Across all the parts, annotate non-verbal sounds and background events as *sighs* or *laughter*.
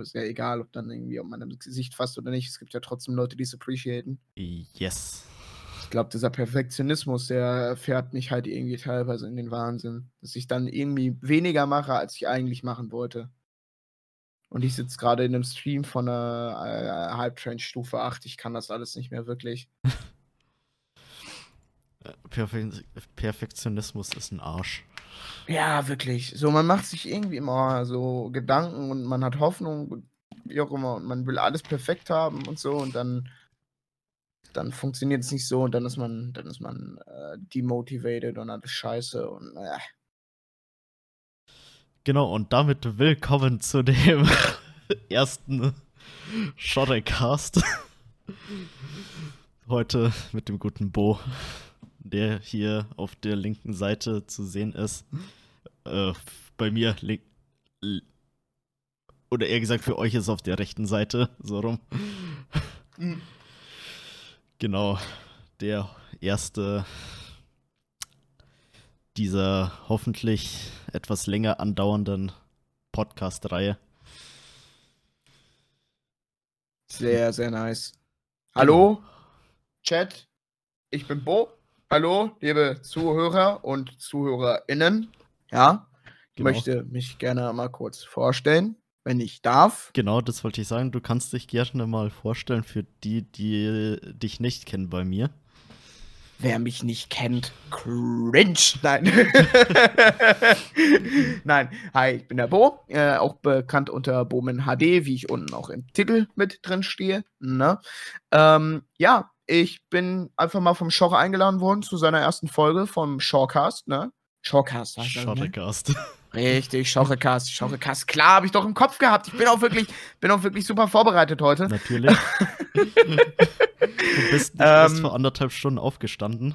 Ist ja egal, ob dann irgendwie, ob man im Gesicht fasst oder nicht. Es gibt ja trotzdem Leute, die es appreciaten. Yes. Ich glaube, dieser Perfektionismus, der fährt mich halt irgendwie teilweise in den Wahnsinn. Dass ich dann irgendwie weniger mache, als ich eigentlich machen wollte. Und ich sitze gerade in einem Stream von einer äh, Halbtrain Stufe 8. Ich kann das alles nicht mehr wirklich. *laughs* Perfe Perfektionismus ist ein Arsch. Ja, wirklich. So, man macht sich irgendwie immer so Gedanken und man hat Hoffnung, und wie auch immer, und man will alles perfekt haben und so und dann, dann funktioniert es nicht so und dann ist man, dann ist man äh, demotivated und alles scheiße und äh. Genau, und damit willkommen zu dem *laughs* ersten Shotcast. *laughs* Heute mit dem guten Bo der hier auf der linken Seite zu sehen ist. Äh, bei mir link oder eher gesagt für euch ist auf der rechten Seite so rum. Mhm. Genau, der erste dieser hoffentlich etwas länger andauernden Podcast-Reihe. Sehr, sehr nice. Hallo, genau. Chat, ich bin Bo. Hallo, liebe Zuhörer und ZuhörerInnen. Ja, ich genau. möchte mich gerne mal kurz vorstellen, wenn ich darf. Genau, das wollte ich sagen. Du kannst dich gerne mal vorstellen für die, die dich nicht kennen bei mir. Wer mich nicht kennt, cringe. Nein. *laughs* Nein. Hi, ich bin der Bo, äh, auch bekannt unter Bomen HD, wie ich unten auch im Titel mit drin stehe. Ne? Ähm, ja, ich bin einfach mal vom Schorre eingeladen worden zu seiner ersten Folge vom Shorecast, ne? Heißt das, ne? Richtig, Schorrecast, Schorrecast. Klar, habe ich doch im Kopf gehabt. Ich bin auch wirklich, bin auch wirklich super vorbereitet heute. Natürlich. du bist nicht ähm, erst vor anderthalb Stunden aufgestanden.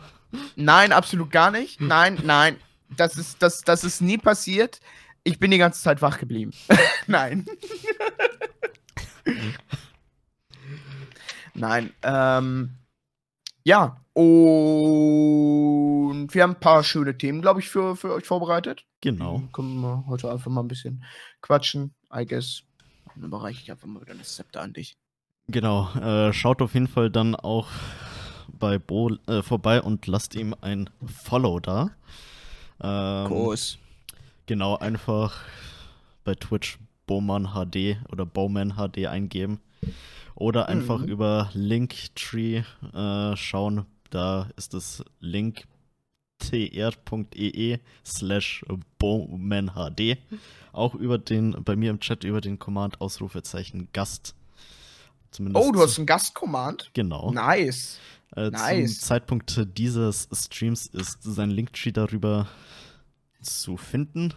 Nein, absolut gar nicht. Nein, nein. Das ist, das, das ist nie passiert. Ich bin die ganze Zeit wach geblieben. *laughs* nein. Nein. Ähm, ja, und wir haben ein paar schöne Themen, glaube ich, für, für euch vorbereitet. Genau. können wir heute einfach mal ein bisschen quatschen, I guess. dann überreiche ich einfach mal wieder das Zepter an dich. Genau. Äh, schaut auf jeden Fall dann auch bei Bo äh, vorbei und lasst ihm ein Follow da. Ähm, Groß. Genau, einfach bei Twitch Bowman HD oder Bowman HD eingeben. Oder einfach mhm. über Linktree äh, schauen. Da ist es linktr.ee slash bowmanhd. Auch über den, bei mir im Chat über den Command Ausrufezeichen Gast. Zumindest oh, du hast einen Gast-Command? Genau. Nice. Äh, nice. Zum Zeitpunkt dieses Streams ist sein Linktree darüber zu finden.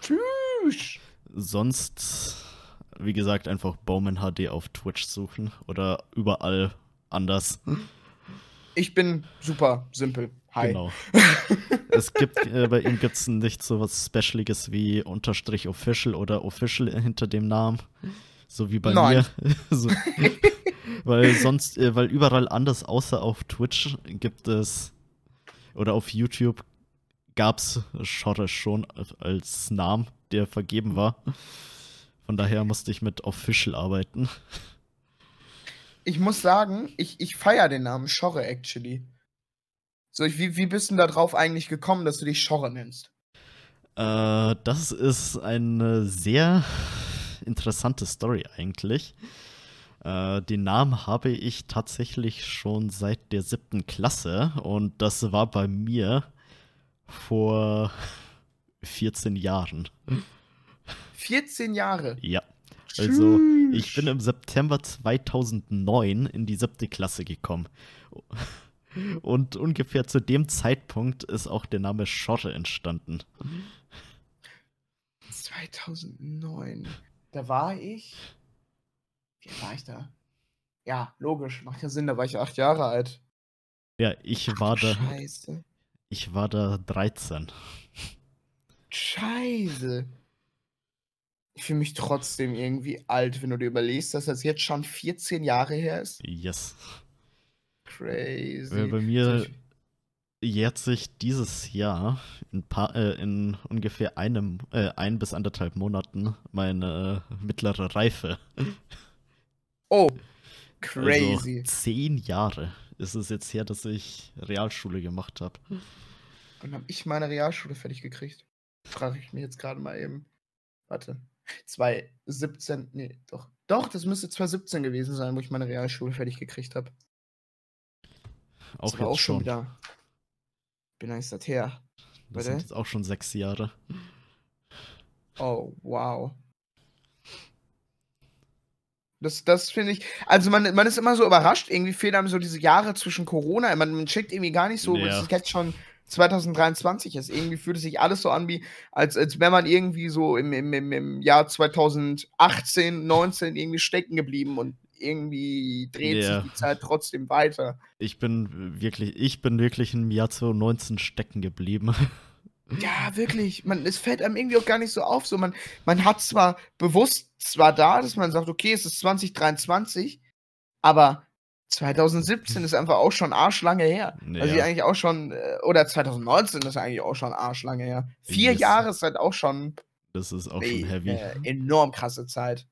Tschüss. Sonst wie gesagt, einfach Bowman HD auf Twitch suchen oder überall anders. Ich bin super simpel. Hi. Genau. es gibt, äh, bei ihm gibt es nicht so was Specialiges wie Unterstrich Official oder Official hinter dem Namen. So wie bei Nein. mir. *laughs* so, weil sonst, äh, weil überall anders, außer auf Twitch, gibt es oder auf YouTube gab es Schotte schon als Namen, der vergeben war. Von daher musste ich mit Official arbeiten. Ich muss sagen, ich, ich feiere den Namen Schorre, actually. So, ich, wie, wie bist du da drauf eigentlich gekommen, dass du dich Schorre nennst? Äh, das ist eine sehr interessante Story eigentlich. Äh, den Namen habe ich tatsächlich schon seit der siebten Klasse und das war bei mir vor 14 Jahren. 14 Jahre. Ja. Also, ich bin im September 2009 in die siebte Klasse gekommen. Und ungefähr zu dem Zeitpunkt ist auch der Name Schotte entstanden. 2009. Da war ich. Wie war ich da? Ja, logisch. Macht ja Sinn, da war ich acht Jahre alt. Ja, ich Ach, war da. Scheiße. Ich war da 13. Scheiße fühle mich trotzdem irgendwie alt, wenn du dir überlegst, dass das jetzt schon 14 Jahre her ist. Yes. Crazy. Weil bei mir jährt sich dieses Jahr in, paar, äh, in ungefähr einem, äh, ein bis anderthalb Monaten meine äh, mittlere Reife. *laughs* Oh, Also crazy. zehn Jahre ist es jetzt her, dass ich Realschule gemacht habe. Wann habe ich meine Realschule fertig gekriegt? Frage ich mich jetzt gerade mal eben. Warte. 2017, nee, doch. Doch, das müsste 2017 gewesen sein, wo ich meine Realschule fertig gekriegt habe. Auch das war auch schon schon. wieder. Wie lange ist das her? Das sind jetzt auch schon sechs Jahre. Oh, wow. Das, das finde ich. Also, man, man ist immer so überrascht. Irgendwie fehlen einem so diese Jahre zwischen Corona. Man, man checkt irgendwie gar nicht so, Ja. dass es jetzt schon 2023 ist. Irgendwie fühlt es sich alles so an, wie als, als wäre man irgendwie so im, im, im, im Jahr 2018, 19 irgendwie stecken geblieben und irgendwie dreht Ja. sich die Zeit trotzdem weiter. Ich bin wirklich, ich bin wirklich im Jahr 2019 stecken geblieben. *laughs* Ja, wirklich. Man, es fällt einem irgendwie auch gar nicht so auf. So, man, man hat zwar bewusst zwar da, dass man sagt, okay, es ist 2023, aber 2017 ist einfach auch schon arschlange her. Also Ja. eigentlich auch schon, äh, oder 2019 ist eigentlich auch schon arschlange her. Vier Yes. Jahre ist halt auch schon Das ist auch ey, schon heavy. äh, enorm krasse Zeit.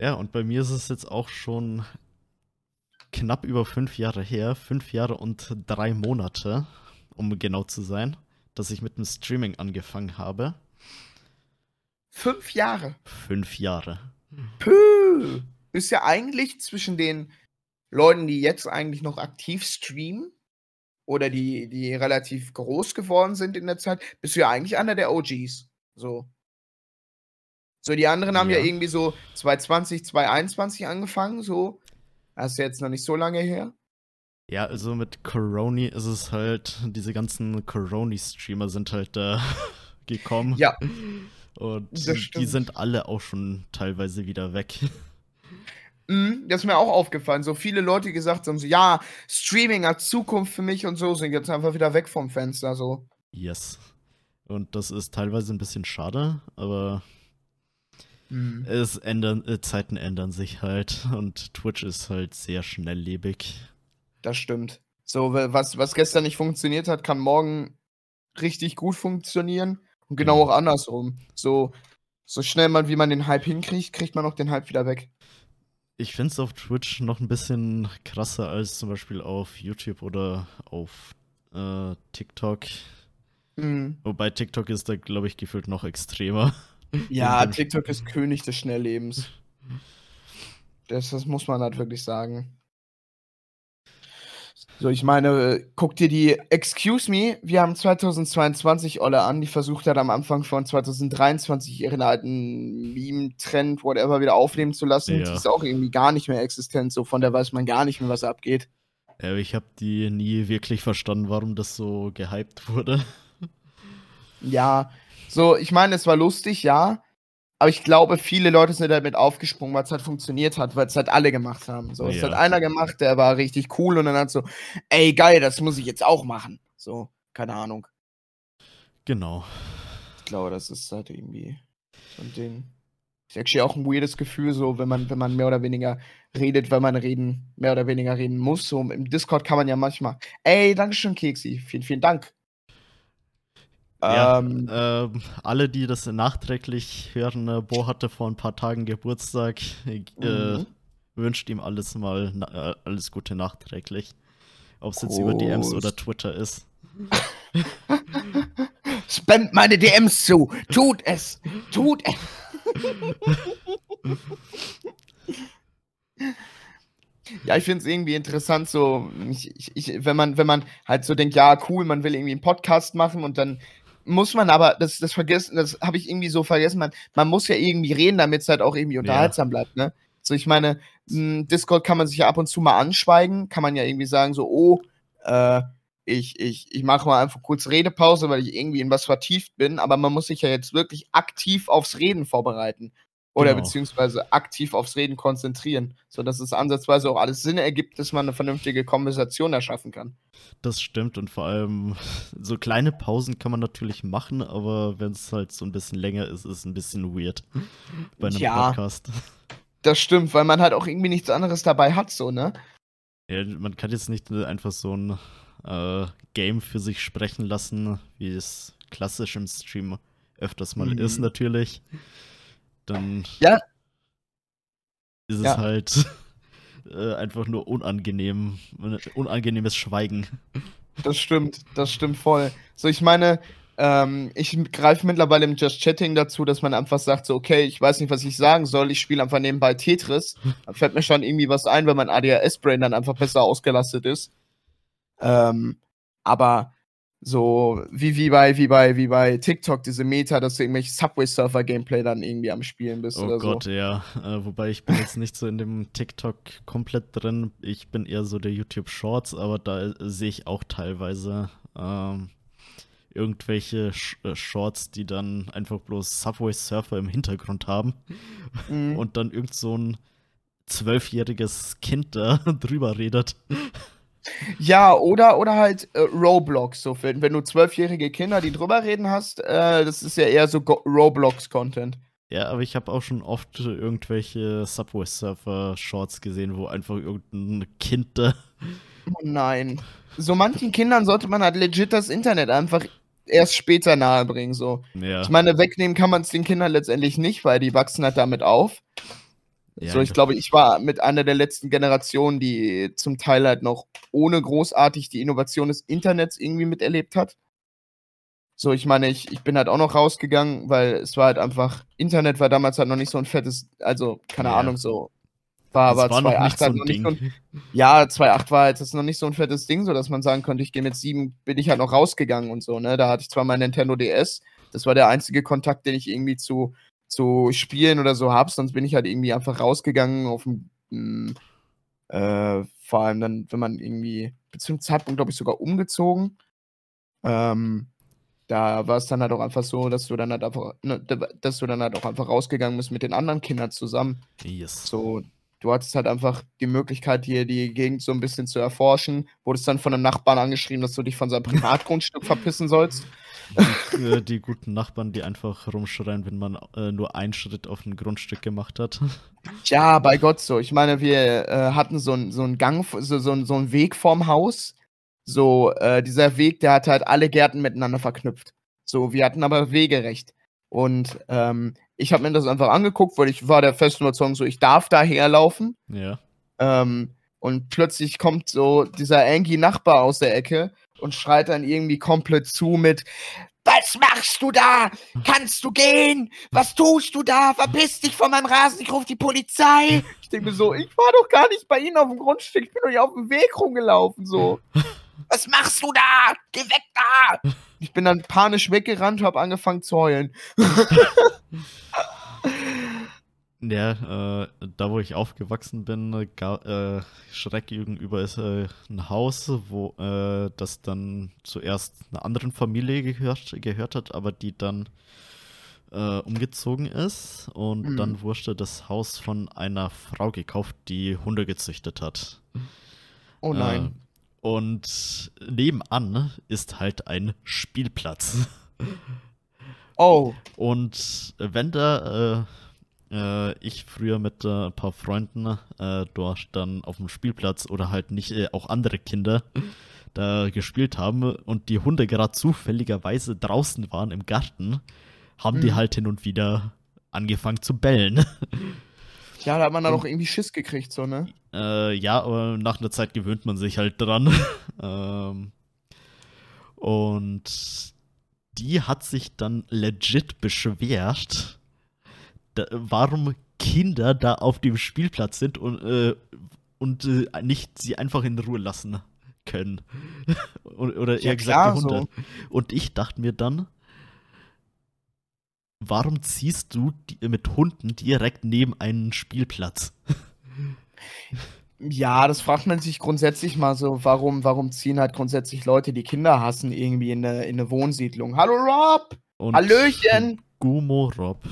Ja, und bei mir ist es jetzt auch schon knapp über fünf Jahre her. Fünf Jahre und drei Monate, um genau zu sein, dass ich mit dem Streaming angefangen habe. Fünf Jahre. Fünf Jahre. Puh. Ist ja eigentlich zwischen den Leuten, die jetzt eigentlich noch aktiv streamen oder die, die relativ groß geworden sind in der Zeit, bist du ja eigentlich einer der OGs. So. So, die anderen haben ja, Ja. irgendwie so 2020, 2021 angefangen, so. Das ist jetzt noch nicht so lange her. Ja, also mit Coroni ist es halt, diese ganzen Coroni-Streamer sind halt da *laughs* gekommen. Ja. Und die sind alle auch schon teilweise wieder weg. Mhm, das ist mir auch aufgefallen. So viele Leute gesagt haben, so, ja, Streaming hat Zukunft für mich und so, sind jetzt einfach wieder weg vom Fenster, so. Yes. Und das ist teilweise ein bisschen schade, aber Mhm. es ändern, äh, Zeiten ändern sich halt und Twitch ist halt sehr schnelllebig. Das stimmt. So, wa- was, was gestern nicht funktioniert hat, kann morgen richtig gut funktionieren. Und genau Mhm. auch andersrum. So, so schnell man, wie man den Hype hinkriegt, kriegt man auch den Hype wieder weg. Ich finde es auf Twitch noch ein bisschen krasser als zum Beispiel auf YouTube oder auf äh, TikTok. Mhm. Wobei TikTok ist da, glaube ich, gefühlt noch extremer. *laughs* Ja, TikTok ist König des Schnelllebens. *laughs* Das, das muss man halt wirklich sagen. So, ich meine, äh, guck dir die Excuse Me, wir haben 2022 Olle an, die versucht hat am Anfang von 2023 ihren alten Meme-Trend, whatever, wieder aufnehmen zu lassen. Ja. Die ist auch irgendwie gar nicht mehr existent, so von der weiß man gar nicht mehr, was abgeht. Ja, ich habe die nie wirklich verstanden, warum das so gehypt wurde. Ja, so, ich meine, es war lustig, ja. Aber ich glaube, viele Leute sind damit aufgesprungen, weil es halt funktioniert hat, weil es halt alle gemacht haben. So, es Ja. hat einer gemacht, der war richtig cool und dann hat so, ey, geil, das muss ich jetzt auch machen. So, keine Ahnung. Genau. Ich glaube, das ist halt irgendwie so ein Ding. Ist actually auch ein weirdes Gefühl, so, wenn man, wenn man mehr oder weniger redet, weil man reden, mehr oder weniger reden muss. So, im Discord kann man ja manchmal, ey, Dankeschön, Keksi, vielen, vielen Dank. Ja, Ähm, ähm, alle, die das nachträglich hören, äh, Bo hatte vor ein paar Tagen Geburtstag. Äh, Mhm. Wünscht ihm alles mal, na, äh, alles Gute nachträglich. Ob es jetzt über DMs oder Twitter ist. *laughs* Spamt meine DMs zu. Tut es. Tut es. *laughs* ja, ich finde es irgendwie interessant, so, ich, ich, wenn, man, wenn man halt so denkt, ja, cool, man will irgendwie einen Podcast machen und dann muss man aber, das, das vergessen, das habe ich irgendwie so vergessen, man, man muss ja irgendwie reden, damit es halt auch irgendwie unterhaltsam bleibt, ne? So, ich meine, mh, Discord kann man sich ja ab und zu mal anschweigen, kann man ja irgendwie sagen, so, oh, äh, ich, ich, ich mache mal einfach kurz Redepause, weil ich irgendwie in was vertieft bin, aber man muss sich ja jetzt wirklich aktiv aufs Reden vorbereiten. Oder Genau. beziehungsweise aktiv aufs Reden konzentrieren, sodass es ansatzweise auch alles Sinn ergibt, dass man eine vernünftige Konversation erschaffen kann. Das stimmt und vor allem so kleine Pausen kann man natürlich machen, aber wenn es halt so ein bisschen länger ist, ist es ein bisschen weird bei einem Ja. Podcast. Das stimmt, weil man halt auch irgendwie nichts anderes dabei hat, so, ne? Ja, man kann jetzt nicht einfach so ein äh, Game für sich sprechen lassen, wie es klassisch im Stream öfters mal mhm. ist natürlich. Dann ja. ist ja. es halt *laughs* äh, einfach nur unangenehm, unangenehmes Schweigen. Das stimmt, das stimmt voll. So, ich meine, ähm, ich greife mittlerweile im Just Chatting dazu, dass man einfach sagt, so, okay, ich weiß nicht, was ich sagen soll, ich spiele einfach nebenbei Tetris. Dann fällt mir schon irgendwie was ein, weil mein ADHS-Brain dann einfach besser ausgelastet ist. Ähm, aber so wie, wie, bei, wie, bei, wie bei TikTok, diese Meta, dass du irgendwelche Subway-Surfer-Gameplay dann irgendwie am Spielen bist oh Gott, so. ja. Äh, wobei ich bin jetzt nicht so in dem TikTok komplett drin. Ich bin eher so der YouTube Shorts, aber da sehe ich auch teilweise ähm, irgendwelche Sh äh, Shorts, die dann einfach bloß Subway-Surfer im Hintergrund haben mhm. und dann irgend so ein zwölfjähriges Kind da *laughs* drüber redet. Ja, oder, oder halt äh, Roblox. So, wenn, wenn du zwölfjährige Kinder, die drüber reden hast, äh, das ist ja eher so Roblox-Content. Ja, aber ich habe auch schon oft irgendwelche Subway Surfer Shorts gesehen, wo einfach irgendein Kind da. Oh nein. So manchen Kindern sollte man halt legit das Internet einfach erst später nahebringen. So. Ja. Ich meine, wegnehmen kann man es den Kindern letztendlich nicht, weil die wachsen halt damit auf. Ja, so, ich glaube, ich war mit einer der letzten Generationen, die zum Teil halt noch ohne großartig die Innovation des Internets irgendwie miterlebt hat. So, ich meine, ich, ich bin halt auch noch rausgegangen, weil es war halt einfach, Internet war damals halt noch nicht so ein fettes, also, keine ja. Ahnung, so. War aber 2.8 halt noch nicht so ein, Ja, 2.8 war halt das noch nicht so ein fettes Ding, so dass man sagen konnte, ich gehe mit 7, bin ich halt noch rausgegangen und so, ne? Da hatte ich zwar mein Nintendo DS, das war der einzige Kontakt, den ich irgendwie zu zu spielen oder so habe, sonst bin ich halt irgendwie einfach rausgegangen auf dem, hm, äh, vor allem dann, wenn man irgendwie, bis zum Zeitpunkt, glaube ich, sogar umgezogen. Ähm, da war es dann halt auch einfach so, dass du dann halt einfach, ne, dass du dann halt auch einfach rausgegangen bist mit den anderen Kindern zusammen. Yes. So, du hattest halt einfach die Möglichkeit, hier die Gegend so ein bisschen zu erforschen. Wurdest dann von einem Nachbarn angeschrieben, dass du dich von seinem Privatgrundstück verpissen sollst. Die, äh, die, guten Nachbarn, die einfach rumschreien, wenn man äh, nur einen Schritt auf ein Grundstück gemacht hat. Ja, bei Gott so. Ich meine, wir äh, hatten so einen so Gang, so, so, so einen Weg vorm Haus. So, äh, dieser Weg, der hat halt alle Gärten miteinander verknüpft. So, wir hatten aber Wegerecht. Und ähm, ich habe mir das einfach angeguckt, weil ich war der festen Überzeugung, so, ich darf da herlaufen. Ja. Ähm, und plötzlich kommt so dieser Angie Nachbar aus der Ecke und schreit dann irgendwie komplett zu mit Was machst du da? Kannst du gehen? Was tust du da? Verpiss dich von meinem Rasen, ich rufe die Polizei. Ich denke mir so, ich war doch gar nicht bei Ihnen auf dem Grundstück, ich bin doch hier auf dem Weg rumgelaufen, so. *laughs* Was machst du da? Geh weg da! Ich bin dann panisch weggerannt, hab angefangen zu heulen. *laughs* Ja, äh, da wo ich aufgewachsen bin, äh, schräg gegenüber ist äh, ein Haus, wo äh, das dann zuerst einer anderen Familie gehört, gehört hat, aber die dann äh, umgezogen ist und mhm. dann wurde das Haus von einer Frau gekauft, die Hunde gezüchtet hat. Oh nein. Äh, und nebenan ist halt ein Spielplatz. Oh. Und wenn da äh, ich früher mit äh, ein paar Freunden äh, dort dann auf dem Spielplatz oder halt nicht äh, auch andere Kinder *laughs* da gespielt haben und die Hunde gerade zufälligerweise draußen waren im Garten, haben mhm. die halt hin und wieder angefangen zu bellen. *laughs* Ja, da hat man dann auch irgendwie Schiss gekriegt, so, ne? Äh, ja, aber nach einer Zeit gewöhnt man sich halt dran. *laughs* ähm, und die hat sich dann legit beschwert, da, warum Kinder da auf dem Spielplatz sind und, äh, und äh, nicht sie einfach in Ruhe lassen können. *laughs* Oder eher ja, gesagt klar, die Hunde. So. Und ich dachte mir dann, warum ziehst du die, mit Hunden direkt neben einen Spielplatz? *laughs* Ja, das fragt man sich grundsätzlich mal so, warum, warum ziehen halt grundsätzlich Leute, die Kinder hassen, irgendwie in eine, in eine Wohnsiedlung. Hallo Rob! Und Hallöchen! Gumo Rob.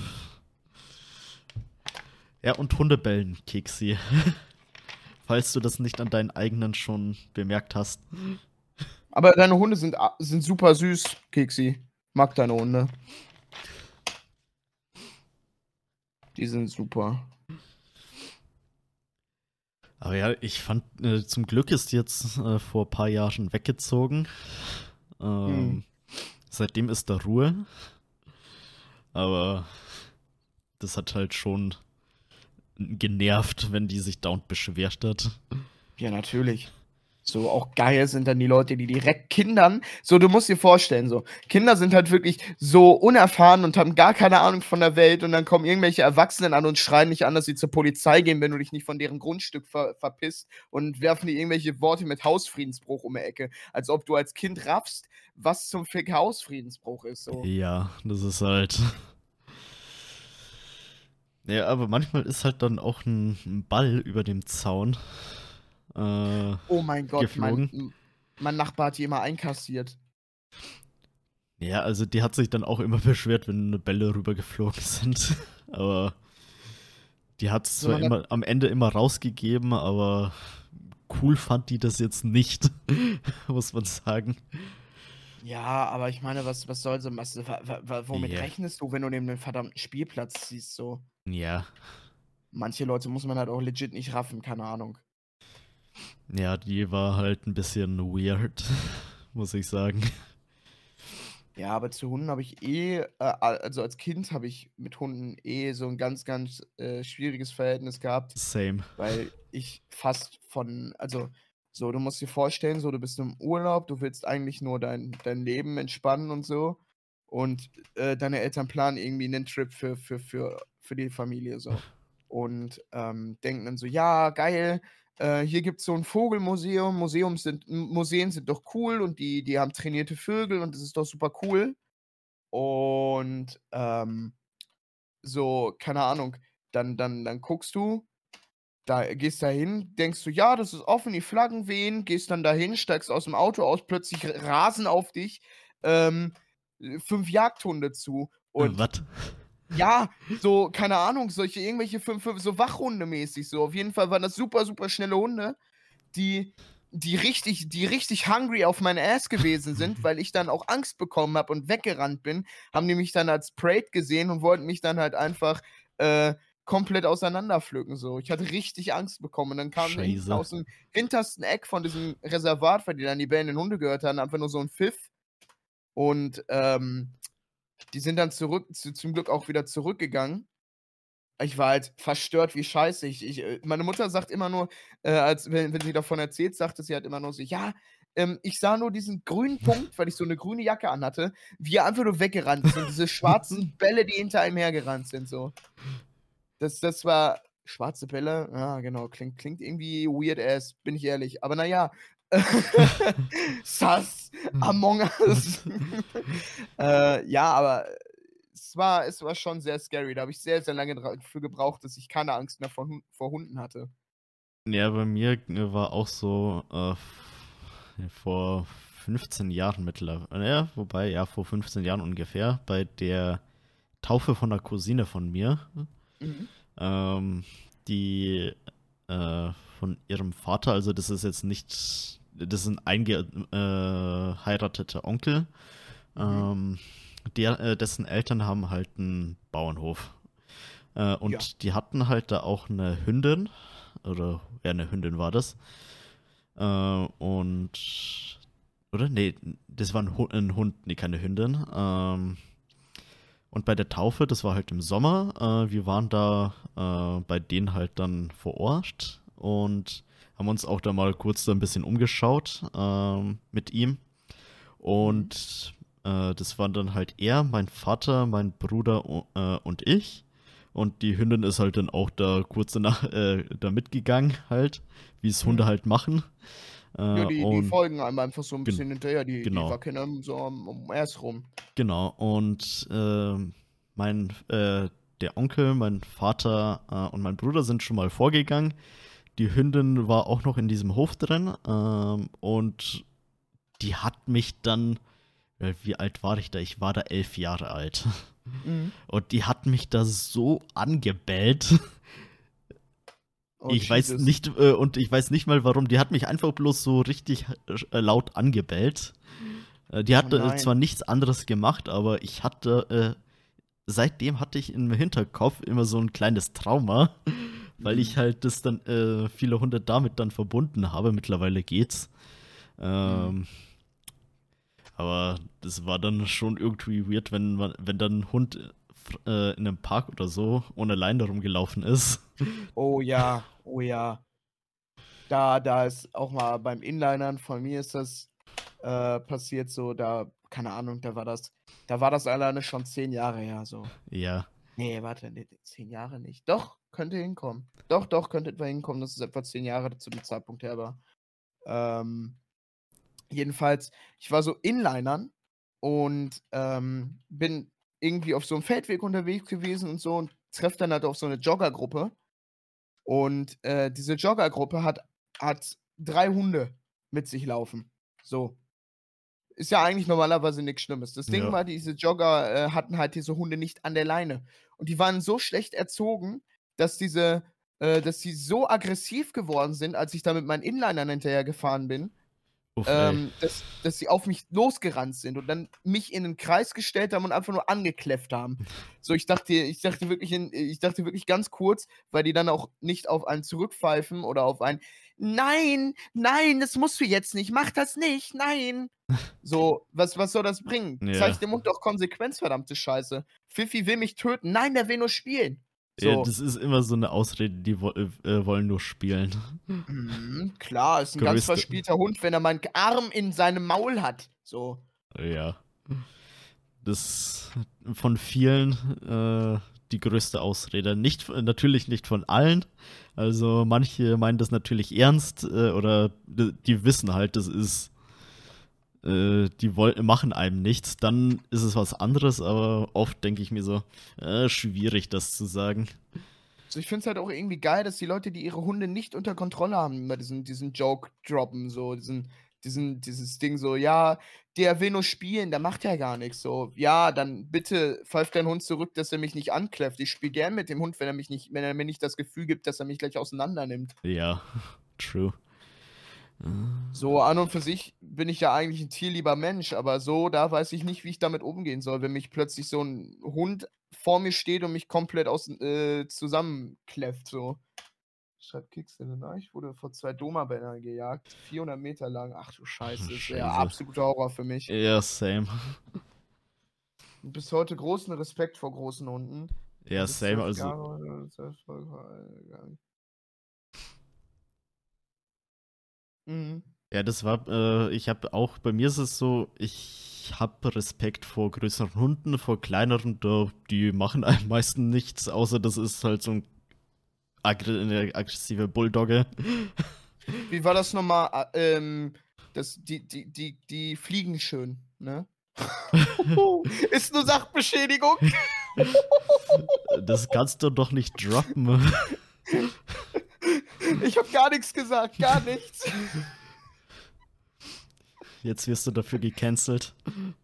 Ja, und Hundebellen, Keksi. *laughs* Falls du das nicht an deinen eigenen schon bemerkt hast. Aber deine Hunde sind, sind super süß, Keksi. Mag deine Hunde. Die sind super. Aber ja, ich fand, äh, zum Glück ist jetzt äh, vor ein paar Jahren weggezogen. Ähm, hm. Seitdem ist da Ruhe. Aber das hat halt schon genervt, wenn die sich dauernd beschwert hat. Ja, natürlich. So auch geil sind dann die Leute, die direkt Kindern, so du musst dir vorstellen, so Kinder sind halt wirklich so unerfahren und haben gar keine Ahnung von der Welt und dann kommen irgendwelche Erwachsenen an und schreien nicht an, dass sie zur Polizei gehen, wenn du dich nicht von deren Grundstück ver verpisst und werfen dir irgendwelche Worte mit Hausfriedensbruch um die Ecke, als ob du als Kind raffst, was zum Fick Hausfriedensbruch ist. So. Ja, das ist halt. Ja, aber manchmal ist halt dann auch ein Ball über dem Zaun äh, oh mein Gott, mein, mein, Nachbar hat die immer einkassiert. Ja, also die hat sich dann auch immer *laughs* beschwert, wenn Bälle rübergeflogen sind. *laughs* aber die hat es zwar immer, am Ende immer rausgegeben, aber cool fand die das jetzt nicht, *laughs* muss man sagen. Ja, aber ich meine, was, was soll so, was, womit yeah. rechnest du, wenn du neben dem verdammten Spielplatz siehst, so? Ja. Manche Leute muss man halt auch legit nicht raffen, keine Ahnung. Ja, die war halt ein bisschen weird, *laughs* muss ich sagen. Ja, aber zu Hunden habe ich eh, äh, also als Kind habe ich mit Hunden eh so ein ganz, ganz äh, schwieriges Verhältnis gehabt. Same. Weil ich fast von, also so, du musst dir vorstellen, so, du bist im Urlaub, du willst eigentlich nur dein, dein Leben entspannen und so. Und äh, deine Eltern planen irgendwie einen Trip für, für, für, für die Familie so. Und ähm, denken dann so, ja, geil, äh, hier gibt es so ein Vogelmuseum. Museum sind, Museen sind doch cool und die, die haben trainierte Vögel und das ist doch super cool. Und ähm, so, keine Ahnung, dann, dann, dann guckst du, da gehst da hin, denkst du, ja, das ist offen, die Flaggen wehen, gehst dann dahin, steigst aus dem Auto aus, plötzlich rasen auf dich ähm, fünf Jagdhunde zu. Und Was? Ja, so, keine Ahnung, solche irgendwelche fünf, fünf so Wachhunde mäßig so. Auf jeden Fall waren das super, super schnelle Hunde, die, die richtig, die richtig hungry auf mein Ass gewesen sind, *laughs* weil ich dann auch Angst bekommen habe und weggerannt bin, haben die mich dann als Preyed gesehen und wollten mich dann halt einfach äh, komplett auseinanderpflücken. So. Ich hatte richtig Angst bekommen. Und dann kam aus dem hintersten Eck von diesem Reservat, weil die dann die bellenden Hunde gehört haben, einfach nur so ein Pfiff. Und ähm, die sind dann zurück, zu, zum Glück auch wieder zurückgegangen. Ich war halt verstört wie scheiße. Ich, ich, äh, meine Mutter sagt immer nur, äh, als wenn, wenn sie davon erzählt, sagte sie halt immer nur so, ja, ähm, ich sah nur diesen grünen *laughs* Punkt, weil ich so eine grüne Jacke anhatte, wie er einfach nur weggerannt ist und diese schwarzen *laughs* Bälle, die hinter ihm hergerannt sind, so. Das, das war schwarze Bälle, ja, genau, klingt, klingt irgendwie weird ass, bin ich ehrlich. Aber naja, *laughs* Sass, hm. Among *laughs* Us. *laughs* äh, ja, aber es war, es war schon sehr scary. Da habe ich sehr, sehr lange dafür gebraucht, dass ich keine Angst mehr vor, vor Hunden hatte. Ja, bei mir äh, war auch so äh, vor 15 Jahren mittlerweile, ja, wobei, ja, vor 15 Jahren ungefähr, bei der Taufe von einer Cousine von mir, mhm. ähm, die äh, von ihrem Vater, also das ist jetzt nicht das ist ein eingeheirateter Onkel. Mhm. Ähm, der, äh, dessen Eltern haben halt einen Bauernhof. Äh, und ja. die hatten halt da auch eine Hündin. Oder ja, eine Hündin war das. Äh, und. Oder? Nee, das war ein Hund, ein Hund nee, keine Hündin. Ähm, und bei der Taufe, das war halt im Sommer, äh, wir waren da äh, bei denen halt dann vor Ort. Und haben uns auch da mal kurz da ein bisschen umgeschaut ähm, mit ihm. Und äh, das waren dann halt er, mein Vater, mein Bruder äh, und ich. Und die Hündin ist halt dann auch da kurz danach äh, da mitgegangen, halt, wie es Hunde halt machen. Äh, ja, die, und, die, folgen einem einfach so ein bisschen hinterher, die, genau. die wackeln so um, um erst rum. Genau, und ähm, mein, äh, der Onkel, mein Vater äh, und mein Bruder sind schon mal vorgegangen die Hündin war auch noch in diesem Hof drin ähm, und die hat mich dann, äh, wie alt war ich da? Ich war da elf Jahre alt. Mhm. Und die hat mich da so angebellt. Oh, ich Jesus. weiß nicht, äh, und ich weiß nicht mal warum, die hat mich einfach bloß so richtig äh, laut angebellt. Äh, die hatte oh zwar nichts anderes gemacht, aber ich hatte, äh, seitdem hatte ich im Hinterkopf immer so ein kleines Trauma *laughs* weil ich halt das dann äh, viele Hunde damit dann verbunden habe. Mittlerweile geht's. Ähm, mhm. Aber das war dann schon irgendwie weird, wenn man, wenn dann ein Hund äh, in einem Park oder so ohne Leine rumgelaufen ist. Oh ja, *laughs* oh ja. Da, da ist auch mal beim Inlinern von mir ist das äh, passiert so, da, keine Ahnung, da war das, da war das alleine schon zehn Jahre her, so. Ja. Nee, warte, nee, zehn Jahre nicht. Doch, könnte hinkommen. Doch, doch, könnte etwa hinkommen, dass es etwa zehn Jahre zu dem Zeitpunkt her war. Ähm, jedenfalls, ich war so Inlinern und ähm, bin irgendwie auf so einem Feldweg unterwegs gewesen und so und treffe dann halt auf so eine Joggergruppe. Und äh, diese Joggergruppe hat, hat drei Hunde mit sich laufen. So. Ist ja eigentlich normalerweise nichts Schlimmes. Das Ding ja. war, diese Jogger äh, hatten halt diese Hunde nicht an der Leine. Und die waren so schlecht erzogen, dass diese, äh, dass die so aggressiv geworden sind, als ich da mit meinen Inlinern hinterher gefahren bin, ähm, dass, dass sie auf mich losgerannt sind und dann mich in den Kreis gestellt haben und einfach nur angekläfft haben. So, ich dachte, ich dachte wirklich, in, ich dachte wirklich ganz kurz, weil die dann auch nicht auf einen zurückpfeifen oder auf einen Nein, nein, das musst du jetzt nicht, mach das nicht, nein. *laughs* So, was, was soll das bringen? Ja. Zeig dem Hund doch Konsequenz, verdammte Scheiße. Fifi will mich töten. Nein, der will nur spielen. So. Ja, das ist immer so eine Ausrede, die wo äh, wollen nur spielen. Mhm, klar, ist ein Größte. ganz verspielter Hund, wenn er meinen Arm in seinem Maul hat. So. Ja. Das von vielen äh, die größte Ausrede. Nicht, natürlich nicht von allen. Also manche meinen das natürlich ernst äh, oder die wissen halt, das ist äh, die wollen, machen einem nichts, dann ist es was anderes, aber oft denke ich mir so, äh, schwierig das zu sagen. Also ich finde es halt auch irgendwie geil, dass die Leute, die ihre Hunde nicht unter Kontrolle haben, immer diesen, diesen Joke droppen, so diesen, diesen, dieses Ding so, ja, der will nur spielen, der macht ja gar nichts. So, ja, dann bitte pfeift dein Hund zurück, dass er mich nicht ankläfft. Ich spiele gern mit dem Hund, wenn er mich nicht, wenn er mir nicht das Gefühl gibt, dass er mich gleich auseinander nimmt. Ja, *laughs* true. So an und für sich bin ich ja eigentlich ein tierlieber Mensch, aber so, da weiß ich nicht, wie ich damit umgehen soll, wenn mich plötzlich so ein Hund vor mir steht und mich komplett aus, äh, zusammenkläfft, so. Schreibt Kickstarter, ne? Ich wurde vor zwei Doma-Bändern gejagt, 400 Meter lang. Ach du Scheiße, das wäre absoluter Horror für mich. Ja, same. Bis heute großen Respekt vor großen Hunden. Ja, same, also. Mhm. Ja, das war, äh, ich habe auch, bei mir ist es so, ich habe Respekt vor größeren Hunden, vor kleineren, die machen am meisten nichts, außer das ist halt so ein aggr eine aggressive Bulldogge. Wie war das nochmal? Ah, ähm, das, die, die, die, die fliegen schön, ne? *laughs* ist nur Sachbeschädigung. das kannst du doch nicht droppen. *laughs* Ich habe gar nichts gesagt, gar nichts. Jetzt wirst du dafür gecancelt.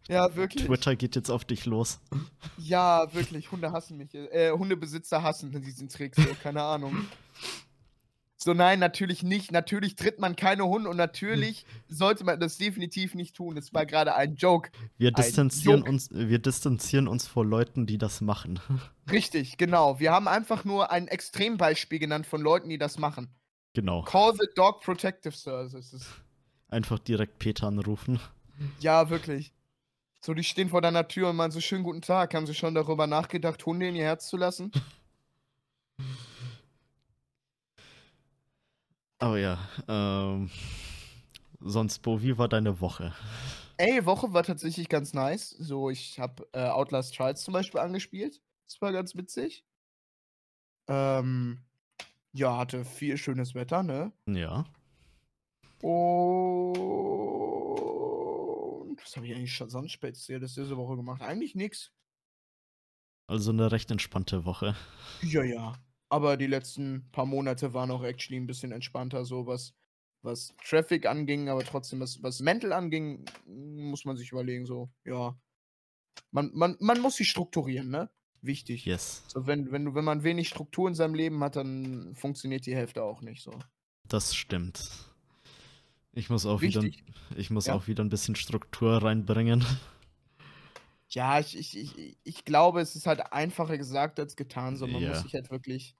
Ja, wirklich. Twitter geht jetzt auf dich los. Ja, wirklich. Hunde hassen mich. Äh, Hundebesitzer hassen diesen Trick, so, keine Ahnung. So, nein, natürlich nicht. Natürlich tritt man keine Hunde und natürlich sollte man das definitiv nicht tun. Das war gerade ein Joke. Wir distanzieren, Joke. uns, wir distanzieren uns vor Leuten, die das machen. Richtig, genau. Wir haben einfach nur ein Extrembeispiel genannt von Leuten, die das machen. Genau. Call the Dog Protective Services. Einfach direkt Peter anrufen. Ja, wirklich. So, die stehen vor deiner Tür und meinen so schönen guten Tag. Haben sie schon darüber nachgedacht, Hunde in ihr Herz zu lassen? Oh ja, ähm, sonst, Bo, wie war deine Woche? Ey, Woche war tatsächlich ganz nice. So, ich habe äh, Outlast Trials zum Beispiel angespielt. Das war ganz witzig. Ähm, ja, hatte viel schönes Wetter, ne? Ja. Und was habe ich eigentlich schon sonst speziell diese Woche gemacht? Eigentlich nichts. Also eine recht entspannte Woche. Ja, ja. Aber die letzten paar Monate waren auch actually ein bisschen entspannter, so was, was Traffic anging, aber trotzdem, was, was Mental anging, muss man sich überlegen, so, ja. Man, man, man muss sich strukturieren, ne? Wichtig. Yes. So, wenn, wenn, wenn man wenig Struktur in seinem Leben hat, dann funktioniert die Hälfte auch nicht so. Das stimmt. Ich muss auch, wieder, ich muss ja. auch wieder ein bisschen Struktur reinbringen. Ja, ich, ich, ich, ich glaube, es ist halt einfacher gesagt als getan. So, man ja. muss sich halt wirklich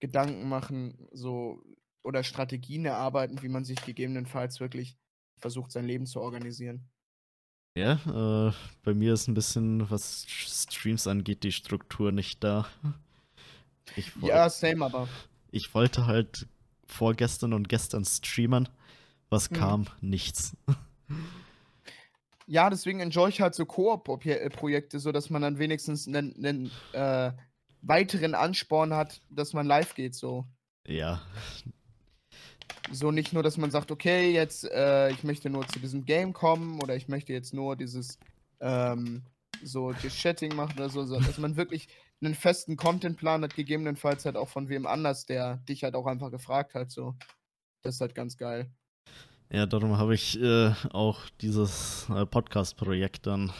Gedanken machen, so oder Strategien erarbeiten, wie man sich gegebenenfalls wirklich versucht, sein Leben zu organisieren. Ja, äh, bei mir ist ein bisschen, was Streams angeht, die Struktur nicht da. Ich ja, same aber. Ich wollte halt vorgestern und gestern streamen. Was mhm. kam? Nichts. Ja, deswegen enjoy ich halt so Koop-Projekte, so dass man dann wenigstens einen, einen äh, weiteren Ansporn hat, dass man live geht, so. Ja. So nicht nur, dass man sagt, okay, jetzt, äh, ich möchte nur zu diesem Game kommen oder ich möchte jetzt nur dieses, ähm, so das Chatting machen oder so, so, dass man wirklich einen festen Contentplan hat, gegebenenfalls halt auch von wem anders, der dich halt auch einfach gefragt hat, so. Das ist halt ganz geil. Ja, darum habe ich äh, auch dieses äh, Podcast-Projekt dann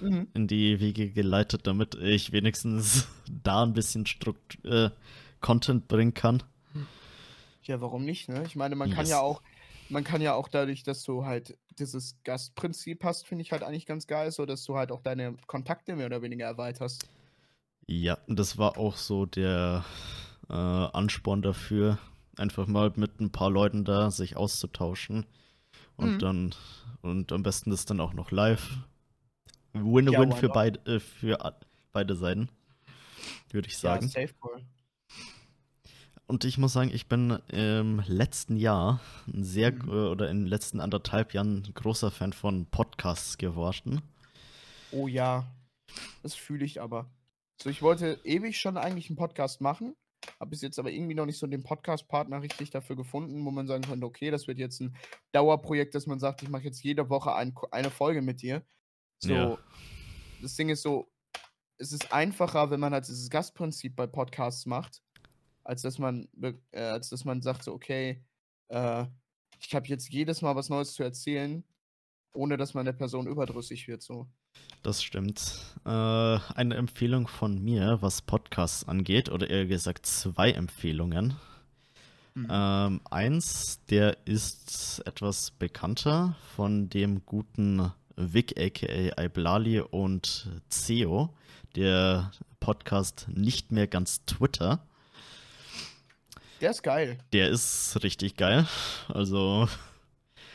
mhm. in die Wege geleitet, damit ich wenigstens *laughs* da ein bisschen Strukt äh, Content bringen kann. Ja, warum nicht, ne? Ich meine, man yes. kann ja auch, man kann ja auch dadurch, dass du halt dieses Gastprinzip hast, finde ich halt eigentlich ganz geil, so dass du halt auch deine Kontakte mehr oder weniger erweiterst. Ja, das war auch so der äh, Ansporn dafür, einfach mal mit ein paar Leuten da sich auszutauschen. Und mhm. dann, und am besten ist dann auch noch live. Win-win ja, für, beid, äh, für beide Seiten, würde ich sagen. Ja, safe cool. Und ich muss sagen, ich bin im letzten Jahr ein sehr, mhm. oder in den letzten anderthalb Jahren ein großer Fan von Podcasts geworden. Oh ja, das fühle ich aber. So, ich wollte ewig schon eigentlich einen Podcast machen, habe bis jetzt aber irgendwie noch nicht so den Podcast-Partner richtig dafür gefunden, wo man sagen könnte, okay, das wird jetzt ein Dauerprojekt, dass man sagt, ich mache jetzt jede Woche ein, eine Folge mit dir. So, ja. das Ding ist so, es ist einfacher, wenn man halt dieses Gastprinzip bei Podcasts macht, als dass man, äh, als dass man sagt, so, okay, äh, ich habe jetzt jedes Mal was Neues zu erzählen, ohne dass man der Person überdrüssig wird, so. Das stimmt. Äh, eine Empfehlung von mir, was Podcasts angeht, oder eher gesagt zwei Empfehlungen. Mhm. Ähm, eins, der ist etwas bekannter von dem guten Vic aka Iblali und Ceo, der Podcast nicht mehr ganz Twitter. Der ist geil. Der ist richtig geil. Also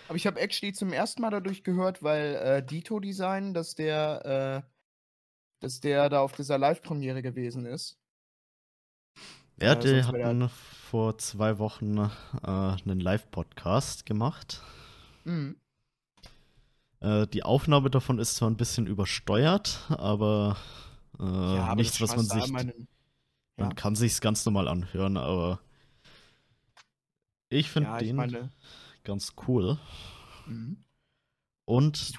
aber ich habe actually zum ersten Mal dadurch gehört, weil äh, Dito Design, dass der, äh, dass der da auf dieser Live-Premiere gewesen ist. Ja, äh, die hatten vor zwei Wochen äh, einen Live-Podcast gemacht. Mhm. Äh, die Aufnahme davon ist zwar ein bisschen übersteuert, aber, äh, ja, aber nichts, was man sich. Meinen, ja. Man kann sich's ganz normal anhören, aber ich finde ja, den. Meine, ganz cool. Mhm. Und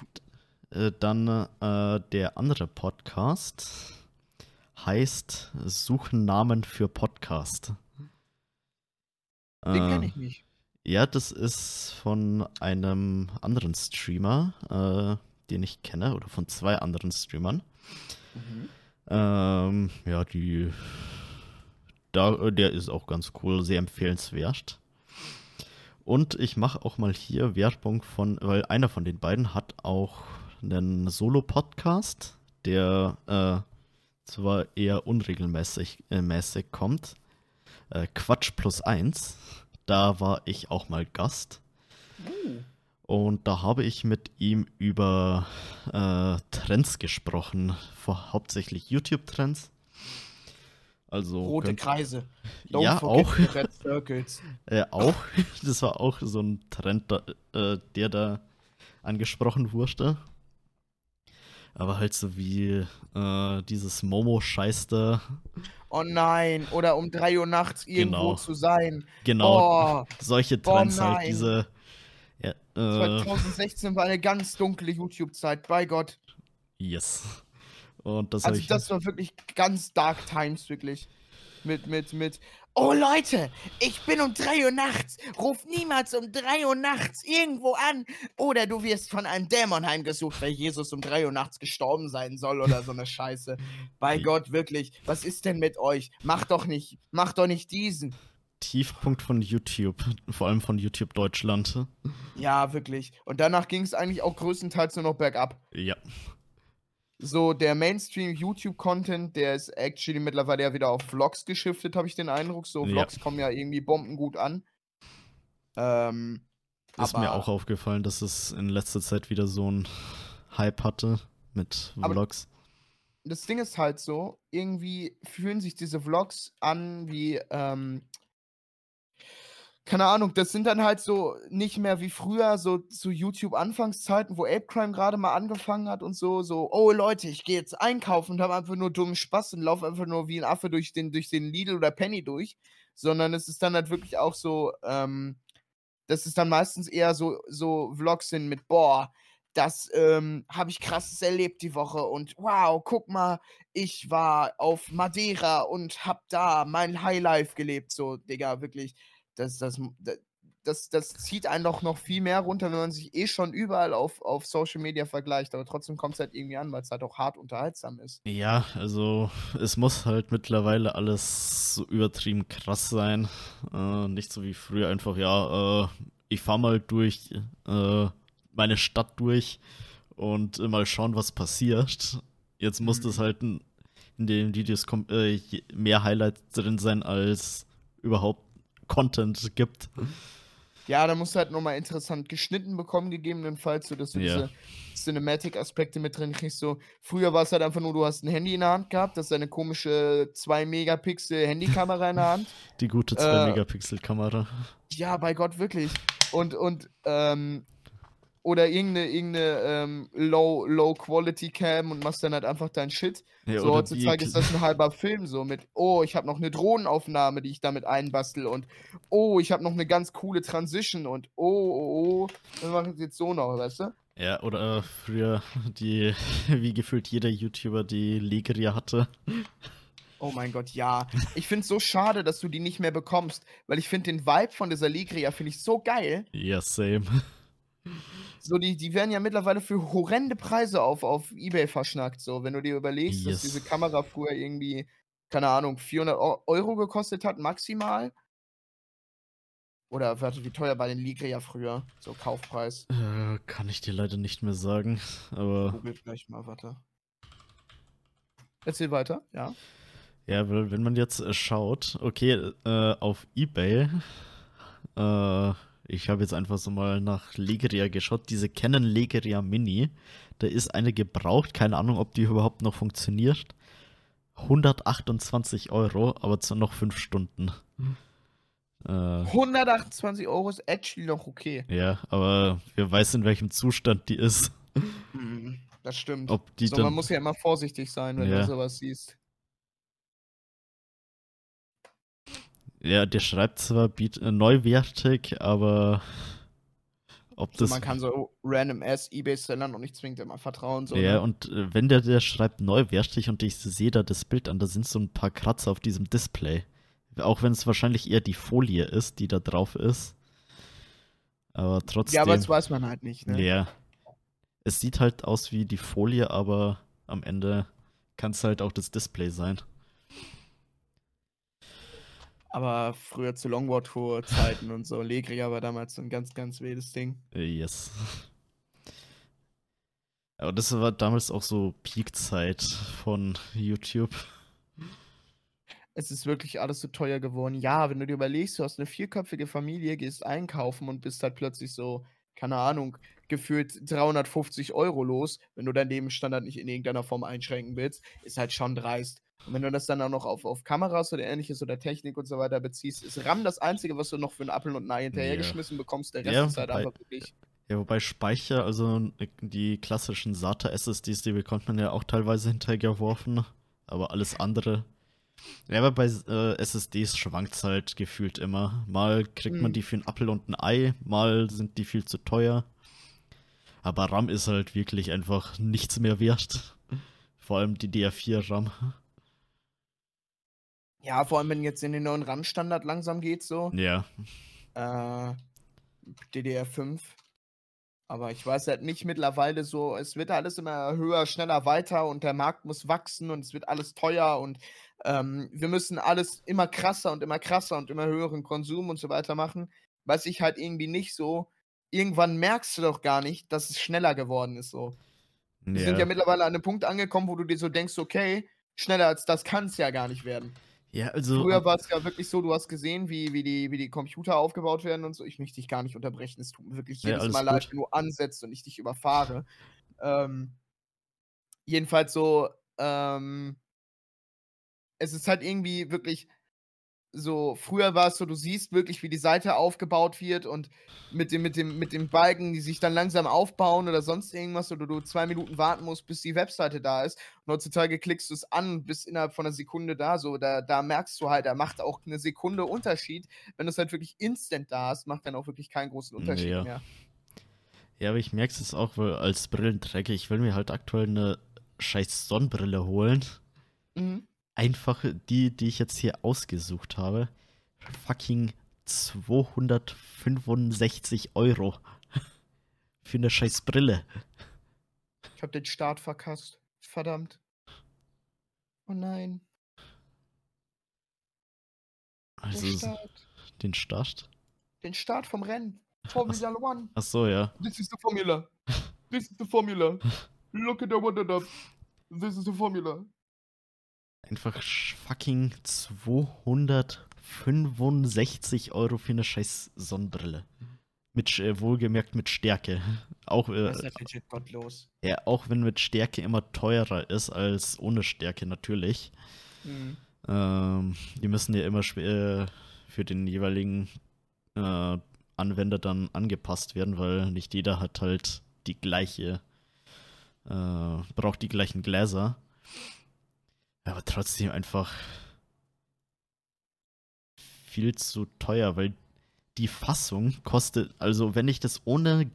äh, dann äh, der andere Podcast heißt Suchen Namen für Podcast. Den äh, kenne ich nicht. Ja, das ist von einem anderen Streamer, äh, den ich kenne, oder von zwei anderen Streamern. Mhm. Ähm, ja, die. Da, der ist auch ganz cool, sehr empfehlenswert. Und ich mache auch mal hier Werbung von, weil einer von den beiden hat auch einen Solo-Podcast, der äh, zwar eher unregelmäßig äh, mäßig kommt. Äh, Quatsch plus eins. Da war ich auch mal Gast. Uh. Und da habe ich mit ihm über äh, Trends gesprochen, vor, hauptsächlich YouTube-Trends. Also Rote Kreise. Don't ja, auch. Red Circles. *laughs* äh, auch. *laughs* Das war auch so ein Trend, da, äh, der da angesprochen wurde. Aber halt so wie äh, dieses Momo-Scheiß da. Oh nein, oder um 3 Uhr nachts irgendwo genau. zu sein. Genau. Oh. *laughs* Solche Trends oh halt, diese. Ja, 2016 äh, war eine ganz dunkle YouTube-Zeit, bei Gott. Yes. Und das also das war wirklich ganz dark times, wirklich. Mit, mit, mit. Oh Leute, ich bin um 3 Uhr nachts. Ruf niemals um 3 Uhr nachts irgendwo an. Oder du wirst von einem Dämon heimgesucht, weil Jesus um 3 Uhr nachts gestorben sein soll oder so eine *laughs* Scheiße. Bei Gott, wirklich. Was ist denn mit euch? Mach doch nicht, mach doch nicht diesen. Tiefpunkt von YouTube, vor allem von YouTube Deutschland. Ja, wirklich. Und danach ging es eigentlich auch größtenteils nur noch bergab. Ja. So der Mainstream-YouTube-Content, der ist actually mittlerweile ja wieder auf Vlogs geschiftet, habe ich den Eindruck. So, Vlogs ja. kommen ja irgendwie bombengut an. Ähm, ist mir auch aufgefallen, dass es in letzter Zeit wieder so ein Hype hatte mit Vlogs. Das Ding ist halt so, irgendwie fühlen sich diese Vlogs an wie, ähm, keine Ahnung, das sind dann halt so nicht mehr wie früher, so zu YouTube-Anfangszeiten, wo Ape Crime gerade mal angefangen hat und so, so, oh Leute, ich gehe jetzt einkaufen und habe einfach nur dummen Spaß und laufe einfach nur wie ein Affe durch den, durch den Lidl oder Penny durch, sondern es ist dann halt wirklich auch so, ähm, dass es dann meistens eher so, so Vlogs sind mit, boah, das ähm, habe ich krasses erlebt die Woche und wow, guck mal, ich war auf Madeira und hab da mein Highlife gelebt, so, Digga, wirklich das, das, das, das zieht einen doch noch viel mehr runter, wenn man sich eh schon überall auf, auf Social Media vergleicht. Aber trotzdem kommt es halt irgendwie an, weil es halt auch hart unterhaltsam ist. Ja, also es muss halt mittlerweile alles so übertrieben krass sein. Äh, nicht so wie früher einfach, ja, äh, ich fahr mal durch äh, meine Stadt durch und mal schauen, was passiert. Jetzt muss mhm. das halt in, in den Videos äh, mehr Highlights drin sein als überhaupt Content gibt. Ja, da musst du halt nochmal interessant geschnitten bekommen, gegebenenfalls, so dass du ja. diese Cinematic-Aspekte mit drin kriegst. So, früher war es halt einfach nur, du hast ein Handy in der Hand gehabt, das ist eine komische 2-Megapixel-Handykamera in der Hand. *laughs* Die gute 2-Megapixel-Kamera. Äh, ja, bei Gott, wirklich. Und, und ähm, oder irgendeine, irgendeine ähm, Low, Low Quality Cam und machst dann halt einfach dein Shit. Ja, so heutzutage ist das ein halber Film so mit, oh, ich habe noch eine Drohnenaufnahme, die ich damit einbastel und oh, ich habe noch eine ganz coole Transition und oh, oh, oh, wir machen es jetzt so noch, weißt du? Ja, oder äh, früher die, *laughs* wie gefühlt jeder YouTuber die Legria hatte. Oh mein Gott, ja. Ich finde es so schade, dass du die nicht mehr bekommst, weil ich finde den Vibe von dieser Legria finde ich so geil. Ja, same. So, die, die werden ja mittlerweile für horrende Preise auf, auf Ebay verschnackt. So, wenn du dir überlegst, yes. dass diese Kamera früher irgendwie, keine Ahnung, 400 Euro gekostet hat, maximal. Oder warte, wie teuer war den Ligria früher? So Kaufpreis. Äh, kann ich dir leider nicht mehr sagen, *laughs* aber. Google gleich mal, warte. Erzähl weiter, ja. Ja, wenn man jetzt äh, schaut, okay, äh, auf Ebay äh, ich habe jetzt einfach so mal nach Legeria geschaut. Diese Canon Legeria Mini, da ist eine gebraucht. Keine Ahnung, ob die überhaupt noch funktioniert. 128 Euro, aber zu noch 5 Stunden. Äh, 128 Euro ist actually noch okay. Ja, aber wer weiß, in welchem Zustand die ist. Hm, das stimmt. Ob die so, dann, man muss ja immer vorsichtig sein, wenn ja. du sowas siehst. Ja, der schreibt zwar biet, äh, neuwertig, aber ob also das. Man kann so random ass Ebay-Sellern und nicht zwingend immer vertrauen. So, ja, ne? und äh, wenn der, der schreibt neuwertig und ich sehe da das Bild an, da sind so ein paar Kratzer auf diesem Display. Auch wenn es wahrscheinlich eher die Folie ist, die da drauf ist. Aber trotzdem. Ja, aber das weiß man halt nicht, ne? Ja. Es sieht halt aus wie die Folie, aber am Ende kann es halt auch das Display sein. Aber früher zu Longboard-Tour-Zeiten und so. Legria war damals so ein ganz, ganz wildes Ding. Yes. Aber das war damals auch so Peak-Zeit von YouTube. Es ist wirklich alles so teuer geworden. Ja, wenn du dir überlegst, du hast eine vierköpfige Familie, gehst einkaufen und bist halt plötzlich so, keine Ahnung, gefühlt 350 Euro los, wenn du deinen Lebensstandard nicht in irgendeiner Form einschränken willst, ist halt schon dreist. Und wenn du das dann auch noch auf, auf Kameras oder ähnliches oder Technik und so weiter beziehst, ist RAM das Einzige, was du noch für einen Apfel und ein Ei hinterhergeschmissen ja. bekommst. Der Rest ja, ist halt einfach wirklich. Ja, wobei Speicher, also die klassischen SATA-SSDs, die bekommt man ja auch teilweise hinterhergeworfen. Aber alles andere. Ja, aber bei äh, SSDs schwankt es halt gefühlt immer. Mal kriegt hm. man die für einen Apfel und ein Ei, mal sind die viel zu teuer. Aber RAM ist halt wirklich einfach nichts mehr wert. Vor allem die DR4-RAM. Ja, vor allem, wenn jetzt in den neuen RAM-Standard langsam geht, so. Ja. Äh, DDR5. Aber ich weiß halt nicht mittlerweile so, es wird alles immer höher, schneller, weiter und der Markt muss wachsen und es wird alles teuer und ähm, wir müssen alles immer krasser und immer krasser und immer höheren Konsum und so weiter machen. Was ich halt irgendwie nicht so. Irgendwann merkst du doch gar nicht, dass es schneller geworden ist so. Wir sind ja mittlerweile an einem Punkt angekommen, wo du dir so denkst, okay, schneller als das kann es ja gar nicht werden. Ja, also. Früher war es ja wirklich so, du hast gesehen, wie, wie, die, wie die Computer aufgebaut werden und so. Ich möchte dich gar nicht unterbrechen. Es tut mir wirklich jedes Ja, Mal leid, wenn du ansetzt und ich dich überfahre. Ähm, jedenfalls so, ähm, es ist halt irgendwie wirklich so, früher war es so, du siehst wirklich, wie die Seite aufgebaut wird und mit dem, mit dem, mit dem Balken, die sich dann langsam aufbauen oder sonst irgendwas, oder du zwei Minuten warten musst, bis die Webseite da ist. Und heutzutage klickst du es an und bist innerhalb von einer Sekunde da. So, da, da merkst du halt, da macht auch eine Sekunde Unterschied. Wenn du es halt wirklich instant da hast, macht dann auch wirklich keinen großen Unterschied Ja. mehr. Ja, aber ich merke es auch, weil als Brillenträger, ich will mir halt aktuell eine scheiß Sonnenbrille holen. Mhm. Einfach die, die ich jetzt hier ausgesucht habe. Fucking 265 Euro. *laughs* Für eine scheiß Brille. Ich hab den Start verkasst. Verdammt. Oh nein. Also Start. den Start? Den Start vom Rennen. Formula One. Ach so, ja. This is the formula. *laughs* This is the formula. Look at the what it up. This is the formula. Einfach fucking 265 Euro für eine scheiß Sonnenbrille. Mit, äh, wohlgemerkt mit Stärke. Auch, äh, Das ist legit gottlos. ja, auch wenn mit Stärke immer teurer ist als ohne Stärke natürlich. Mhm. Ähm, die müssen ja immer äh, für den jeweiligen äh, Anwender dann angepasst werden, weil nicht jeder hat halt die gleiche, äh, braucht die gleichen Gläser. Aber trotzdem einfach viel zu teuer, weil die Fassung kostet, also wenn ich das ohne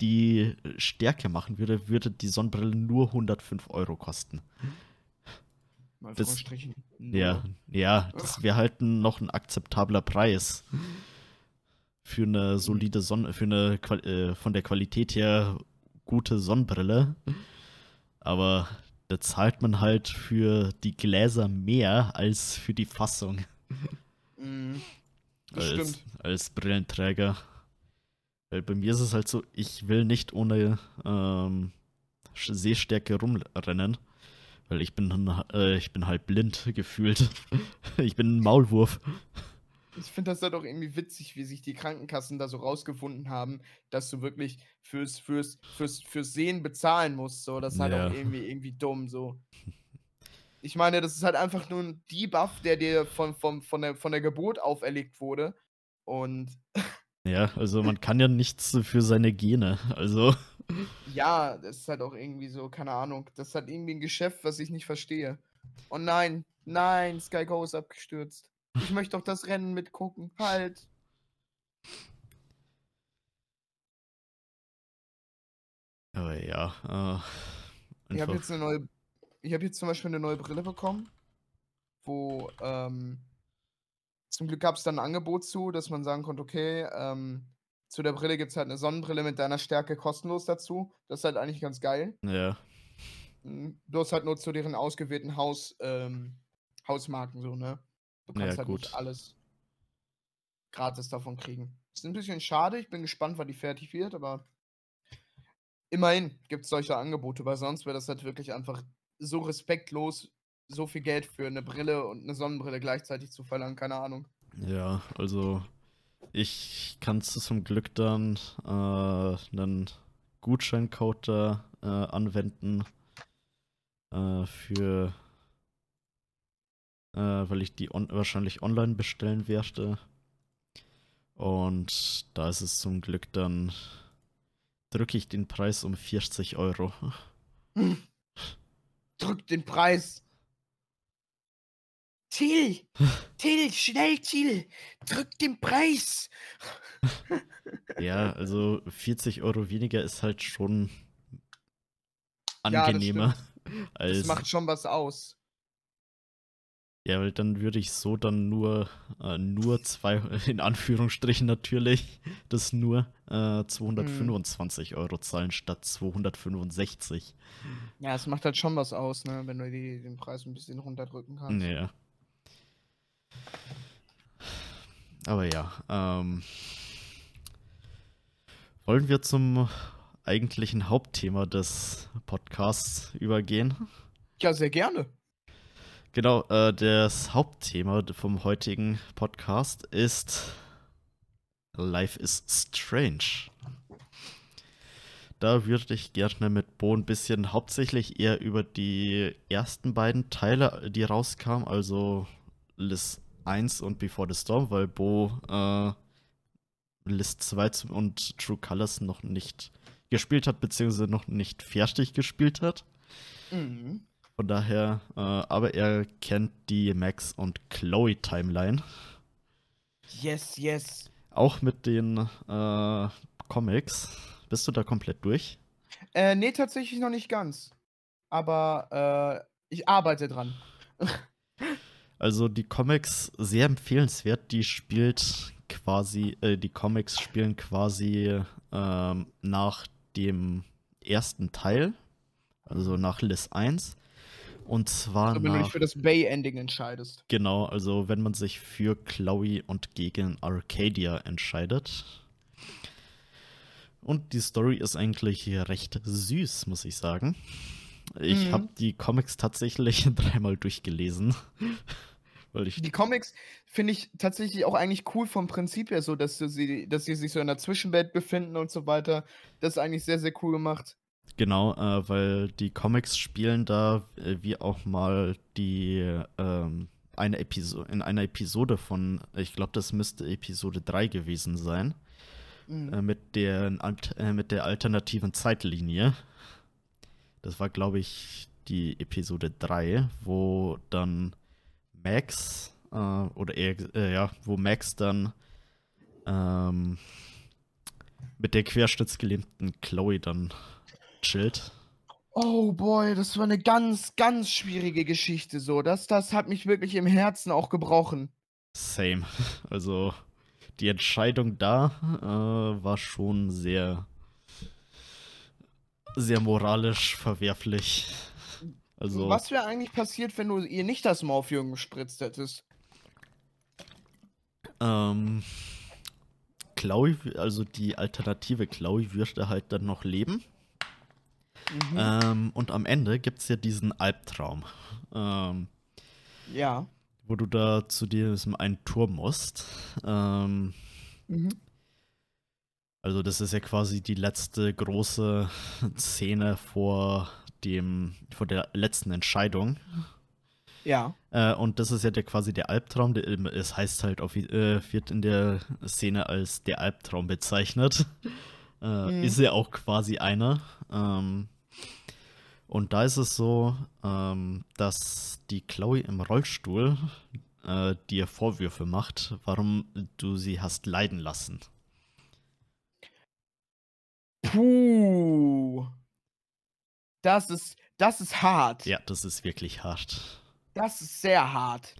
die Stärke machen würde, würde die Sonnenbrille nur 105 Euro kosten. Mal Das- vorstrichen. Ja, ja, das wäre halt noch ein akzeptabler Preis. Für eine solide Sonne, für eine äh, von der Qualität her gute Sonnenbrille. Aber da zahlt man halt für die Gläser mehr als für die Fassung. Mhm. *laughs* Das als, stimmt. als Brillenträger. Weil bei mir ist es halt so, ich will nicht ohne ähm, Sehstärke rumrennen. Weil ich bin, äh, ich bin halt blind *laughs* gefühlt. ich bin ein Maulwurf. Ich finde das halt auch irgendwie witzig, wie sich die Krankenkassen da so rausgefunden haben, dass du wirklich fürs, fürs, fürs, fürs Sehen bezahlen musst. So, das ist halt Ja. auch irgendwie, irgendwie dumm. So. Ich meine, das ist halt einfach nur ein Debuff, der dir von, von, von, der, von der Geburt auferlegt wurde. Und Ja, also man kann ja nichts für seine Gene. Also, ja, das ist halt auch irgendwie so, keine Ahnung. Das ist halt irgendwie ein Geschäft, was ich nicht verstehe. Und nein, nein, Sky Go ist abgestürzt. Ich möchte doch das Rennen mitgucken. Halt. aber ja. Äh, Ich habe jetzt eine neue. Ich habe jetzt zum Beispiel eine neue Brille bekommen, wo ähm, zum Glück gab es dann ein Angebot zu, dass man sagen konnte, okay, ähm, zu der Brille gibt es halt eine Sonnenbrille mit deiner Stärke kostenlos dazu. Das ist halt eigentlich ganz geil. ja. Du hast halt nur zu deren ausgewählten Haus, ähm, Hausmarken so, ne? Du Ja, kannst halt gut. nicht alles gratis davon kriegen. Ist ein bisschen schade, ich bin gespannt, wann die fertig wird, aber immerhin gibt es solche Angebote, weil sonst wäre das halt wirklich einfach so respektlos, so viel Geld für eine Brille und eine Sonnenbrille gleichzeitig zu verlangen, keine Ahnung. ja, also ich kann zum Glück dann äh, einen Gutscheincode da äh, anwenden äh, für, äh, weil ich die on wahrscheinlich online bestellen werde. Und da ist es zum Glück dann, drücke ich den Preis um 40 Euro. *laughs* Drück den Preis! Till! *laughs* Till, schnell, Till! Drück den Preis! Ja, also 40 Euro weniger ist halt schon Ja, das angenehmer. Das macht schon was aus. Ja, weil dann würde ich so dann nur, äh, nur zwei, *laughs* in Anführungsstrichen natürlich, das nur äh, 225 Euro zahlen statt 265. Ja, es macht halt schon was aus, ne, wenn du die, den Preis ein bisschen runterdrücken kannst. Ja. Aber ja, ähm, wollen wir zum eigentlichen Hauptthema des Podcasts übergehen? Ja, sehr gerne. Genau, äh, das Hauptthema vom heutigen Podcast ist Life is Strange. Da würde ich gerne mit Bo ein bisschen hauptsächlich eher über die ersten beiden Teile, die rauskamen, also Liz 1 und Before the Storm, weil Bo äh, List 2 und True Colors noch nicht gespielt hat, beziehungsweise noch nicht fertig gespielt hat. Mhm. Von daher, äh, aber er kennt die Max und Chloe Timeline. Yes, yes. Auch mit den äh, Comics. Bist du da komplett durch? Äh, nee, tatsächlich noch nicht ganz. Aber äh, ich arbeite dran. *laughs* also die Comics sehr empfehlenswert. Die spielt quasi, äh, die Comics spielen quasi ähm, nach dem ersten Teil, also nach Liz 1. Und zwar also, wenn nach, du dich für das Bay-Ending entscheidest. Genau, also wenn man sich für Chloe und gegen Arcadia entscheidet. Und die Story ist eigentlich recht süß, muss ich sagen. Ich mhm. habe die Comics tatsächlich *laughs* dreimal durchgelesen. *laughs* Weil ich die Comics finde ich tatsächlich auch eigentlich cool vom Prinzip her, so dass sie, dass sie sich so in der Zwischenwelt befinden und so weiter. Das ist eigentlich sehr, sehr cool gemacht. Genau, äh, weil die Comics spielen da äh, wie auch mal die ähm, eine Episode in einer Episode von, ich glaube, das müsste Episode 3 gewesen sein. Mhm. Äh, mit, der, äh, mit der alternativen Zeitlinie. Das war, glaube ich, die Episode 3, wo dann Max, äh, oder eher, äh, ja, wo Max dann ähm, mit der querschnittsgelähmten Chloe dann chillt. Oh boy, das war eine ganz, ganz schwierige Geschichte so. Das, das hat mich wirklich im Herzen auch gebrochen. Same. *laughs* Also die Entscheidung da äh, war schon sehr, sehr moralisch verwerflich. Also, Was wäre eigentlich passiert, wenn du ihr nicht das Morphium gespritzt hättest? Ähm, Chloe, also die alternative Chloe würde halt dann noch leben. Mhm. Ähm, und am Ende gibt es ja diesen Albtraum. Ähm, ja. Wo du da zu diesem einen Turm musst. Ähm, mhm. Also, das ist ja quasi die letzte große Szene vor dem, vor der letzten Entscheidung. Ja. Äh, und das ist ja der, quasi der Albtraum. Der, es heißt halt, auf, äh, wird in der Szene als der Albtraum bezeichnet. Äh, mhm. Ist ja auch quasi einer. Ähm, und da ist es so, ähm, dass die Chloe im Rollstuhl äh, dir Vorwürfe macht, warum du sie hast leiden lassen. Puh. Das ist, das ist hart. Ja, das ist wirklich hart. Das ist sehr hart.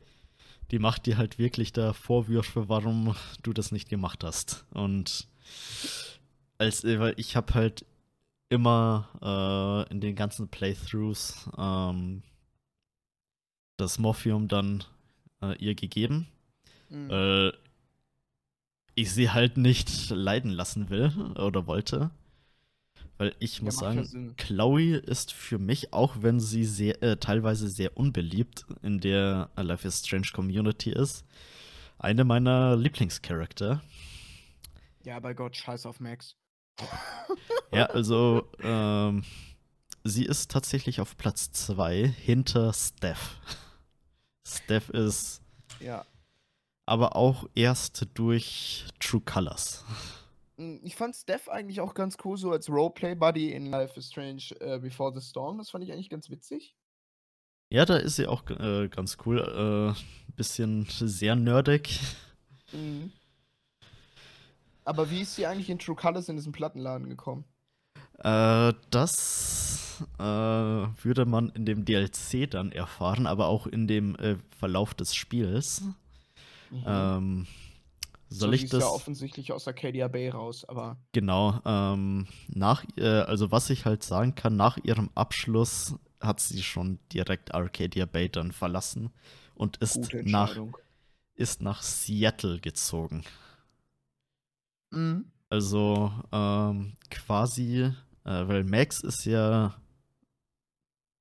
Die macht dir halt wirklich da Vorwürfe, warum du das nicht gemacht hast. Und als weil ich habe halt immer äh, in den ganzen Playthroughs ähm, das Morphium dann äh, ihr gegeben. Mhm. Äh, ich sie halt nicht leiden lassen will oder wollte. Weil ich muss ja, sagen, Chloe ist für mich, auch wenn sie sehr, äh, teilweise sehr unbeliebt in der Life is Strange Community ist, eine meiner Lieblingscharakter. Ja, bei Gott, scheiß auf Max. Ja, also, ähm, sie ist tatsächlich auf Platz 2 hinter Steph. Steph ist. Ja. Aber auch erst durch True Colors. Hm, ich fand Steph eigentlich auch ganz cool, so als Roleplay-Buddy in Life is Strange uh, Before the Storm. Das fand ich eigentlich ganz witzig. Ja, da ist sie auch äh, ganz cool. Äh, bisschen sehr nerdig. Mhm. Aber wie ist sie eigentlich in True Colors in diesen Plattenladen gekommen? Äh, das äh, würde man in dem DLC dann erfahren, aber auch in dem äh, Verlauf des Spiels. Mhm. Ähm, soll so ich das? ja offensichtlich aus Arcadia Bay raus, aber. Genau. Ähm, nach, äh, also was ich halt sagen kann, nach ihrem Abschluss hat sie schon direkt Arcadia Bay dann verlassen und ist nach ist nach Seattle gezogen. Mhm. Also ähm, quasi äh, weil Max ist ja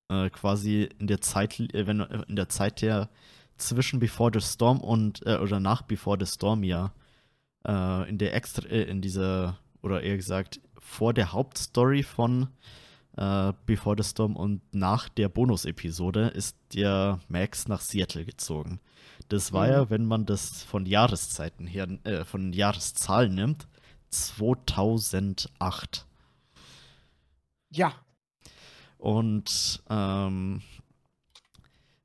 äh, quasi in der Zeit, äh, wenn äh, in der Zeit der zwischen Before the Storm und äh, oder nach Before the Storm ja äh, in der extra in dieser oder eher gesagt vor der Hauptstory von Before the Storm und nach der Bonus-Episode ist der Max nach Seattle gezogen. Das war mhm. ja, wenn man das von Jahreszeiten her, äh, von Jahreszahlen nimmt, 2008. Ja. Und ähm,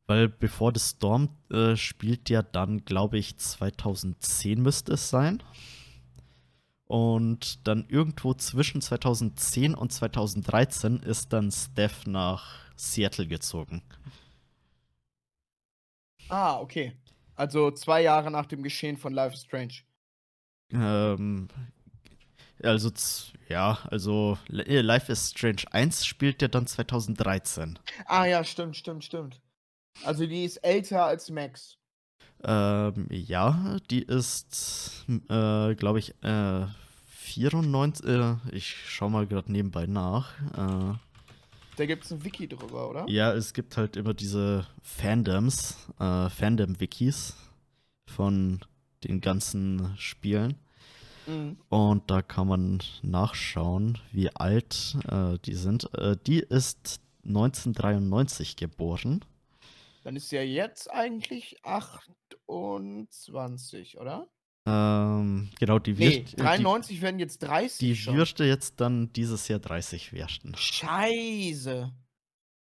weil bevor The Storm äh, spielt ja dann, glaube ich, 2010 müsste es sein. Und dann irgendwo zwischen 2010 und 2013 ist dann Steph nach Seattle gezogen. Ah, okay. Also zwei Jahre nach dem Geschehen von Life is Strange. Ähm, also, ja, also äh, Life is Strange 1 spielt ja dann 2013. Ah ja, stimmt, stimmt, stimmt. Also die ist älter als Max. Ähm, ja, die ist, äh, glaube ich, äh, 94. Äh, ich schau mal gerade nebenbei nach. Äh, da gibt es ein Wiki drüber, oder? Ja, es gibt halt immer diese Fandoms, äh, Fandom-Wikis von den ganzen Spielen. Mhm. Und da kann man nachschauen, wie alt äh, die sind. Äh, die ist 1993 geboren. Dann ist sie ja jetzt eigentlich 28, oder? Ähm, genau, die nee, wird. 93 die, werden jetzt 30. Die schon. würde jetzt dann dieses Jahr 30 werden. Scheiße.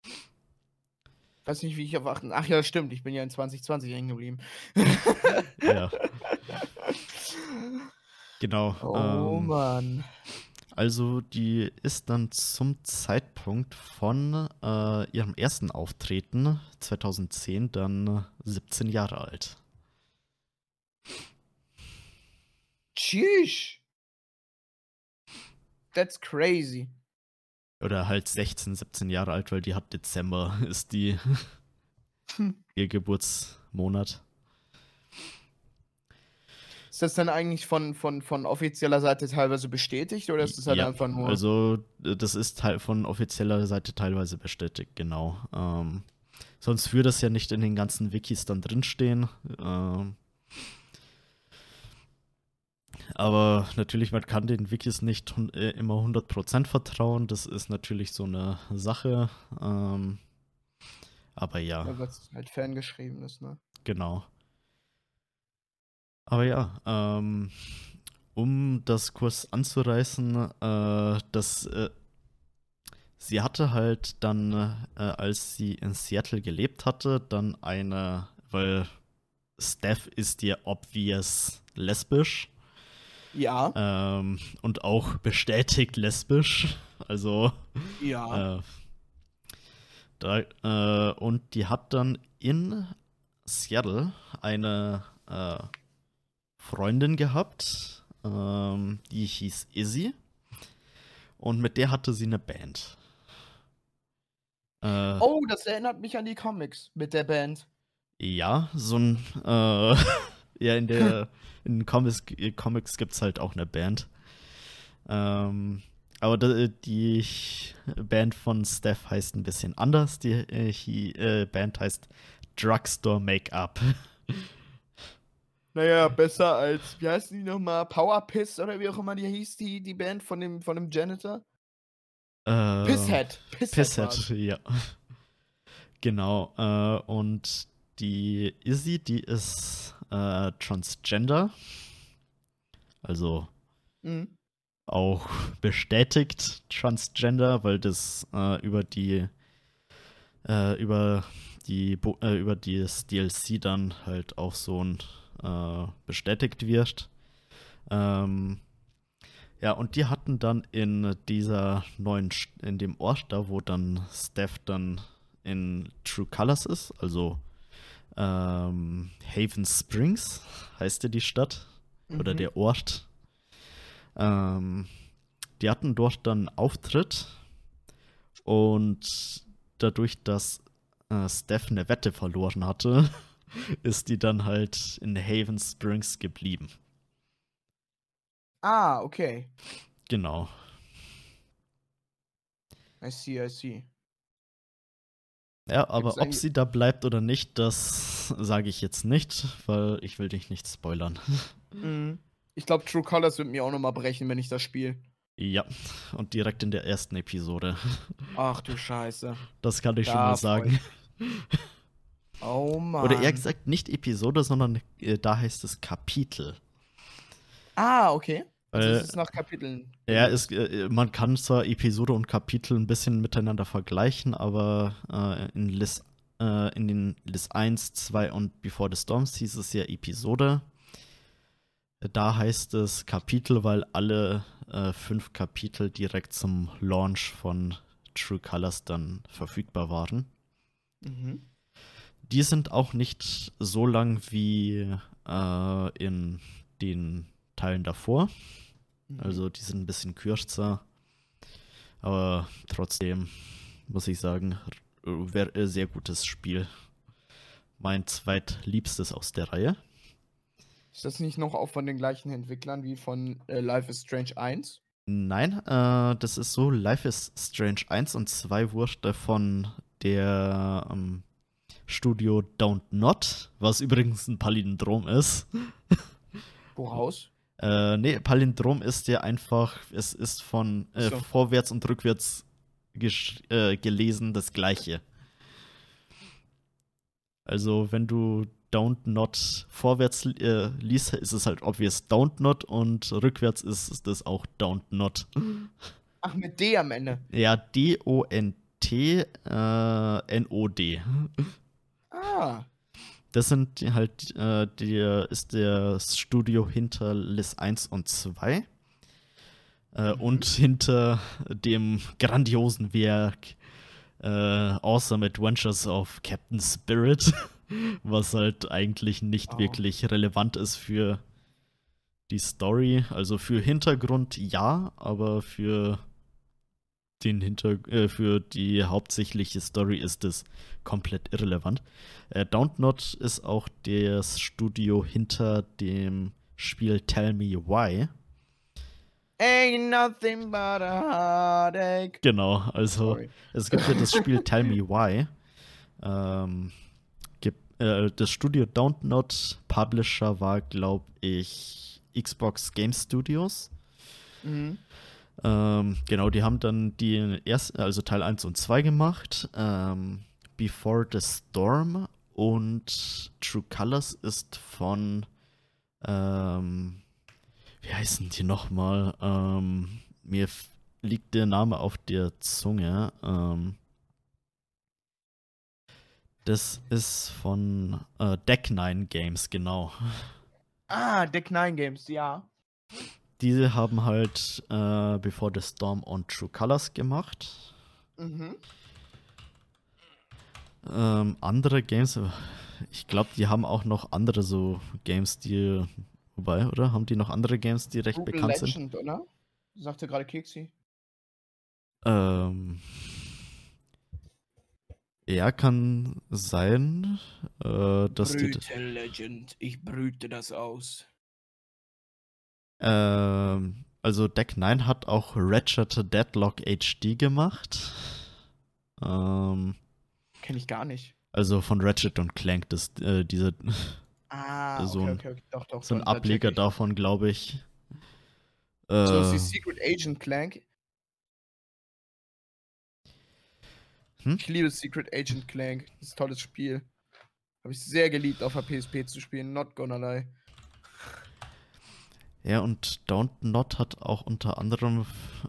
Ich weiß nicht, wie ich auf 8. Ach ja, stimmt, ich bin ja in 2020 hängen geblieben. ja. *laughs* Genau. Oh ähm, Mann. Also, die ist dann zum Zeitpunkt von äh, ihrem ersten Auftreten 2010 dann 17 Jahre alt. Tschüss. That's crazy. Oder halt 16, 17 Jahre alt, weil die hat Dezember, *laughs* ist die *laughs* ihr Geburtsmonat. Ist das dann eigentlich von, von, von offizieller Seite teilweise bestätigt oder ist das halt ja, einfach nur. Also, das ist von offizieller Seite teilweise bestätigt, genau. Ähm, sonst würde das ja nicht in den ganzen Wikis dann drinstehen. Ähm, aber natürlich, man kann den Wikis nicht äh, immer 100% vertrauen. Das ist natürlich so eine Sache. Ähm, aber ja. Ja, was halt ferngeschrieben ist, ne? Genau. Aber ja, ähm, um das kurz anzureißen, äh, das, äh, sie hatte halt dann, äh, als sie in Seattle gelebt hatte, dann eine, weil Steph ist ja obvious lesbisch. Ja. Ähm, und auch bestätigt lesbisch. Also. Ja. Äh, da, äh, und die hat dann in Seattle eine äh, Freundin gehabt, ähm, die hieß Izzy. Und mit der hatte sie eine Band. Äh, oh, das erinnert mich an die Comics mit der Band. Ja, so ein äh, *laughs* Ja, in der in Comics, Comics gibt es halt auch eine Band. Ähm, aber die Band von Steph heißt ein bisschen anders. Die, die äh, Band heißt Drugstore Make-up. Naja, besser als, wie heißt die nochmal? Power Piss oder wie auch immer die hieß, die, die Band von dem, von dem Janitor? Äh, Pisshead. Pisshead, Pisshead ja. Genau. Äh, und die Izzy, die ist äh, Transgender. Also mhm. auch bestätigt Transgender, weil das äh, über die äh, über die äh, über das DLC dann halt auch so ein äh, bestätigt wird. Ähm, ja, und die hatten dann in dieser neuen, in dem Ort da, wo dann Steph dann in True Colors ist, also ähm, Haven Springs heißt ja die Stadt mhm. oder der Ort. Ähm, die hatten dort dann Auftritt und dadurch, dass äh, Steph eine Wette verloren hatte, *laughs* ist die dann halt in Haven Springs geblieben. Ah, okay. Genau. I see, I see. Ja, aber ob sie da bleibt oder nicht, das sage ich jetzt nicht, weil ich will dich nicht spoilern. *laughs* Mhm. Ich glaube, True Colors wird mir auch nochmal brechen, wenn ich das spiele. Ja, und direkt in der ersten Episode. Ach du Scheiße. Das kann ich da schon mal sagen. *laughs* Oh Mann. Oder eher gesagt, nicht Episode, sondern äh, da heißt es Kapitel. Ah, okay. Also es ist nach Kapiteln. Ja, ist, äh, man kann zwar Episode und Kapitel ein bisschen miteinander vergleichen, aber äh, in, List, äh, in den List 1, 2 und Before the Storms hieß es ja Episode. Da heißt es Kapitel, weil alle äh, fünf Kapitel direkt zum Launch von True Colors dann verfügbar waren. Mhm. Die sind auch nicht so lang wie äh, in den Teilen davor. Mhm. Also die sind ein bisschen kürzer. Aber trotzdem muss ich sagen, wäre ein sehr gutes Spiel. Mein zweitliebstes aus der Reihe. Ist das nicht noch auch von den gleichen Entwicklern wie von äh, Life is Strange 1? Nein, äh, das ist so, Life is Strange 1 und 2 wurde von der ähm, Studio Don't Not, was übrigens ein Palindrom ist. Woraus? Äh, nee, Palindrom ist ja einfach, es ist von äh, so. vorwärts und rückwärts äh, gelesen das gleiche. Also, wenn du Don't Not vorwärts äh, liest, ist es halt obvious Don't Not und rückwärts ist es auch Don't Not. Ach, mit D am Ende. Ja, D-O-N-T äh. Ah. Das sind halt, äh, der ist der Studio hinter Liz 1 und 2. Äh, mhm. Und hinter dem grandiosen Werk äh, Awesome Adventures of Captain Spirit, *laughs* was halt eigentlich nicht oh. wirklich relevant ist für die Story. Also für Hintergrund ja, aber für den Hinter äh, für die hauptsächliche Story ist es komplett irrelevant. Äh, Downtot ist auch das Studio hinter dem Spiel Tell Me Why. Ain't nothing but a heartache. Genau, also Sorry. es gibt ja das Spiel *laughs* Tell Me Why. Ähm, gibt, äh, das Studio Downtot Publisher war, glaube ich, Xbox Game Studios. Mhm. Ähm, genau, die haben dann die erste, also Teil 1 und 2 gemacht. Ähm, Before the Storm und True Colors ist von ähm, wie heißen die nochmal? Ähm, mir liegt der Name auf der Zunge. Ähm, das ist von äh, Deck 9 Games, genau. Ah, Deck 9 Games, ja diese haben halt äh, Before the Storm und True Colors gemacht. Mhm. Ähm, andere Games, ich glaube, die haben auch noch andere so Games, die. Wobei, oder? Haben die noch andere Games, die recht Google bekannt Legend, sind? oder? Sagte gerade Keksi. Ähm. Ja, kann sein, äh, dass Brüte die. Legend, ich brüte das aus. Ähm, also Deck 9 hat auch Ratchet Deadlock HD gemacht. Ähm, Kenne ich gar nicht. Also von Ratchet und Clank, das, äh, diese. Ah, *laughs* so okay, ein, okay, okay. Doch, doch, so ein Ableger davon, glaube ich. Äh, so ist die Secret Agent Clank. Hm? Ich liebe Secret Agent Clank. Das ist ein tolles Spiel. Habe ich sehr geliebt, auf der PSP zu spielen. Not gonna lie. Ja, und Don't Not hat auch unter anderem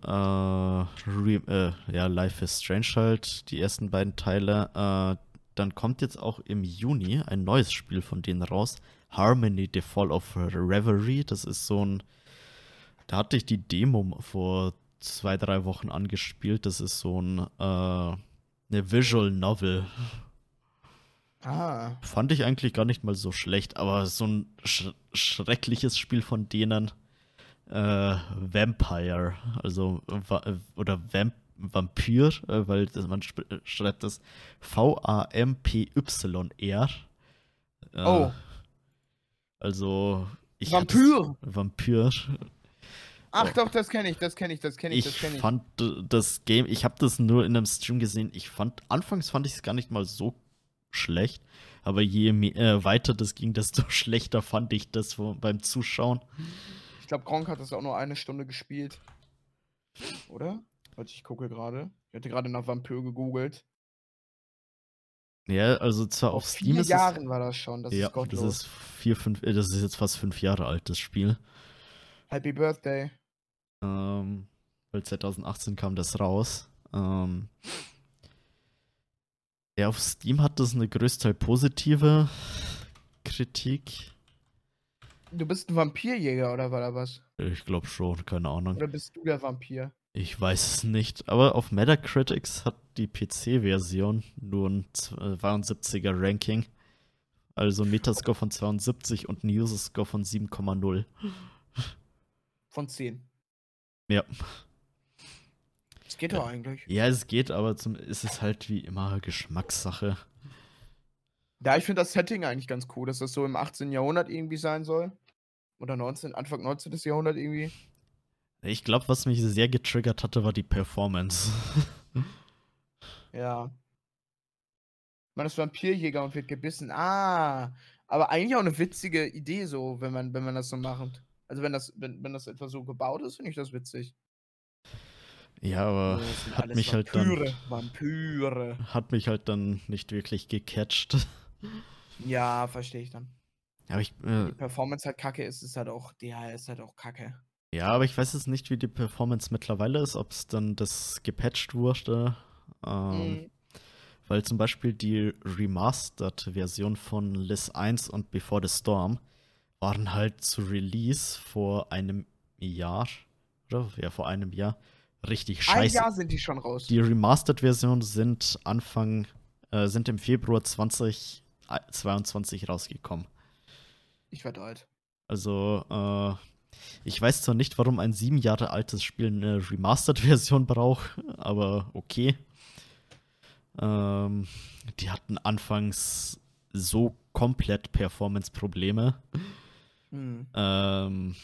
äh, äh, ja, Life is Strange halt, die ersten beiden Teile. Äh, dann kommt jetzt auch im Juni ein neues Spiel von denen raus. Harmony, The Fall of Reverie. Das ist so ein. Da hatte ich die Demo vor zwei, drei Wochen angespielt. Das ist so ein. Äh, eine Visual Novel. Ah. Fand ich eigentlich gar nicht mal so schlecht, aber so ein sch schreckliches Spiel von denen. Äh, Vampire, also oder Vamp Vampir, äh, weil das, man schreibt das V-A-M-P-Y-R. Äh, oh. Also ich Vampir. Vampir. Ach doch, das kenne ich, das kenne ich, das kenne ich, Ich das kenne ich. fand äh, das Game, ich habe das nur in einem Stream gesehen. Ich fand, anfangs fand ich es gar nicht mal so schlecht, aber je mehr, äh, weiter das ging, desto *laughs* schlechter fand ich das beim Zuschauen. Ich glaube, Gronk hat das auch nur eine Stunde gespielt. Oder? Warte, ich gucke gerade. Ich hatte gerade nach Vampir gegoogelt. Ja, also zwar auf Vor Steam vier ist Jahren war das schon. Das es, ja, ist gottlos. das ist vier, fünf, äh, das ist jetzt fast fünf Jahre alt, das Spiel. Happy Birthday. Ähm, weil 2018 kam das raus. Ähm, ja, auf Steam hat das eine größtenteils positive Kritik. Du bist ein Vampirjäger oder war da was? Ich glaube schon, keine Ahnung. Oder bist du der Vampir? Ich weiß es nicht. Aber auf Metacritics hat die PC-Version nur ein 72er Ranking. Also Metascore von 72 und ein User-Score von 7,0. Von 10. Ja. Das geht doch eigentlich. Ja, es geht, aber zum, ist es halt wie immer Geschmackssache. Ja, ich finde das Setting eigentlich ganz cool, dass das so im 18. Jahrhundert irgendwie sein soll. Oder 19, Anfang 19. Jahrhundert irgendwie. Ich glaube, was mich sehr getriggert hatte, war die Performance. Ja. Man ist Vampirjäger und wird gebissen. Ah. Aber eigentlich auch eine witzige Idee, so, wenn man, wenn man das so macht. Also wenn das, wenn, wenn das etwa so gebaut ist, finde ich das witzig. Ja, aber sind hat mich halt dann Vampire, Vampire. hat mich halt dann nicht wirklich gecatcht. *laughs* Ja, verstehe ich dann. Aber ich, Die äh, Performance halt kacke ist, ist halt auch, ja, ist halt auch kacke. ja, aber ich weiß jetzt nicht, wie die Performance mittlerweile ist, ob es dann das gepatcht wurde. Ähm, Mhm. Weil zum Beispiel die Remastered-Version von Liz 1 und Before the Storm waren halt zu Release vor einem Jahr, oder? Ja, vor einem Jahr. Richtig Ein scheiße. Jahr sind die schon raus. Die Remastered-Version sind Anfang, äh, sind im Februar 2022 rausgekommen. Ich werde alt. Also, äh, ich weiß zwar nicht, warum ein sieben Jahre altes Spiel eine Remastered-Version *laughs* braucht, aber okay. Ähm, die hatten anfangs so komplett Performance-Probleme. Hm. Ähm,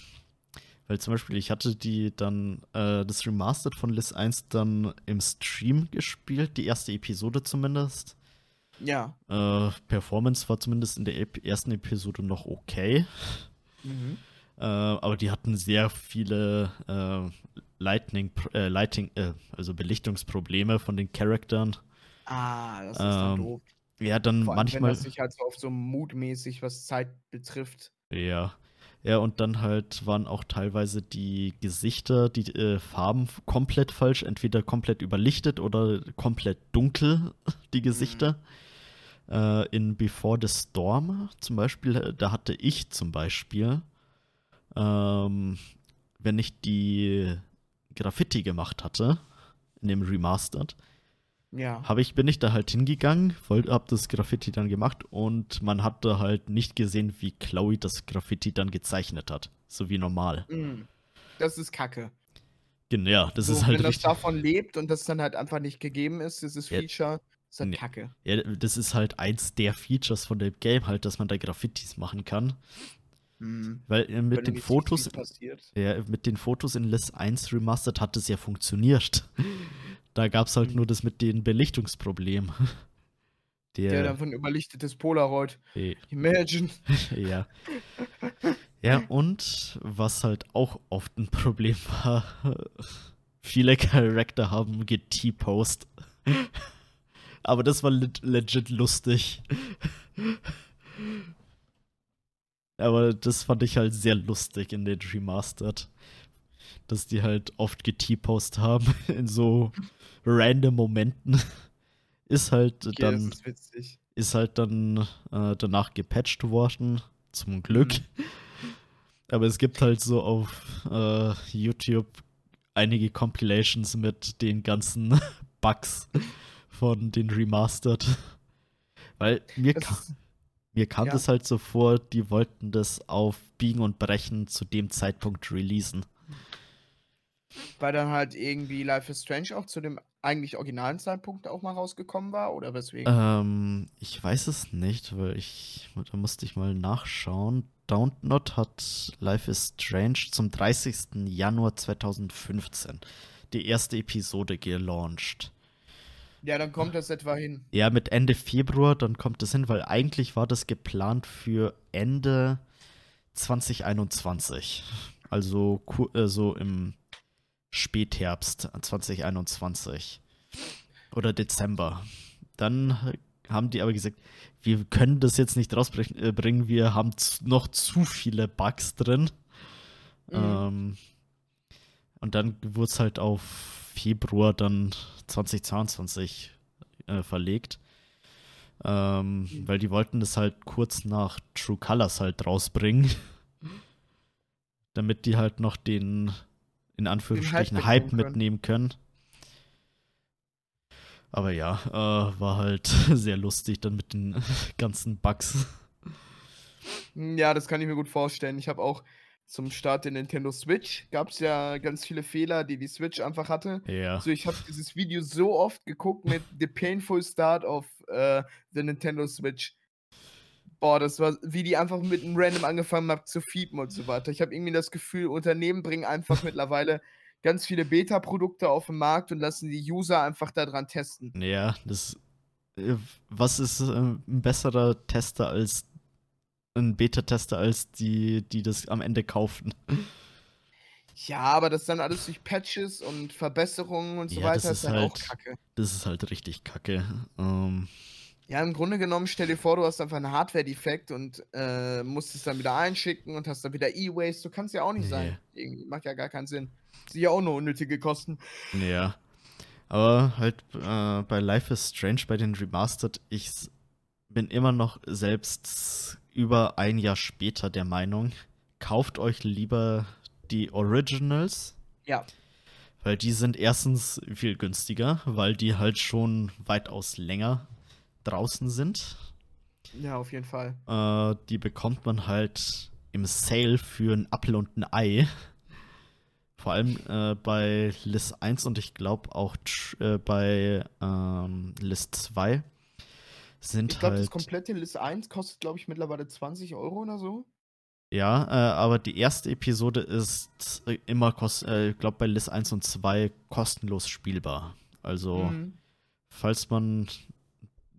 weil zum Beispiel, ich hatte die dann, äh, das Remastered von Liz 1 dann im Stream gespielt, die erste Episode zumindest. Ja. Äh, Performance war zumindest in der Ep ersten Episode noch okay. Mhm. Äh, aber die hatten sehr viele äh, Lightning, äh, Lighting, äh, also Belichtungsprobleme von den Charakteren. Ah, das ist dann Ähm, doof. Ja, dann Vor allem, wenn manchmal. das sich halt so auf so mutmäßig, was Zeit betrifft. Ja. Ja, und dann halt waren auch teilweise die Gesichter, die äh, Farben komplett falsch, entweder komplett überlichtet oder komplett dunkel, *laughs* die Gesichter. Äh, in Before the Storm zum Beispiel, äh, da hatte ich zum Beispiel, ähm, wenn ich die Graffiti gemacht hatte, in dem Remastered, Ja. habe ich, bin ich da halt hingegangen, wollte, hab das Graffiti dann gemacht und man hat da halt nicht gesehen, wie Chloe das Graffiti dann gezeichnet hat. So wie normal. Mhm. Das ist kacke. Genau, ja, das so, ist halt wenn das richtig. davon lebt und das dann halt einfach nicht gegeben ist, dieses Ja. Feature, ist halt kacke. Ja, das ist halt eins der Features von dem Game, halt, dass man da Graffitis machen kann. Mhm. Weil äh, mit den Fotos, ja, mit den Fotos in Liz 1 Remastered hat es ja funktioniert. Da gab es halt Mhm. nur das mit den Belichtungsproblemen. *laughs* Der Der, dann von überlichtetes Polaroid. eh, Imagine. *laughs* Ja. Ja, und was halt auch oft ein Problem *laughs* war, viele Charakter haben T-Post. Aber das war leg legit lustig. Aber das fand ich halt sehr lustig in den Remastered. Dass die halt oft T-Post haben *laughs* in so random Momenten. *laughs* Ist halt Okay, dann ist ist halt dann äh, danach gepatcht worden, zum Glück. Mhm. *laughs* Aber es gibt halt so auf äh, YouTube einige Compilations mit den ganzen Bugs von den Remastered. Weil mir, ka mir kam ja. das halt so vor, die wollten das auf Biegen und Brechen zu dem Zeitpunkt releasen. Weil dann halt irgendwie Life is Strange auch zu dem eigentlich originalen Zeitpunkt auch mal rausgekommen war oder weswegen? Ähm, ich weiß es nicht, weil ich, da musste ich mal nachschauen. Downton hat Life is Strange zum 30. Januar 2015 die erste Episode gelauncht. Ja, dann kommt das etwa hin. Ja, mit Ende Februar, dann kommt das hin, weil eigentlich war das geplant für Ende 2021. Also äh, so im Spätherbst 2021. Oder Dezember. Dann haben die aber gesagt, wir können das jetzt nicht rausbringen, wir haben noch zu viele Bugs drin. Mhm. Ähm, und dann wurde es halt auf Februar dann 2022 äh, verlegt. Ähm, mhm. Weil die wollten das halt kurz nach True Colors halt rausbringen. damit die halt noch den, in Anführungsstrichen, Hype, Hype mitnehmen können. Aber ja, äh, war halt *laughs* sehr lustig dann mit den *laughs* ganzen Bugs. Ja, das kann ich mir gut vorstellen. Ich habe auch zum Start der Nintendo Switch gab es ja ganz viele Fehler, die die Switch einfach hatte. Ja. Also ich habe dieses Video so oft geguckt mit The Painful Start of uh, the Nintendo Switch. Boah, das war, wie die einfach mit einem Random angefangen haben zu fiepen und so weiter. Ich habe irgendwie das Gefühl, Unternehmen bringen einfach *laughs* mittlerweile ganz viele Beta-Produkte auf den Markt und lassen die User einfach daran testen. Ja, das. Äh, was ist äh, ein besserer Tester als ein Beta-Tester als die, die das am Ende kaufen. Ja, aber das dann alles durch Patches und Verbesserungen und so ja, weiter ist, ist halt auch kacke. Das ist halt richtig kacke. Um, ähm, ja, im Grunde genommen, stell dir vor, du hast einfach einen Hardware-Defekt und äh, musst es dann wieder einschicken und hast dann wieder E-Waste. Du kannst ja auch nicht nee. sein. Irgendwie macht ja gar keinen Sinn. Sie ja auch nur unnötige Kosten. Ja. Aber halt äh, bei Life is Strange, bei den Remastered, ich bin immer noch selbst über ein Jahr später der Meinung, kauft euch lieber die Originals. Ja. Weil die sind erstens viel günstiger, weil die halt schon weitaus länger draußen sind. Ja, auf jeden Fall. Äh, die bekommt man halt im Sale für ein Apfel und ein Ei. Vor allem äh, bei List 1 und ich glaube auch äh, bei ähm, List 2 sind ich glaub, halt. Das komplette List 1 kostet, glaube ich, mittlerweile 20 Euro oder so. Ja, äh, aber die erste Episode ist äh, immer, kost äh, ich glaube, bei List 1 und 2 kostenlos spielbar. Also, mhm. falls man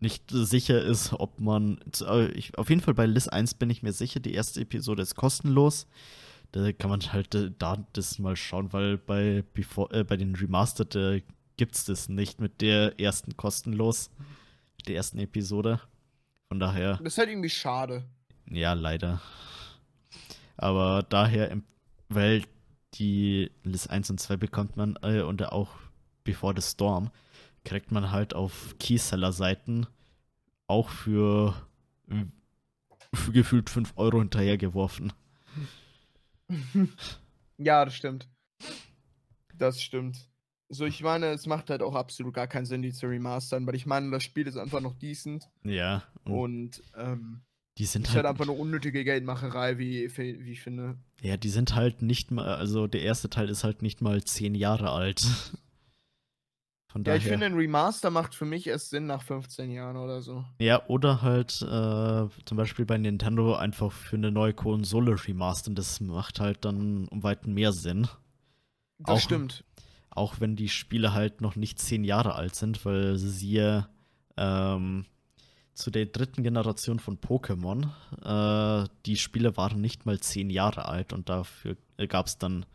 nicht sicher ist, ob man. Äh, ich, auf jeden Fall bei List 1 bin ich mir sicher, die erste Episode ist kostenlos. Da kann man halt äh, da das mal schauen, weil bei, before, äh, bei den Remastered äh, gibt es das nicht mit der ersten kostenlos. Der ersten Episode. Von daher. Das ist halt irgendwie schade. Ja, leider. Aber daher, weil die List 1 und 2 bekommt man äh, und auch Before the Storm, kriegt man halt auf Keyseller-Seiten auch für, für gefühlt 5 Euro hinterhergeworfen. *laughs* ja, das stimmt. Das stimmt. So, ich meine, es macht halt auch absolut gar keinen Sinn, die zu remastern, weil ich meine, das Spiel ist einfach noch decent. Ja. Und, ähm, die sind ist halt, halt einfach eine unnötige Geldmacherei, wie, wie ich finde. Ja, die sind halt nicht mal, also der erste Teil ist halt nicht mal zehn Jahre alt. Von ja, daher. ich finde, ein Remaster macht für mich erst Sinn nach 15 Jahren oder so. Ja, oder halt äh, zum Beispiel bei Nintendo einfach für eine neue Konsole remastern. Das macht halt dann um weiten mehr Sinn. Das Auch, stimmt. Auch wenn die Spiele halt noch nicht zehn Jahre alt sind, weil siehe ähm, zu der dritten Generation von Pokémon, äh, die Spiele waren nicht mal zehn Jahre alt und dafür gab es dann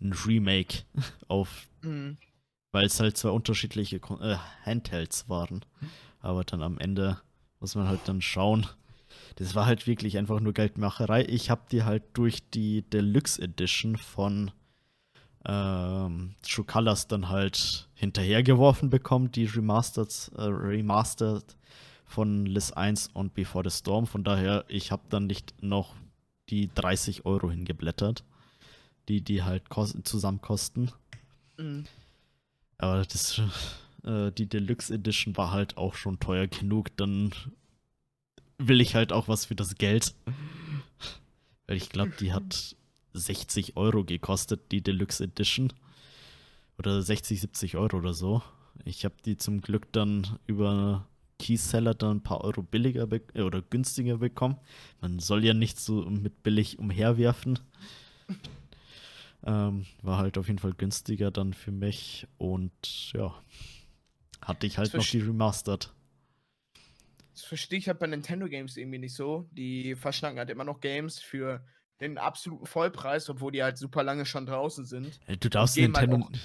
ein Remake *laughs* auf, mhm. Weil es halt zwei unterschiedliche äh, Handhelds waren. Aber dann am Ende muss man halt dann schauen. Das war halt wirklich einfach nur Geldmacherei. Ich habe die halt durch die Deluxe Edition von ähm, True Colors dann halt hinterhergeworfen bekommen, die Remastered, äh, Remastered von Liz 1 und Before the Storm. Von daher, ich habe dann nicht noch die 30 Euro hingeblättert, die die halt zusammen kosten. Mhm. Aber das, äh, die Deluxe Edition war halt auch schon teuer genug. Dann will ich halt auch was für das Geld. Weil ich glaube, die hat 60 Euro gekostet, die Deluxe Edition. Oder 60, 70 Euro oder so. Ich habe die zum Glück dann über Keyseller dann ein paar Euro billiger äh, oder günstiger bekommen. Man soll ja nicht so mit billig umherwerfen. Ähm, war halt auf jeden Fall günstiger dann für mich und ja, hatte ich halt noch die Remastered. Das verstehe ich halt bei Nintendo Games irgendwie nicht so. Die verschnacken halt immer noch Games für den absoluten Vollpreis, obwohl die halt super lange schon draußen sind. Du darfst halt Nintendo, halt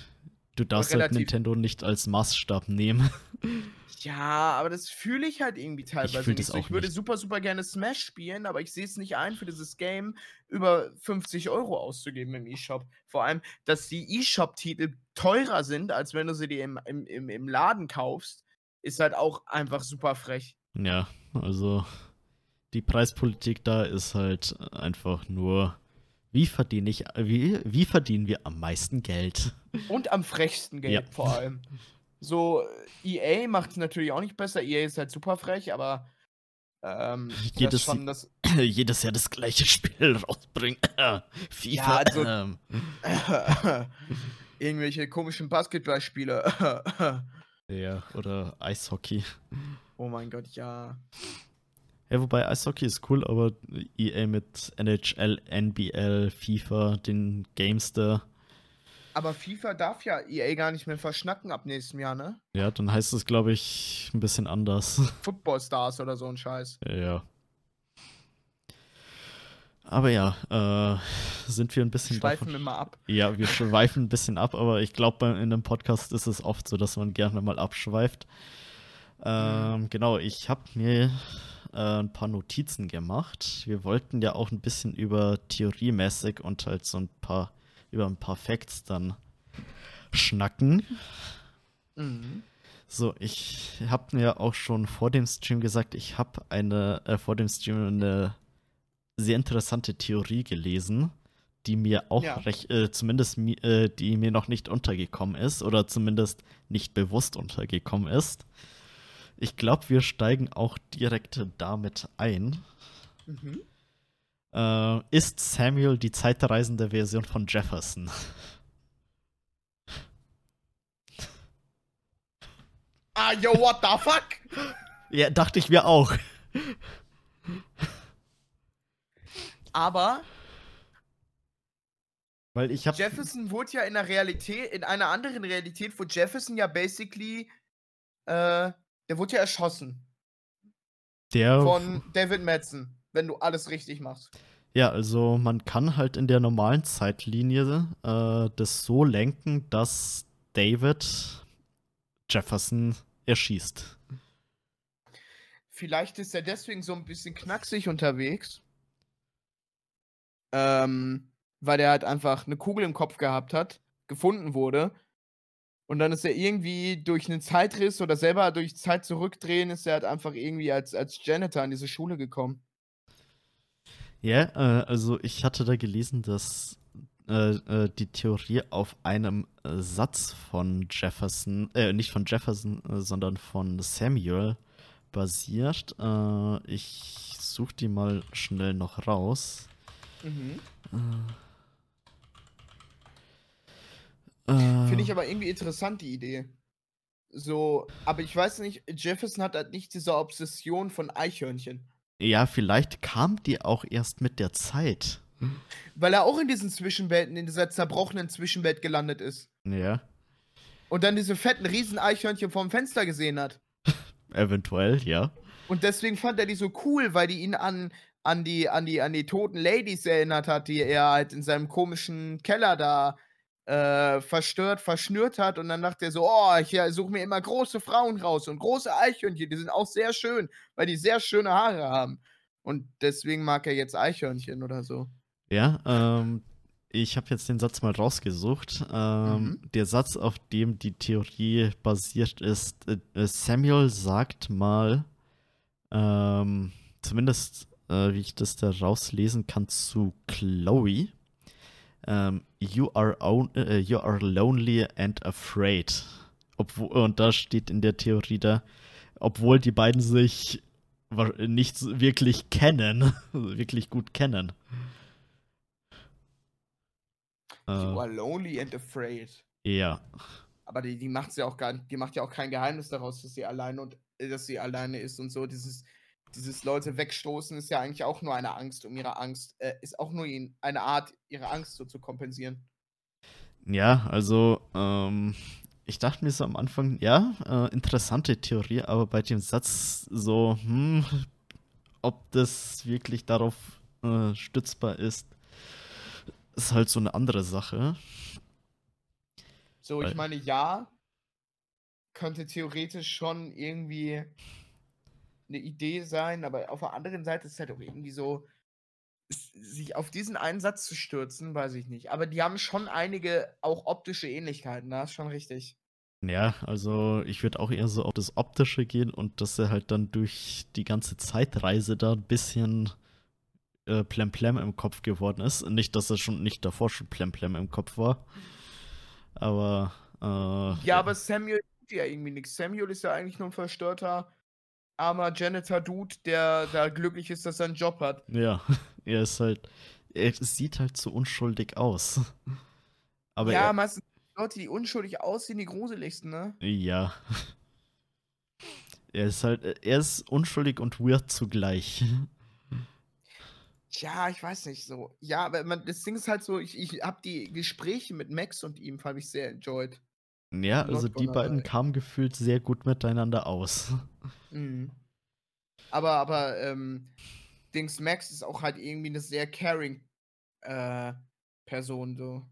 du darfst halt Nintendo nicht als Maßstab nehmen. *laughs* Ja, aber das fühle ich halt irgendwie teilweise ich nicht so. Ich würde nicht. super, super gerne Smash spielen, aber ich sehe es nicht ein, für dieses Game über 50 Euro auszugeben im E-Shop. Vor allem, dass die E-Shop-Titel teurer sind, als wenn du sie dir im, im, im, im Laden kaufst, ist halt auch einfach super frech. Ja, also die Preispolitik da ist halt einfach nur, wie verdiene ich, wie, wie verdienen wir am meisten Geld? Und am frechsten Geld ja. vor allem. So, EA macht es natürlich auch nicht besser. EA ist halt super frech, aber ähm, jedes, schon das *clears throat* jedes Jahr das gleiche *laughs* Spiel rausbringen. *laughs* FIFA. Ja, also, ähm. *laughs* irgendwelche komischen Basketballspiele. ja, oder Eishockey. Oh mein Gott, ja. Ja, wobei Eishockey ist cool, aber EA mit NHL, NBL, FIFA, den Gamester. Aber FIFA darf ja EA gar nicht mehr verschnacken ab nächstem Jahr, ne? Ja, dann heißt es, glaube ich, ein bisschen anders. *laughs* Football Stars oder so ein Scheiß. Ja. Aber ja, äh, sind wir ein bisschen. Schweifen davon, mal ab. Ja, wir schweifen ein bisschen ab, aber ich glaube, in einem Podcast ist es oft so, dass man gerne mal abschweift. Ähm, mhm. Genau, ich habe mir äh, ein paar Notizen gemacht. Wir wollten ja auch ein bisschen über theoriemäßig und halt so ein paar, über ein paar Facts dann schnacken. Mhm. So, ich habe mir auch schon vor dem Stream gesagt, ich habe eine, äh, vor dem Stream eine sehr interessante Theorie gelesen, die mir auch ja. recht, äh, zumindest äh, die mir noch nicht untergekommen ist oder zumindest nicht bewusst untergekommen ist. Ich glaube, wir steigen auch direkt damit ein. Mhm. Äh, ist Samuel die zeitreisende Version von Jefferson? Ah, yo, what the fuck? *laughs* ja, dachte ich mir auch. Aber weil ich habe Jefferson wurde ja in der Realität, in einer anderen Realität, wo Jefferson ja basically äh, der wurde ja erschossen. Der. Von David Madsen, wenn du alles richtig machst. Ja, also man kann halt in der normalen Zeitlinie äh, das so lenken, dass David Jefferson erschießt. Vielleicht ist er deswegen so ein bisschen knacksig unterwegs. Ähm, weil er halt einfach eine Kugel im Kopf gehabt hat, gefunden wurde und dann ist er irgendwie durch einen Zeitriss oder selber durch Zeit zurückdrehen, ist er halt einfach irgendwie als, als Janitor in diese Schule gekommen. Ja, äh, also ich hatte da gelesen, dass äh, äh, die Theorie auf einem äh, Satz von Jefferson, äh, nicht von Jefferson, äh, sondern von Samuel basiert. ich suche die mal schnell noch raus. Mhm. Äh. Finde ich aber irgendwie interessant, die Idee. So, aber ich weiß nicht, Jefferson hat halt nicht diese Obsession von Eichhörnchen. Ja, vielleicht kam die auch erst mit der Zeit. Weil er auch in diesen Zwischenwelten, in dieser zerbrochenen Zwischenwelt gelandet ist. Ja. Und dann diese fetten Riesen-Eichhörnchen vom Fenster gesehen hat. *laughs* Eventuell, ja. Und deswegen fand er die so cool, weil die ihn an, an, die, an, die, an die toten Ladies erinnert hat, die er halt in seinem komischen Keller da äh, verstört, verschnürt hat und dann dachte er so, oh, ich suche mir immer große Frauen raus und große Eichhörnchen, die sind auch sehr schön, weil die sehr schöne Haare haben. Und deswegen mag er jetzt Eichhörnchen oder so. Ja, ähm, ich habe jetzt den Satz mal rausgesucht. Ähm, mhm. Der Satz, auf dem die Theorie basiert ist, äh, Samuel sagt mal, ähm, zumindest äh, wie ich das da rauslesen kann, zu Chloe ähm, you, are own, uh, you are lonely and afraid. Obwohl, und da steht in der Theorie da, obwohl die beiden sich nicht wirklich kennen, *laughs* wirklich gut kennen. You uh, are lonely and afraid. Ja. Aber die, die macht ja auch gar die macht ja auch kein Geheimnis daraus, dass sie allein und dass sie alleine ist und so. Dieses, dieses Leute wegstoßen ist ja eigentlich auch nur eine Angst um ihre Angst, äh, ist auch nur eine Art, ihre Angst so zu kompensieren. Ja, also, ähm, ich dachte mir so am Anfang, ja, äh, interessante Theorie, aber bei dem Satz so, hm, ob das wirklich darauf äh, stützbar ist, ist halt so eine andere Sache. So, ich meine, ja, könnte theoretisch schon irgendwie eine Idee sein, aber auf der anderen Seite ist es halt auch irgendwie so, sich auf diesen einen Satz zu stürzen, weiß ich nicht. Aber die haben schon einige auch optische Ähnlichkeiten, da ist schon richtig. Ja, also ich würde auch eher so auf das Optische gehen und dass er halt dann durch die ganze Zeitreise da ein bisschen äh, Plemplem im Kopf geworden ist. Nicht, dass er schon nicht davor schon Plemplem im Kopf war. Aber. Äh, ja, ja, aber Samuel tut ja irgendwie nichts. Samuel ist ja eigentlich nur ein verstörter, armer Janitor-Dude, der da glücklich ist, dass er einen Job hat. Ja, *laughs* er ist halt. Er sieht halt so unschuldig aus. *laughs* Aber ja, er, meistens Leute, die unschuldig aussehen, die gruseligsten, ne? Ja. *laughs* Er ist halt, er ist unschuldig und weird zugleich. Ja, ich weiß nicht so. Ja, aber man, das Ding ist halt so, ich, ich habe die Gespräche mit Max und ihm, fand ich sehr enjoyed. Ja, also die beiden kamen gefühlt sehr gut miteinander aus. Mhm. Aber, aber, ähm, Dings Max ist auch halt irgendwie eine sehr caring äh, Person, so.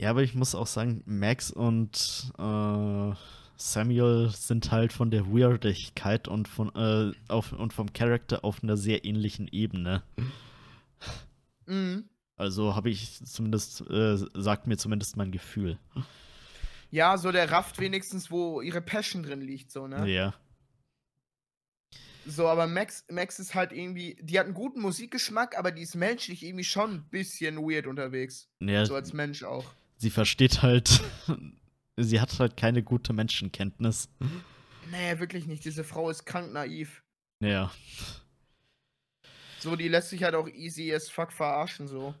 Ja, aber ich muss auch sagen, Max und äh, Samuel sind halt von der Weirdigkeit und, von, äh, auf, und vom Charakter auf einer sehr ähnlichen Ebene. Mhm. Also habe ich zumindest, äh, sagt mir zumindest mein Gefühl. Ja, so der rafft wenigstens, wo ihre Passion drin liegt, so, ne? Ja. So, aber Max, Max ist halt irgendwie, die hat einen guten Musikgeschmack, aber die ist menschlich irgendwie schon ein bisschen weird unterwegs. Ja. So als Mensch auch sie versteht halt, *laughs* sie hat halt keine gute Menschenkenntnis. Nee, wirklich nicht. Diese Frau ist krank naiv. Ja. So, die lässt sich halt auch easy as fuck verarschen, so.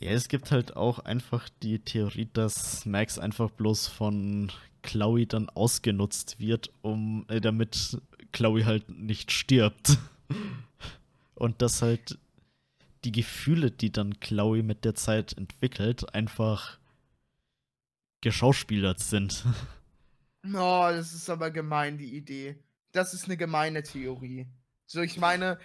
Ja, es gibt halt auch einfach die Theorie, dass Max einfach bloß von Chloe dann ausgenutzt wird, um äh, damit Chloe halt nicht stirbt. *laughs* Und dass halt die Gefühle, die dann Chloe mit der Zeit entwickelt, einfach geschauspielert sind. *laughs* Oh, das ist aber gemein, die Idee. Das ist eine gemeine Theorie. So, ich meine,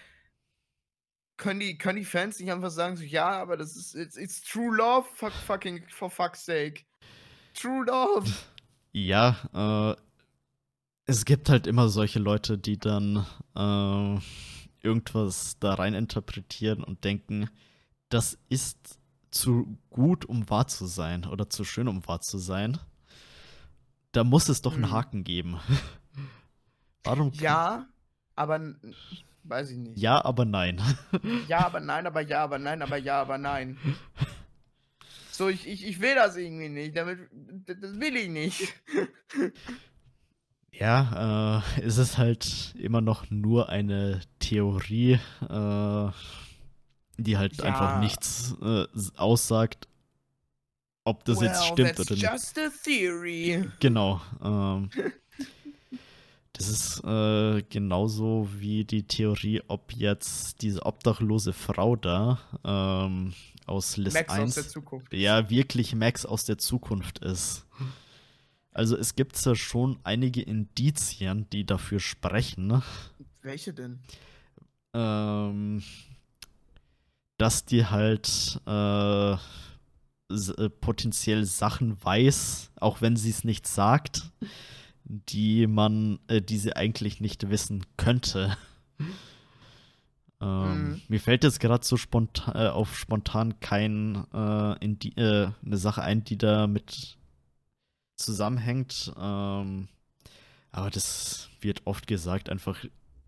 können die, können die Fans nicht einfach sagen, so, ja, aber das ist, it's, it's true love, fuck, fucking, for fuck's sake. True love. Ja, äh, es gibt halt immer solche Leute, die dann, äh, irgendwas da rein interpretieren und denken, das ist zu gut, um wahr zu sein oder zu schön, um wahr zu sein. Da muss es doch einen hm. Haken geben. Warum? Ja, aber weiß ich nicht. Ja, aber nein. *laughs* ja, aber nein, aber ja, aber nein, aber ja, aber nein. So, ich, ich, ich will das irgendwie nicht. Damit, das will ich nicht. *laughs* Ja, äh, es ist halt immer noch nur eine Theorie, äh, die halt ja. einfach nichts äh, aussagt, ob das well, jetzt stimmt oder nicht. Just a theory. Genau. Ähm, *laughs* das ist äh, genauso wie die Theorie, ob jetzt diese obdachlose Frau da ähm, aus List Max 1 aus der Zukunft. ja wirklich Max aus der Zukunft ist. Also es gibt ja schon einige Indizien, die dafür sprechen. Welche denn? Ähm, dass die halt äh, äh, potenziell Sachen weiß, auch wenn sie es nicht sagt, die man, äh, die sie eigentlich nicht wissen könnte. *laughs* Ähm, mhm. Mir fällt jetzt gerade so spontan, äh, auf spontan kein äh, Indi äh, eine Sache ein, die da mit zusammenhängt. Ähm, aber das wird oft gesagt, einfach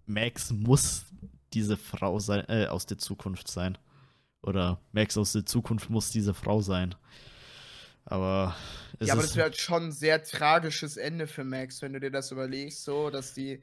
Max muss diese Frau sein, äh, aus der Zukunft sein. Oder Max aus der Zukunft muss diese Frau sein. Aber ja, aber das wäre halt schon ein sehr tragisches Ende für Max, wenn du dir das überlegst, so, dass die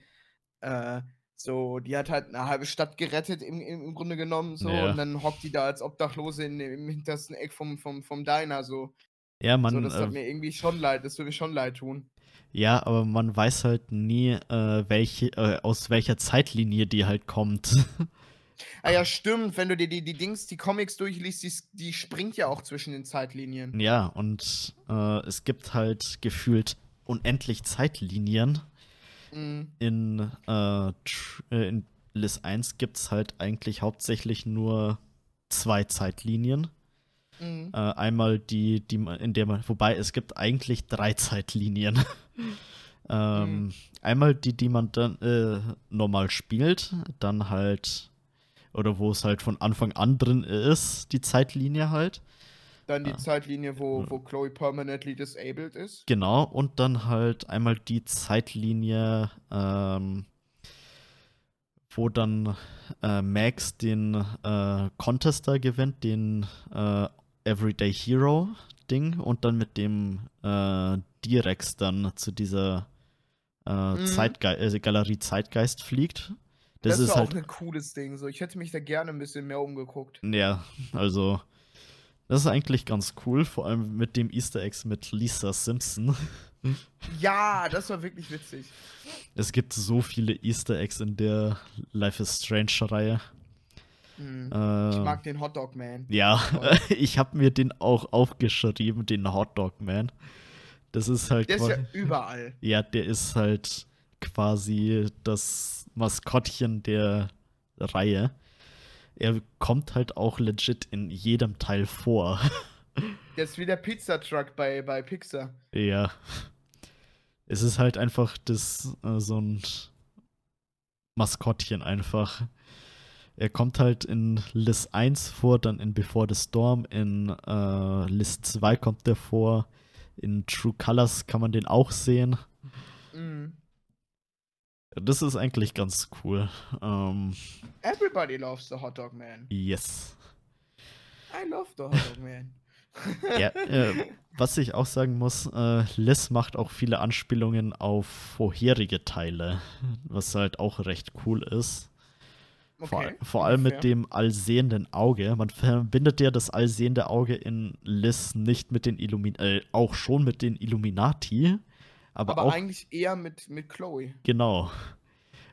äh, so, die hat halt eine halbe Stadt gerettet im, im Grunde genommen, so, ja. und dann hockt die da als Obdachlose in, im hintersten Eck vom, vom, vom Diner, so. Ja, man. So, das tut äh, mir irgendwie schon leid, das würde mir schon leid tun. Ja, aber man weiß halt nie, äh, welche, äh, aus welcher Zeitlinie die halt kommt. *laughs* Ah ja, stimmt. Wenn du dir die, die Dings, die Comics durchliest, die, die springt ja auch zwischen den Zeitlinien. Ja, und äh, es gibt halt gefühlt unendlich Zeitlinien. Mhm. In, äh, äh in Liz 1 gibt es halt eigentlich hauptsächlich nur zwei Zeitlinien. Mhm. Äh, einmal die, die man, in der man, wobei es gibt eigentlich drei Zeitlinien. *laughs* ähm, mhm. Einmal die, die man dann äh, normal spielt, dann halt, oder wo es halt von Anfang an drin ist, die Zeitlinie halt. Dann die ah. Zeitlinie, wo, wo Chloe permanently disabled ist. Genau, und dann halt einmal die Zeitlinie, ähm, wo dann äh, Max den äh, Contester gewinnt, den äh, Everyday Hero Ding und dann mit dem äh, Direx dann zu dieser äh, mhm. Zeitge äh, Galerie Zeitgeist fliegt. Das, das ist halt auch ein cooles Ding. So, ich hätte mich da gerne ein bisschen mehr umgeguckt. Ja, also das ist eigentlich ganz cool, vor allem mit dem Easter Eggs mit Lisa Simpson. Ja, das war wirklich witzig. Es gibt so viele Easter Eggs in der Life is Strange-Reihe. Mhm. Äh, ich mag den Hotdog Man. Ja, *laughs* ich habe mir den auch aufgeschrieben, den Hotdog Man. Das ist halt. Der ist ja überall. *laughs* Ja, der ist halt quasi das Maskottchen der Reihe. Er kommt halt auch legit in jedem Teil vor. *laughs* Ist wie der Pizzatruck bei, bei Pixar. Ja. Es ist halt einfach das, äh, so ein Maskottchen einfach. Er kommt halt in List 1 vor, dann in Before the Storm, in äh, List 2 kommt der vor, in True Colors kann man den auch sehen. Mhm. Das ist eigentlich ganz cool. Ähm, Everybody loves the Hot Dog Man. Yes. I love the Hot Dog Man. *laughs* ja, äh, was ich auch sagen muss, äh, Liz macht auch viele Anspielungen auf vorherige Teile, was halt auch recht cool ist. Okay, vor, vor allem mit dem allsehenden Auge. Man verbindet ja das allsehende Auge in Liz nicht mit den Illuminati, äh, auch schon mit den Illuminati. Aber, aber auch, eigentlich eher mit, mit Chloe. Genau.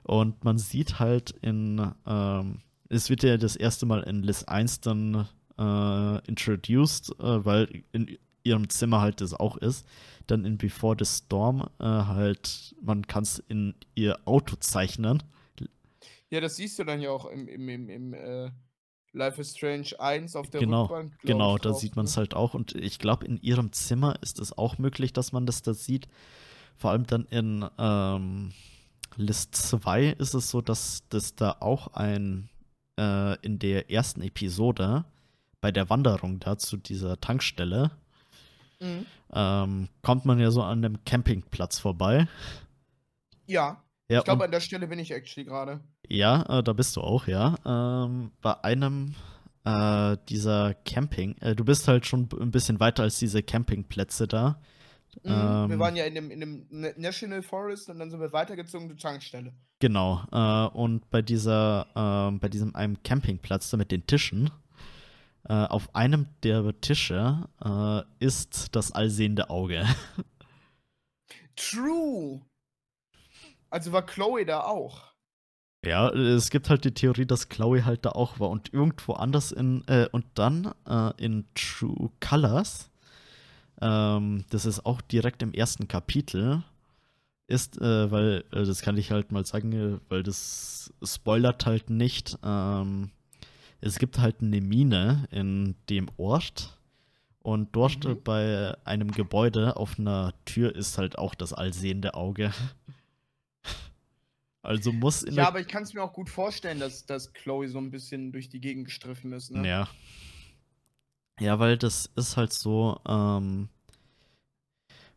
Und man sieht halt in, ähm, es wird ja das erste Mal in Liz 1 dann äh, introduced, äh, weil in ihrem Zimmer halt das auch ist. Dann in Before the Storm äh, halt, man kann es in ihr Auto zeichnen. Ja, das siehst du dann ja auch im, im, im, im äh, Life is Strange 1 auf der genau, Rückwand. Genau, da sieht man es ne? halt auch. Und ich glaube, in ihrem Zimmer ist es auch möglich, dass man das da sieht. Vor allem dann in ähm, List 2 ist es so, dass das da auch ein äh, in der ersten Episode bei der Wanderung da zu dieser Tankstelle mhm. ähm, kommt man ja so an einem Campingplatz vorbei. Ja. Ja, ich glaube, an der Stelle bin ich actually gerade. Ja, äh, da bist du auch, ja. Ähm, bei einem äh, dieser Camping, äh, du bist halt schon ein bisschen weiter als diese Campingplätze da. Mhm, ähm, wir waren ja in dem, in dem National Forest und dann sind wir weitergezogen zur Tankstelle. Genau. Äh, und bei dieser, ähm, bei diesem einem Campingplatz da mit den Tischen, äh, auf einem der Tische äh, ist das allsehende Auge. *laughs* True. Also war Chloe da auch. Ja, es gibt halt die Theorie, dass Chloe halt da auch war und irgendwo anders in äh, und dann äh, in True Colors, ähm, das ist auch direkt im ersten Kapitel, ist, äh, weil äh, das kann ich halt mal sagen, äh, weil das spoilert halt nicht. Ähm, es gibt halt eine Mine in dem Ort und dort mhm. bei einem Gebäude auf einer Tür ist halt auch das allsehende Auge. *laughs* Also muss in Ja, aber ich kann es mir auch gut vorstellen, dass, dass Chloe so ein bisschen durch die Gegend gestriffen ist, ne? Ja. Ja, weil das ist halt so, ähm,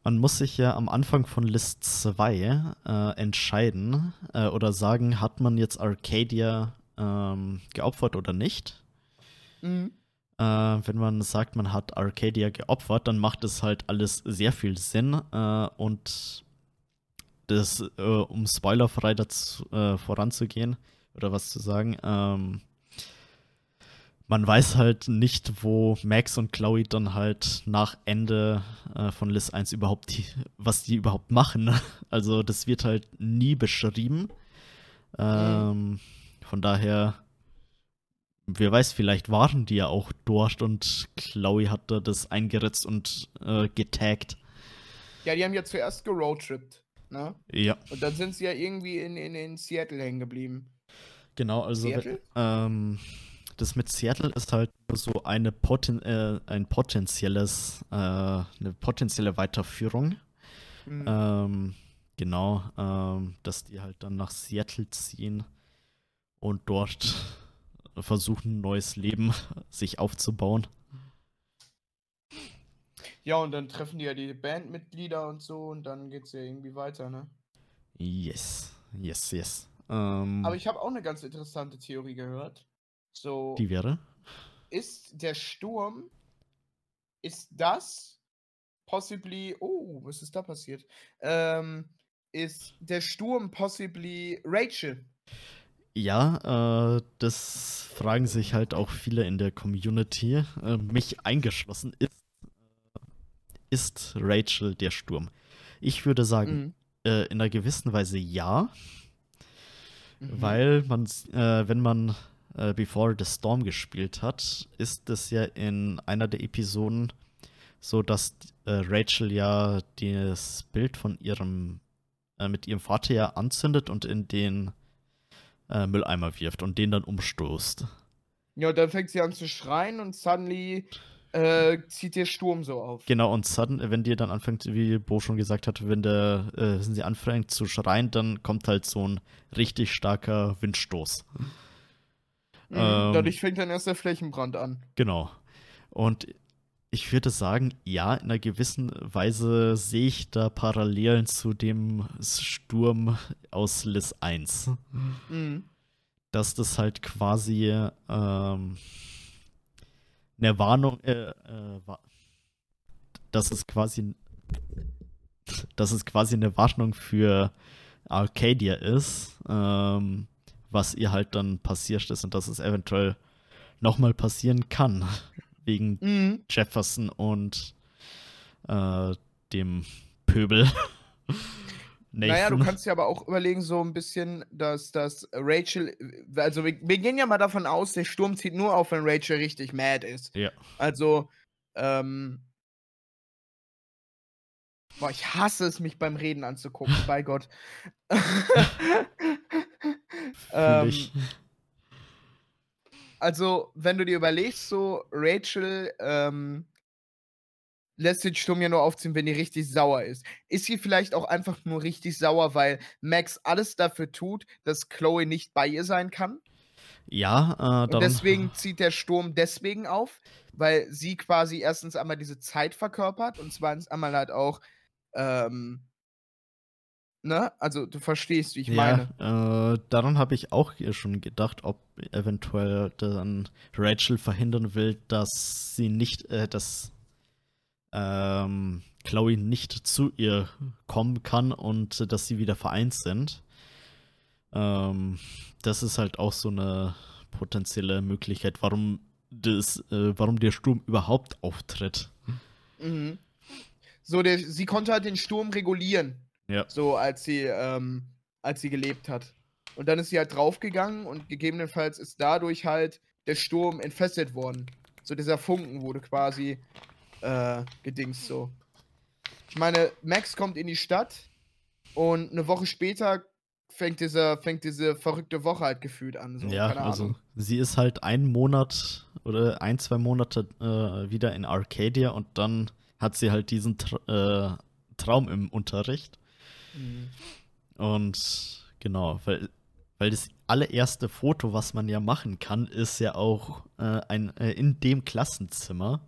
man muss sich ja am Anfang von List 2 äh, entscheiden äh, oder sagen, hat man jetzt Arcadia ähm, geopfert oder nicht. Mhm. Äh, wenn man sagt, man hat Arcadia geopfert, dann macht es halt alles sehr viel Sinn äh, und das, äh, um spoilerfrei dazu, äh, voranzugehen oder was zu sagen, ähm, man weiß halt nicht, wo Max und Chloe dann halt nach Ende äh, von Liz 1 überhaupt, die, was die überhaupt machen. Also das wird halt nie beschrieben. Ähm. Von daher, wer weiß, vielleicht waren die ja auch dort und Chloe hat da das eingeritzt und äh, getaggt. Ja, die haben ja zuerst geroadtrippt, ne? Ja. Und dann sind sie ja irgendwie in, in, in Seattle hängen geblieben. Genau, also ähm, das mit Seattle ist halt so eine Poten äh, ein potenzielles, äh, eine potenzielle Weiterführung. Mhm. Ähm, genau, ähm, dass die halt dann nach Seattle ziehen und dort versuchen, ein neues Leben *laughs* sich aufzubauen. Ja, und dann treffen die ja die Bandmitglieder und so und dann geht's ja irgendwie weiter, ne? Yes, yes, yes. Ähm, Aber ich habe auch eine ganz interessante Theorie gehört. So. Die wäre? Ist der Sturm, ist das possibly, oh, was ist da passiert? Ähm, ist der Sturm possibly Rachel? Ja, äh, das fragen sich halt auch viele in der Community, äh, mich eingeschlossen. Ist, ist Rachel der Sturm? Ich würde sagen, mhm. äh, in einer gewissen Weise ja, mhm. weil man, äh, wenn man äh, Before the Storm gespielt hat, ist es ja in einer der Episoden so, dass äh, Rachel ja das Bild von ihrem, äh, mit ihrem Vater ja anzündet und in den äh, Mülleimer wirft und den dann umstoßt. Ja, dann fängt sie an zu schreien und suddenly äh, zieht der Sturm so auf. Genau, und sudden, wenn die dann anfängt, wie Bo schon gesagt hat, wenn der, äh, wenn sie anfängt zu schreien, dann kommt halt so ein richtig starker Windstoß. Mhm, ähm, dadurch fängt dann erst der Flächenbrand an. Genau. Und ich würde sagen, ja, in einer gewissen Weise sehe ich da Parallelen zu dem Sturm aus Liz 1. Mhm. Dass das halt quasi ähm, eine Warnung, äh, äh, dass es quasi, dass es quasi eine Warnung für Arcadia ist, ähm, was ihr halt dann passiert ist und dass es eventuell nochmal passieren kann. *laughs* Wegen mhm. Jefferson und äh, dem Pöbel. *laughs* Naja, du kannst ja aber auch überlegen, so ein bisschen, dass, dass Rachel, also wir, wir, gehen ja mal davon aus, der Sturm zieht nur auf, wenn Rachel richtig mad ist. Ja. Also, ähm, boah, ich hasse es, mich beim Reden anzugucken, *laughs* bei Gott. *laughs* ähm, also, wenn du dir überlegst, so Rachel ähm, lässt den Sturm ja nur aufziehen, wenn die richtig sauer ist. Ist sie vielleicht auch einfach nur richtig sauer, weil Max alles dafür tut, dass Chloe nicht bei ihr sein kann? Ja, äh, Und deswegen zieht der Sturm deswegen auf, weil sie quasi erstens einmal diese Zeit verkörpert und zweitens einmal halt auch ähm, Ne? Also du verstehst, wie ich ja, meine. Äh, daran habe ich auch schon gedacht, ob eventuell dann Rachel verhindern will, dass sie nicht, äh, dass ähm, Chloe nicht zu ihr kommen kann und dass sie wieder vereint sind. Ähm, das ist halt auch so eine potenzielle Möglichkeit, warum das, äh, warum der Sturm überhaupt auftritt. Mhm. So, der, sie konnte halt den Sturm regulieren. Ja. So, als sie, ähm, als sie gelebt hat. Und dann ist sie halt draufgegangen und gegebenenfalls ist dadurch halt der Sturm entfesselt worden. So dieser Funken wurde quasi äh, gedingst so. Ich meine, Max kommt in die Stadt und eine Woche später fängt diese, fängt diese verrückte Woche halt gefühlt an. So. Ja, also sie ist halt einen Monat oder ein, zwei Monate äh, wieder in Arcadia und dann hat sie halt diesen Tra äh, Traum im Unterricht. Mhm. Und genau, weil, weil das allererste Foto, was man ja machen kann, ist ja auch äh, ein, äh, in dem Klassenzimmer,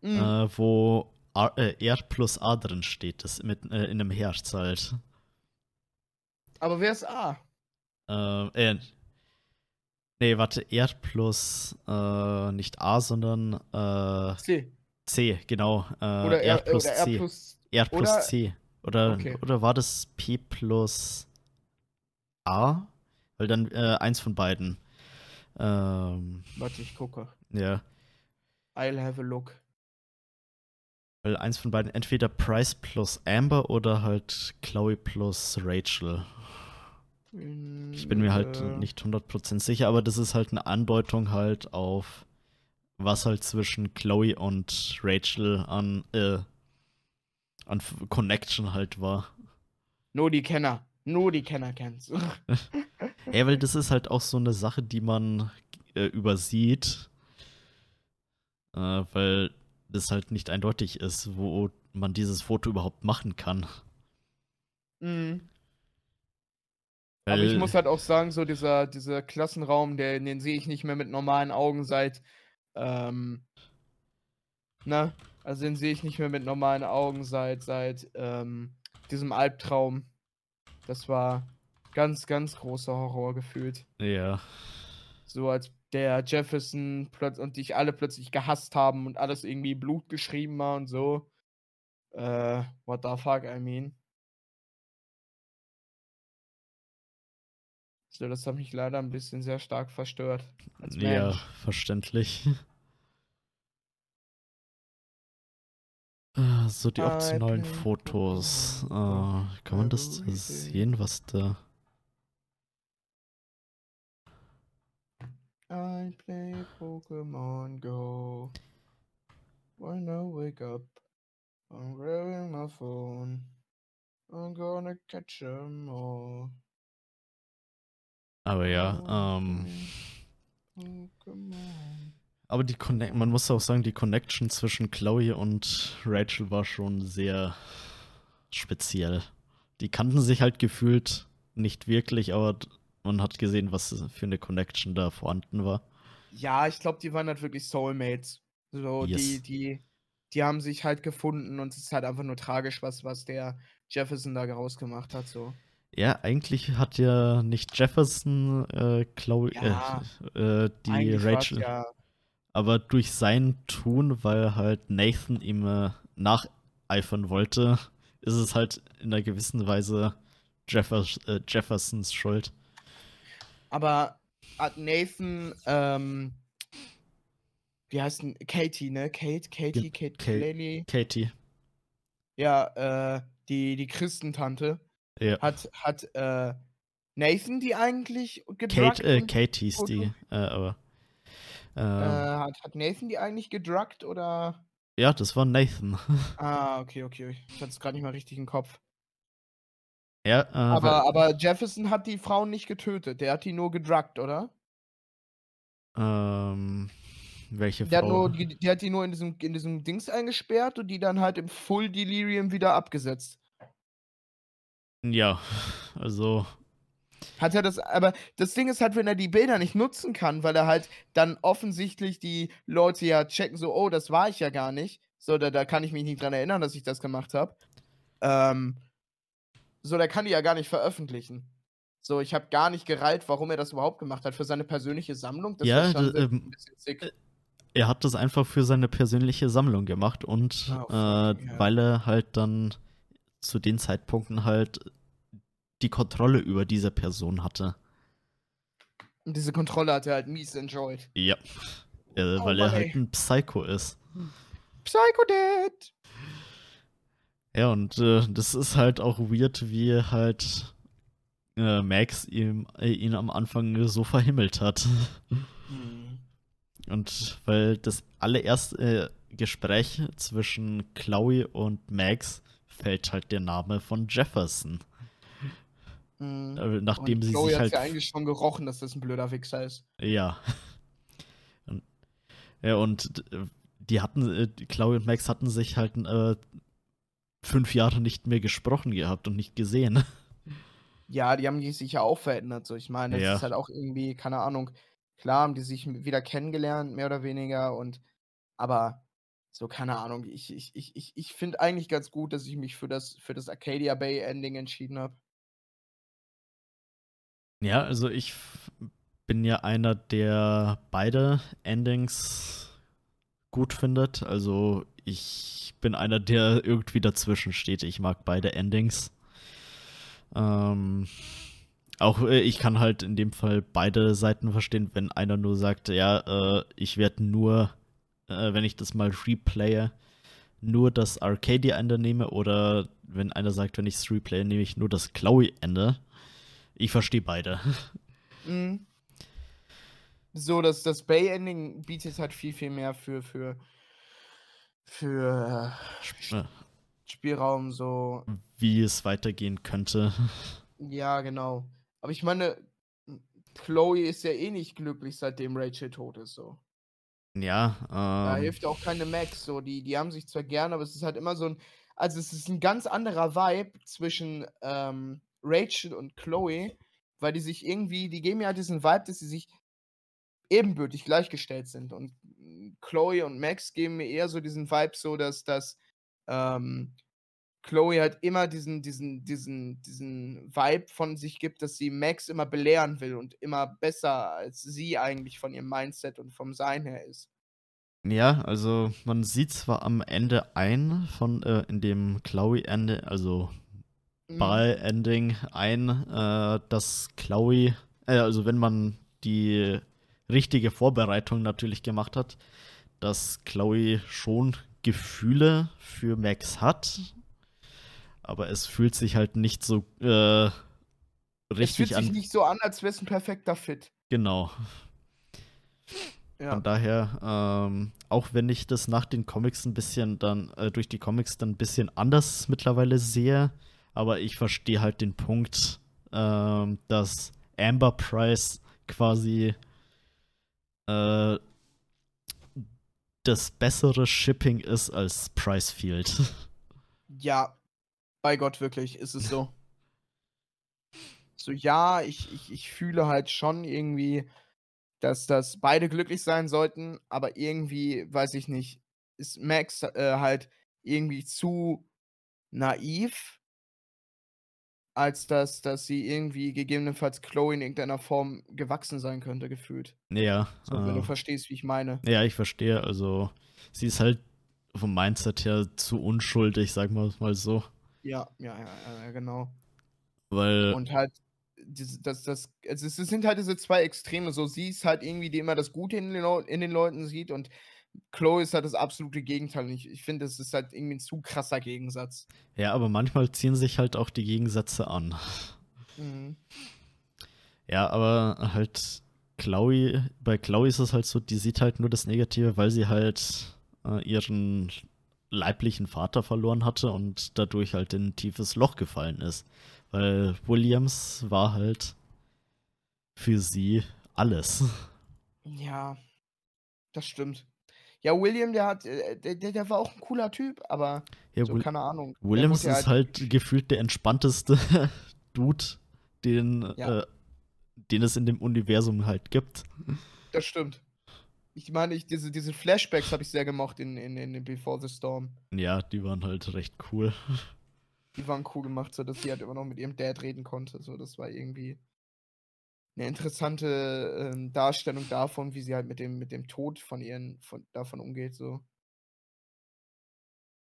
mhm. äh, wo R, äh, R, plus A drin steht, das mit äh, in einem Herz halt. Aber wer ist A? Äh, nee, warte, R plus nicht A, sondern C. C, genau. oder R, R plus oder R C. Plus, R plus oder C. Oder, okay. oder war das P plus A? Weil dann äh, eins von beiden. Ähm, Warte, ich gucke. ja. I'll have a look. Weil eins von beiden, entweder Price plus Amber oder halt Chloe plus Rachel. Ich bin mir halt Äh, nicht 100% sicher, aber das ist halt eine Andeutung halt auf, was halt zwischen Chloe und Rachel an, äh, an Connection halt war. Nur die Kenner. Nur die Kenner kennen's. *laughs* Ja, weil das ist halt auch so eine Sache, die man äh, übersieht, äh, weil das halt nicht eindeutig ist, wo man dieses Foto überhaupt machen kann. mhm. Aber ich muss halt auch sagen, so dieser, dieser Klassenraum, der, den sehe ich nicht mehr mit normalen Augen seit, ähm, ne? Also den sehe ich nicht mehr mit normalen Augen seit, seit, ähm, diesem Albtraum. Das war ganz, ganz großer Horror gefühlt. ja, So als der Jefferson und dich alle plötzlich gehasst haben und alles irgendwie Blut geschrieben war und so. Äh, what the fuck, I mean. So, das hat mich leider ein bisschen sehr stark verstört. Ja, verständlich. Äh, So, die optionalen Fotos. Äh, Pokémon kann man das sehen, was da. I play Pokemon Go. When I wake up, I'm grabbing my phone. I'm gonna catch 'em all. Aber ja, Oh, ähm. Pokémon. Aber die Connect man muss auch sagen, die Connection zwischen Chloe und Rachel war schon sehr speziell. Die kannten sich halt gefühlt nicht wirklich, aber man hat gesehen, was für eine Connection da vorhanden war. Ja, ich glaube, die waren halt wirklich Soulmates. So, die, Yes. die, die haben sich halt gefunden und es ist halt einfach nur tragisch, was, was der Jefferson da rausgemacht hat. So. Ja, eigentlich hat ja nicht Jefferson äh, Chloe, Ja, äh, äh, die Rachel, ja. aber durch sein Tun, weil halt Nathan ihm äh, nacheifern wollte, ist es halt in einer gewissen Weise Jeffers, äh, Jeffersons Schuld. Aber hat Nathan, ähm, wie heißt denn, Katie, ne? Kate, Katie, Kate, Kate. Katie. Ja, äh, die, die Christentante. Ja. Hat, hat, äh, Nathan die eigentlich gedruckt? Kate, äh, Kate hieß Foto? die, äh, aber. äh, Äh, hat, hat Nathan die eigentlich gedruckt oder? ja, das war Nathan. *laughs* Ah, okay, okay. Ich hatte es gerade nicht mal richtig im Kopf. ja, äh, Aber, aber Jefferson hat die Frauen nicht getötet. Der hat die nur gedruckt, oder? ähm, welche Der hat, Frau? nur, die, der hat die nur in diesem, in diesem Dings eingesperrt und die dann halt im Full Delirium wieder abgesetzt. Ja, also, Hat er das, aber das Ding ist halt, wenn er die Bilder nicht nutzen kann, weil er halt dann offensichtlich die Leute ja checken, so, oh, das war ich ja gar nicht. So, da, da kann ich mich nicht dran erinnern, dass ich das gemacht habe. Ähm, so, der kann die ja gar nicht veröffentlichen. So, ich habe gar nicht gereilt, warum er das überhaupt gemacht hat. Für seine persönliche Sammlung, das Ja, ist schon d- sehr- ähm, sick. er hat das einfach für seine persönliche Sammlung gemacht und Oh, äh, weil er halt dann zu den Zeitpunkten halt die Kontrolle über diese Person hatte. Und diese Kontrolle hat er halt mies enjoyed. Ja. Äh, Oh weil er halt ein Psycho ist. Psychodad! Ja, und äh, das ist halt auch weird, wie halt äh, Max ihm, äh, ihn am Anfang so verhimmelt hat. Hm. Und weil das allererste äh, Gespräch zwischen Chloe und Max fällt halt der Name von Jefferson. Hm. Äh, nachdem und sie Chloe sich hat halt. ja eigentlich schon gerochen, dass das ein blöder Wichser ist. Ja. *laughs* Und, ja, und die hatten, äh, Chloe und Max hatten sich halt äh, fünf Jahre nicht mehr gesprochen gehabt und nicht gesehen. *laughs* Ja, die haben sich ja auch verändert. So, ich meine, das Ja. ist halt auch irgendwie, keine Ahnung, klar haben die sich wieder kennengelernt, mehr oder weniger, und aber so, keine Ahnung, ich, ich, ich, ich, ich finde eigentlich ganz gut, dass ich mich für das, für das Arcadia Bay Ending entschieden habe. Ja, also ich bin ja einer, der beide Endings gut findet. Also ich bin einer, der irgendwie dazwischen steht. Ich mag beide Endings. Ähm, Auch äh, ich kann halt in dem Fall beide Seiten verstehen, wenn einer nur sagt, ja, äh, ich werde nur, äh, wenn ich das mal replaye, nur das Arcadia-Ende nehme oder wenn einer sagt, wenn ich es replaye, nehme ich nur das Chloe-Ende. Ich verstehe beide. Mhm. So, dass das Bay-Ending bietet halt viel, viel mehr für, für, für äh, Spielraum, so. Wie es weitergehen könnte. Ja, genau. Aber ich meine, Chloe ist ja eh nicht glücklich, seitdem Rachel tot ist, so. Ja, ähm. Da hilft auch keine Max, so. Die, die haben sich zwar gern, aber es ist halt immer so ein. Also, es ist ein ganz anderer Vibe zwischen ähm, Rachel und Chloe, weil die sich irgendwie, die geben ja diesen Vibe, dass sie sich ebenbürtig gleichgestellt sind. Und Chloe und Max geben mir eher so diesen Vibe, so dass, dass ähm, Chloe halt immer diesen, diesen, diesen, diesen Vibe von sich gibt, dass sie Max immer belehren will und immer besser als sie eigentlich von ihrem Mindset und vom Sein her ist. Ja, also man sieht zwar am Ende ein von äh, in dem Chloe-Ende, also mhm. Ball-Ending ein, äh, dass Chloe, äh, also wenn man die richtige Vorbereitung natürlich gemacht hat, dass Chloe schon Gefühle für Max hat, aber es fühlt sich halt nicht so äh, richtig an. Es fühlt sich an. nicht so an, als wäre es ein perfekter Fit. Genau. Ja. Von daher, ähm, auch wenn ich das nach den Comics ein bisschen dann, äh, durch die Comics dann ein bisschen anders mittlerweile sehe, aber ich verstehe halt den Punkt, ähm, dass Amber Price quasi äh, das bessere Shipping ist als Pricefield. *laughs* Ja, bei Gott wirklich, ist es so. *laughs* so, ja, ich, ich, ich fühle halt schon irgendwie, dass, dass beide glücklich sein sollten, aber irgendwie, weiß ich nicht, ist Max äh, halt irgendwie zu naiv, als dass, dass sie irgendwie gegebenenfalls Chloe in irgendeiner Form gewachsen sein könnte, gefühlt. Ja. So, äh, wenn du verstehst, wie ich meine. Ja, ich verstehe. Also, sie ist halt vom Mindset her zu unschuldig, sagen wir mal so. Ja, ja, ja, genau. Weil. Und halt, das, das, das, also es sind halt diese zwei Extreme. So, sie ist halt irgendwie, die immer das Gute in den, in den Leuten sieht und Chloe ist halt das absolute Gegenteil. Ich, ich finde, es ist halt irgendwie ein zu krasser Gegensatz. Ja, aber manchmal ziehen sich halt auch die Gegensätze an. Mhm. Ja, aber halt Chloe, bei Chloe ist es halt so, die sieht halt nur das Negative, weil sie halt äh, ihren leiblichen Vater verloren hatte und dadurch halt in ein tiefes Loch gefallen ist. Weil Williams war halt für sie alles. Ja, das stimmt. Ja, William, der hat, äh, der, der war auch ein cooler Typ, aber ja, so, keine Ahnung. Williams ist halt, halt gefühlt der entspannteste *laughs* Dude, den, ja. äh, den es in dem Universum halt gibt. Das stimmt. Ich meine, ich, diese, diese Flashbacks habe ich sehr gemocht in, in, in Before the Storm. Ja, die waren halt recht cool. *laughs* Die waren cool gemacht, so dass sie halt immer noch mit ihrem Dad reden konnte. So, das war irgendwie eine interessante äh, Darstellung davon, wie sie halt mit dem, mit dem Tod von ihren, von, davon umgeht, so.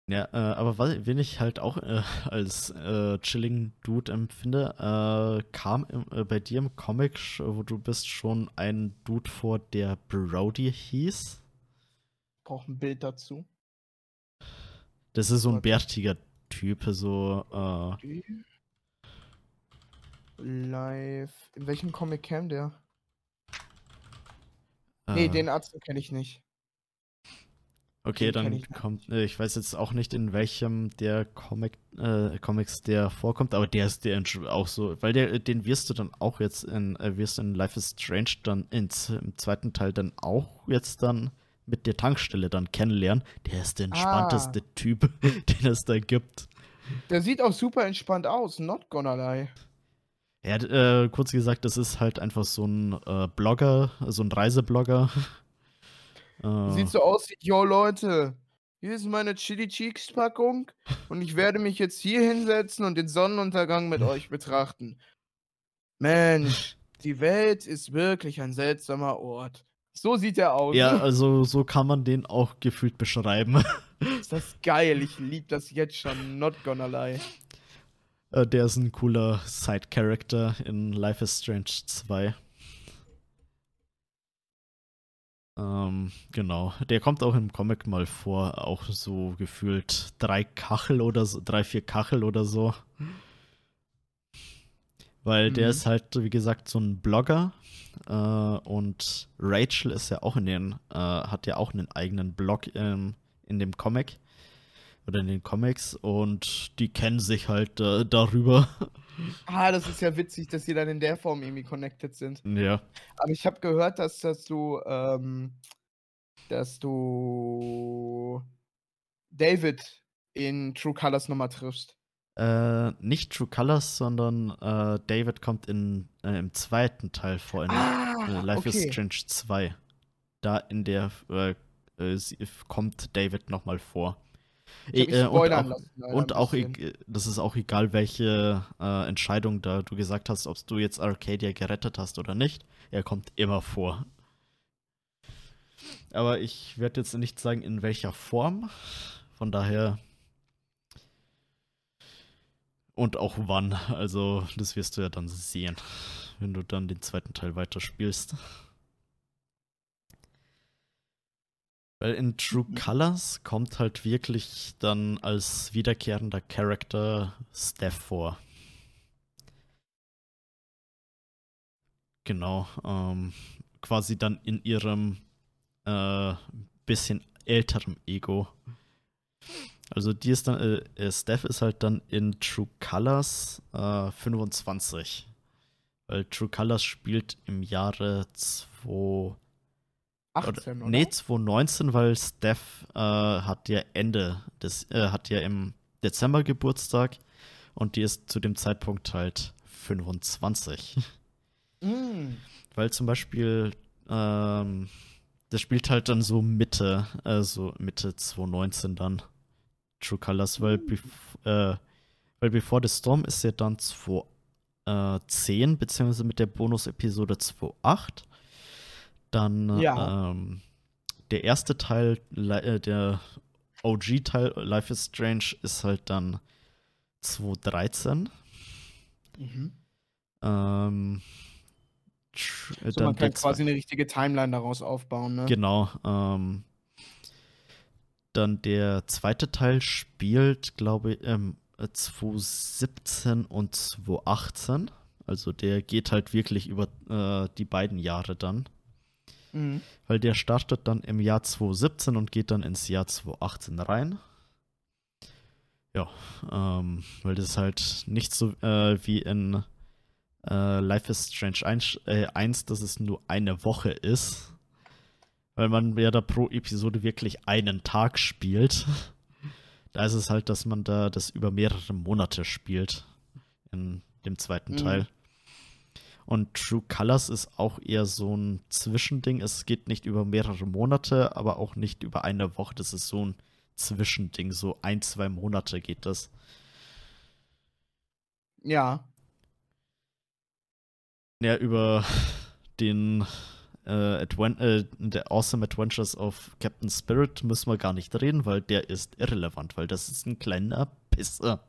Ja, äh, aber was, wen ich halt auch äh, *laughs* als äh, chilling Dude empfinde, äh, kam im, äh, bei dir im Comic, wo du bist, schon ein Dude vor, der Brody hieß. Braucht ein Bild dazu. Das ist so ein bärtiger Typ, so. Äh, Live. In welchem Comic kam der? Nee, den Arzt kenne ich nicht. Okay, dann ich kommt, äh, ich weiß jetzt auch nicht, in welchem der Comic, äh, Comics der vorkommt, aber der ist der auch so, weil der, den wirst du dann auch jetzt in, äh, wirst in Life is Strange dann ins, im zweiten Teil dann auch jetzt dann mit der Tankstelle dann kennenlernen. Der ist der entspannteste ah. Typ, *laughs* den es da gibt. Der sieht auch super entspannt aus, not gonna lie. Ja, äh, kurz gesagt, das ist halt einfach so ein äh, Blogger, so ein Reiseblogger. Äh. Sieht so aus wie, yo Leute, hier ist meine Chili Cheeks Packung und ich werde mich jetzt hier hinsetzen und den Sonnenuntergang mit euch betrachten. Mensch, die Welt ist wirklich ein seltsamer Ort. So sieht er aus. Ja, *laughs* also so kann man den auch gefühlt beschreiben. Ist das geil, ich liebe das jetzt schon, not gonna lie. Äh, der ist ein cooler Side-Character in Life is Strange 2. Ähm, genau. Der kommt auch im Comic mal vor, auch so gefühlt drei Kachel oder so, drei, vier Kachel oder so. Weil mhm. der ist halt, wie gesagt, so ein Blogger. Äh, und Rachel ist ja auch in den, äh, hat ja auch einen eigenen Blog ähm, in dem Comic. Oder in den Comics. Und die kennen sich halt äh, darüber. Ah, das ist ja witzig, dass sie dann in der Form irgendwie connected sind. Ja. Aber ich habe gehört, dass, dass du, ähm, dass du David in True Colors nochmal triffst. Äh, nicht True Colors, sondern äh, David kommt in, äh, im zweiten Teil vor, in ah, äh, Life okay. is Strange 2. Da in der äh, äh, kommt David nochmal vor. Äh, und auch, lassen, und auch das ist auch egal, welche äh, Entscheidung da du gesagt hast, ob du jetzt Arcadia gerettet hast oder nicht. Er kommt immer vor. Aber ich werde jetzt nicht sagen, in welcher Form. Von daher. Und auch wann. Also, das wirst du ja dann sehen, wenn du dann den zweiten Teil weiterspielst. Weil in True mhm. Colors kommt halt wirklich dann als wiederkehrender Charakter Steph vor. Genau, ähm, quasi dann in ihrem äh, bisschen älterem Ego. Also die ist dann, äh, äh Steph ist halt dann in True Colors äh, 25. Weil True Colors spielt im Jahre 2 18, oder? Nee, 2019, weil Steph äh, hat ja Ende des, äh, hat ja im Dezember Geburtstag und die ist zu dem Zeitpunkt halt 25. *laughs* Mm. Weil zum Beispiel, ähm, das spielt halt dann so Mitte, also Mitte 2019 dann True Colors, weil, mm. bef äh, weil Before the Storm ist ja dann 2010, beziehungsweise mit der Bonus-Episode 2.8. Dann ja. ähm, der erste Teil, äh, der OG-Teil, Life is Strange, ist halt dann 2013. Mhm. Ähm, so, man kann quasi eine richtige Timeline daraus aufbauen, ne? Genau. Ähm, dann der zweite Teil spielt, glaube ich, ähm, 2017 und 2018. Also der geht halt wirklich über äh, die beiden Jahre dann. Mhm. Weil der startet dann im Jahr 2017 und geht dann ins Jahr 2018 rein. Ja, ähm, weil das halt nicht so äh, wie in äh, Life is Strange 1, äh, 1, dass es nur eine Woche ist. Weil man ja da pro Episode wirklich einen Tag spielt. Da ist es halt, dass man da das über mehrere Monate spielt. In dem zweiten mhm. Teil. Und True Colors ist auch eher so ein Zwischending. Es geht nicht über mehrere Monate, aber auch nicht über eine Woche. Das ist so ein Zwischending. So ein, zwei Monate geht das. Ja. Ja, über den äh, äh, The Awesome Adventures of Captain Spirit müssen wir gar nicht reden, weil der ist irrelevant, weil das ist ein kleiner Pisser.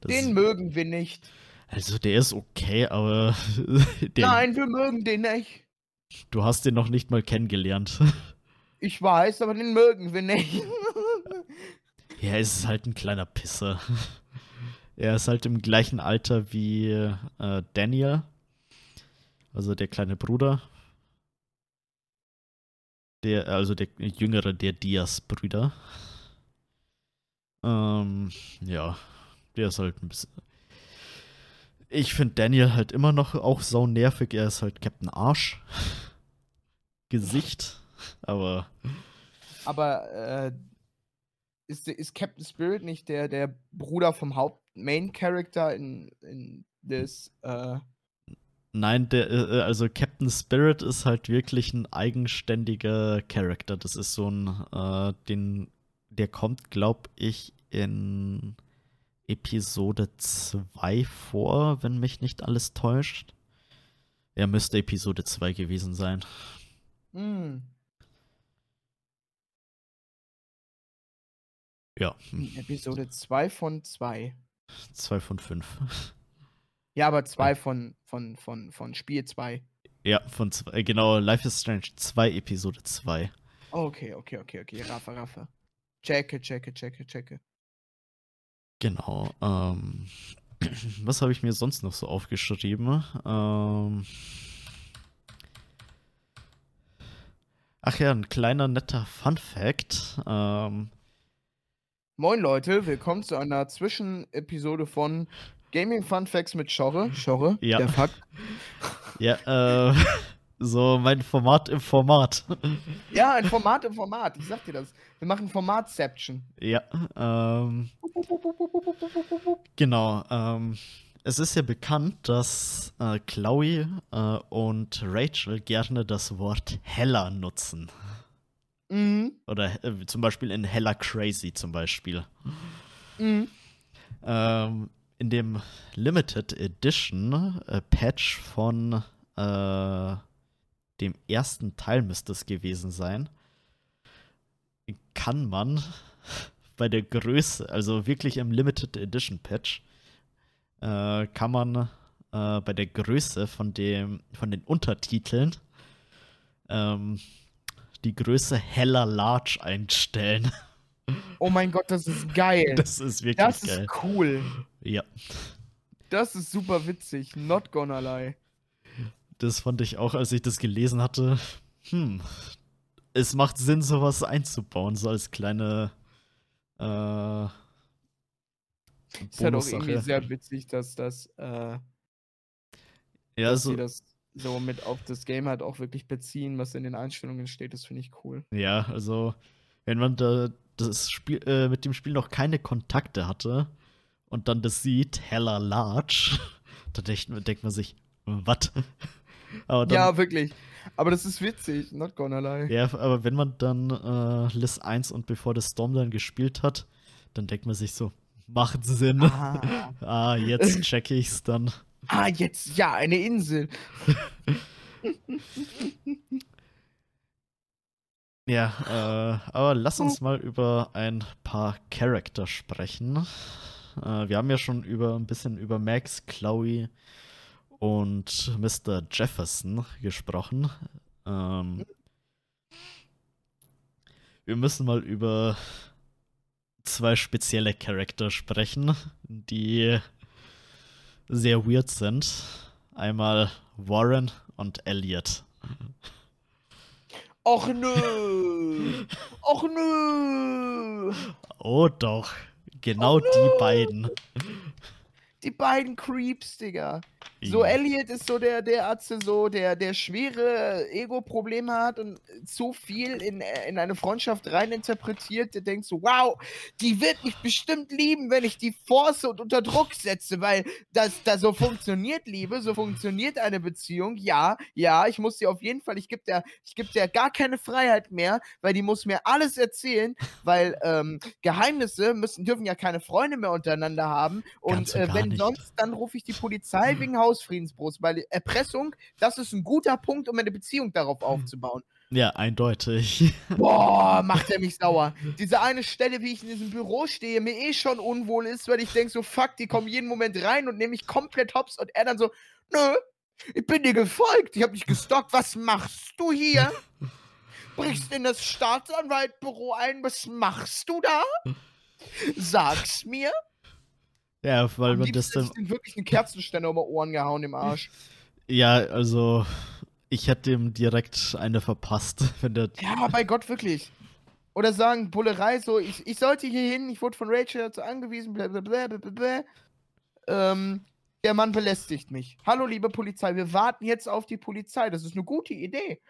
Das den mögen wir nicht. Also der ist okay, aber. *laughs* Nein, wir mögen den nicht. Du hast den noch nicht mal kennengelernt. Ich weiß, aber den mögen wir nicht. *laughs* ja, es ist halt ein kleiner Pisser. Er ist halt im gleichen Alter wie äh, Daniel. Also der kleine Bruder. Der, also der jüngere der Diaz-Brüder. Ähm, ja, der ist halt ein bisschen ich finde Daniel halt immer noch auch sau nervig. Er ist halt Captain Arsch. *laughs* Gesicht. Aber. Aber äh, ist, ist Captain Spirit nicht der, der Bruder vom Haupt-Main-Character in, in das. Äh Nein, der, äh, also Captain Spirit ist halt wirklich ein eigenständiger Charakter. Das ist so ein, äh, den, der kommt, glaub ich, in Episode 2 vor, wenn mich nicht alles täuscht. Er müsste Episode 2 gewesen sein. Hm. Ja. Episode 2 von 2. Zwei von fünf. Ja, aber zwei von, von, von, von Spiel 2. Ja, von zwei, genau, Life is Strange 2, Episode 2. Okay, okay, okay, okay. Raffe, Raffe. Checke, checke, checke, checke. Genau. Ähm, *clears throat* was habe ich mir sonst noch so aufgeschrieben? Ähm, ach ja, ein kleiner netter Fun Fact. Ähm, Moin Leute, willkommen zu einer Zwischenepisode von Gaming Fun Facts mit Schorre. Schorre, Ja. der Fakt. *laughs* ja, äh, so mein Format im Format. Ja, ein Format im Format. Ich sag dir das. Wir machen Formatception. ja, ähm, genau. Ähm, es ist ja bekannt, dass äh, Chloe äh, und Rachel gerne das Wort heller nutzen. Mhm. Oder äh, zum Beispiel in Hella Crazy zum Beispiel. Mhm. Ähm, in dem Limited Edition äh, Patch von äh, dem ersten Teil müsste es gewesen sein, kann man *laughs* bei der Größe, also wirklich im Limited Edition Patch, äh, kann man äh, bei der Größe von dem von den Untertiteln ähm, die Größe heller large einstellen. *laughs* Oh mein Gott, das ist geil. Das ist wirklich Das geil. ist cool. Ja. Das ist super witzig. Not gonna lie. Das fand ich auch, als ich das gelesen hatte. Hm. Es macht Sinn, sowas einzubauen, so als kleine äh, Ist halt auch irgendwie sehr witzig, dass das, äh, Ja, dass so, sie das so mit auf das Game halt auch wirklich beziehen, was in den Einstellungen steht. Das finde ich cool. ja, also wenn man da das Spiel äh, mit dem Spiel noch keine Kontakte hatte und dann das sieht, heller large, *laughs* da denkt, denkt man sich, was? Dann, ja, wirklich. Aber das ist witzig. Not gonna lie. Ja, aber wenn man dann äh, Liz 1 und bevor das Storm dann gespielt hat, dann denkt man sich so, macht Sinn. Ah. *laughs* ah, jetzt check ich's dann. ah, jetzt, ja, eine Insel. *laughs* Ja, äh, aber lass uns mal über ein paar Charakter sprechen. Äh, wir haben ja schon über ein bisschen über Max, Chloe und Mr. Jefferson gesprochen. Ähm, wir müssen mal über zwei spezielle Charakter sprechen, die sehr weird sind. Einmal Warren und Elliot. Och nö. *laughs* Och nö. Oh doch, genau Oh die beiden. Die beiden Creeps, Digga. So, Elliot ist so der, der Arzt, so, der, der schwere Ego-Probleme hat und zu viel in, in eine Freundschaft reininterpretiert, der denkt so, wow, die wird mich bestimmt lieben, wenn ich die force und unter Druck setze, weil das, das so funktioniert Liebe, so funktioniert eine Beziehung. Ja, ja, ich muss sie auf jeden Fall, ich gebe der, ich geb der gar keine Freiheit mehr, weil die muss mir alles erzählen, weil ähm, Geheimnisse müssen, dürfen ja keine Freunde mehr untereinander haben. Und und äh, wenn nicht. sonst, dann rufe ich die Polizei wegen Hausfriedensbruchs, weil Erpressung, das ist ein guter Punkt, um eine Beziehung darauf aufzubauen. Ja, eindeutig. *laughs* Boah, macht er mich sauer. Diese eine Stelle, wie ich in diesem Büro stehe, mir eh schon unwohl ist, weil ich denke so, fuck, die kommen jeden Moment rein und nehmen mich komplett hops und er dann so, nö, ich bin dir gefolgt, ich hab dich gestalkt, was machst du hier? Brichst in das Staatsanwaltbüro ein, was machst du da? Sag's mir. Ja, weil Am man das dann. ich wirklich einen Kerzenständer über Ohren gehauen im Arsch. Ja, also. Ich hätte ihm direkt eine verpasst, *laughs* wenn der. Ja, bei Gott, wirklich. Oder sagen, Bullerei, so, ich, ich sollte hier hin, ich wurde von Rachel dazu angewiesen, blablabla. blablabla. Ähm, der Mann belästigt mich. Hallo, liebe Polizei, wir warten jetzt auf die Polizei. Das ist eine gute Idee.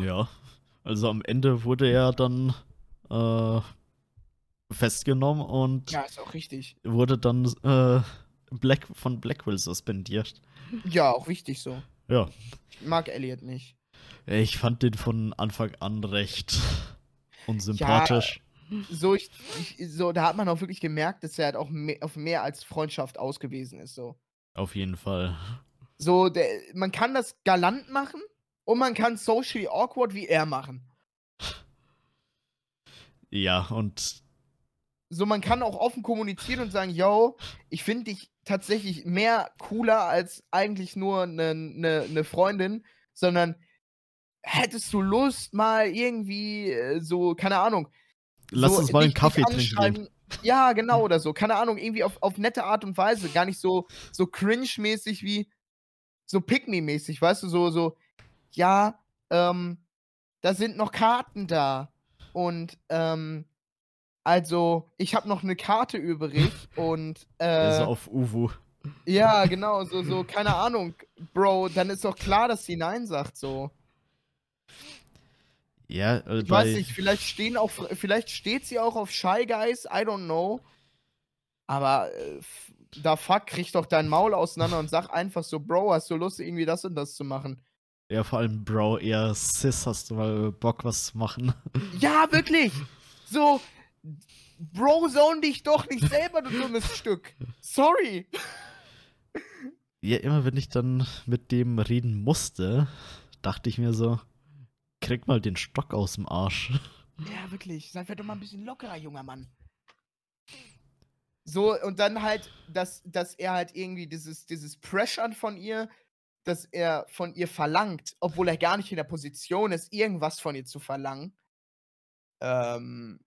Ja. Also am Ende wurde er dann äh, festgenommen und Ja, ist auch richtig. wurde dann äh, Black, von Blackwell suspendiert. Ja, auch wichtig so. Ja. Ich mag Elliot nicht. Ich fand den von Anfang an recht unsympathisch. So, ich, ich, so, da hat man auch wirklich gemerkt, dass er halt auch mehr, auf mehr als Freundschaft ausgewiesen ist. So, Auf jeden Fall. so der, man kann das galant machen und man kann socially awkward wie er machen. Ja, und so man kann auch offen kommunizieren und sagen, yo, ich finde dich tatsächlich mehr cooler als eigentlich nur eine ne, ne Freundin, sondern hättest du Lust mal irgendwie äh, so, keine Ahnung. Lass so, uns mal einen Kaffee trinken. Ja, genau, oder so. Keine Ahnung, irgendwie auf, auf nette Art und Weise. Gar nicht so, so cringe-mäßig wie so Pick-Me-mäßig, weißt du, so, so, ja, ähm, da sind noch Karten da. Und, ähm, also, ich habe noch eine Karte übrig *laughs* und, äh. Also auf Uwu. Ja, genau, so, so, keine Ahnung, Bro, dann ist doch klar, dass sie Nein sagt, so. Ja, äh, ich weiß nicht, vielleicht stehen auch, vielleicht steht sie auch auf Shy Guys, I don't know. Aber äh, da fuck, krieg doch dein Maul auseinander und sag einfach so, Bro, hast du Lust, irgendwie das und das zu machen? Ja, vor allem, Bro, eher Sis, hast du mal Bock, was zu machen? Ja, wirklich! So, Bro, zone dich doch nicht selber, du dummes *laughs* Stück. Sorry. Ja, immer wenn ich dann mit dem reden musste, dachte ich mir so, krieg mal den Stock aus dem Arsch. Ja, wirklich. Sei doch mal ein bisschen lockerer, junger Mann. So, und dann halt, dass, dass er halt irgendwie dieses, dieses Pressure von ihr, dass er von ihr verlangt, obwohl er gar nicht in der Position ist, irgendwas von ihr zu verlangen. Ähm,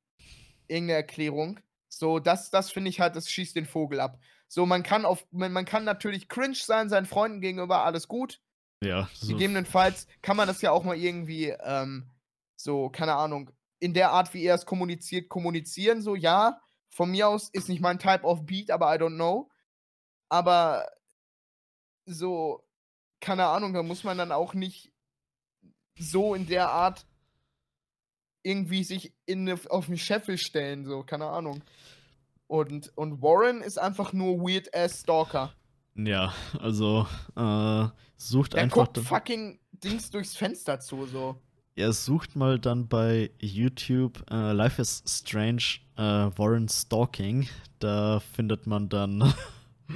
irgendeine Erklärung. So, das, das finde ich halt, das schießt den Vogel ab. So, man kann auf, man, man kann natürlich cringe sein, seinen Freunden gegenüber, alles gut. Ja. So. Gegebenenfalls kann man das ja auch mal irgendwie, ähm, so, keine Ahnung, in der Art, wie er es kommuniziert, kommunizieren, so, ja. Von mir aus ist nicht mein Type of Beat, aber I don't know. Aber so, keine Ahnung, da muss man dann auch nicht so in der Art irgendwie sich in auf den Scheffel stellen, so, keine Ahnung. Und, und Warren ist einfach nur weird-ass Stalker. Ja, also äh, sucht Der einfach. guckt fucking Dings durchs Fenster zu, so. Er sucht mal dann bei YouTube äh, Life is Strange äh, Warren Stalking. Da findet man dann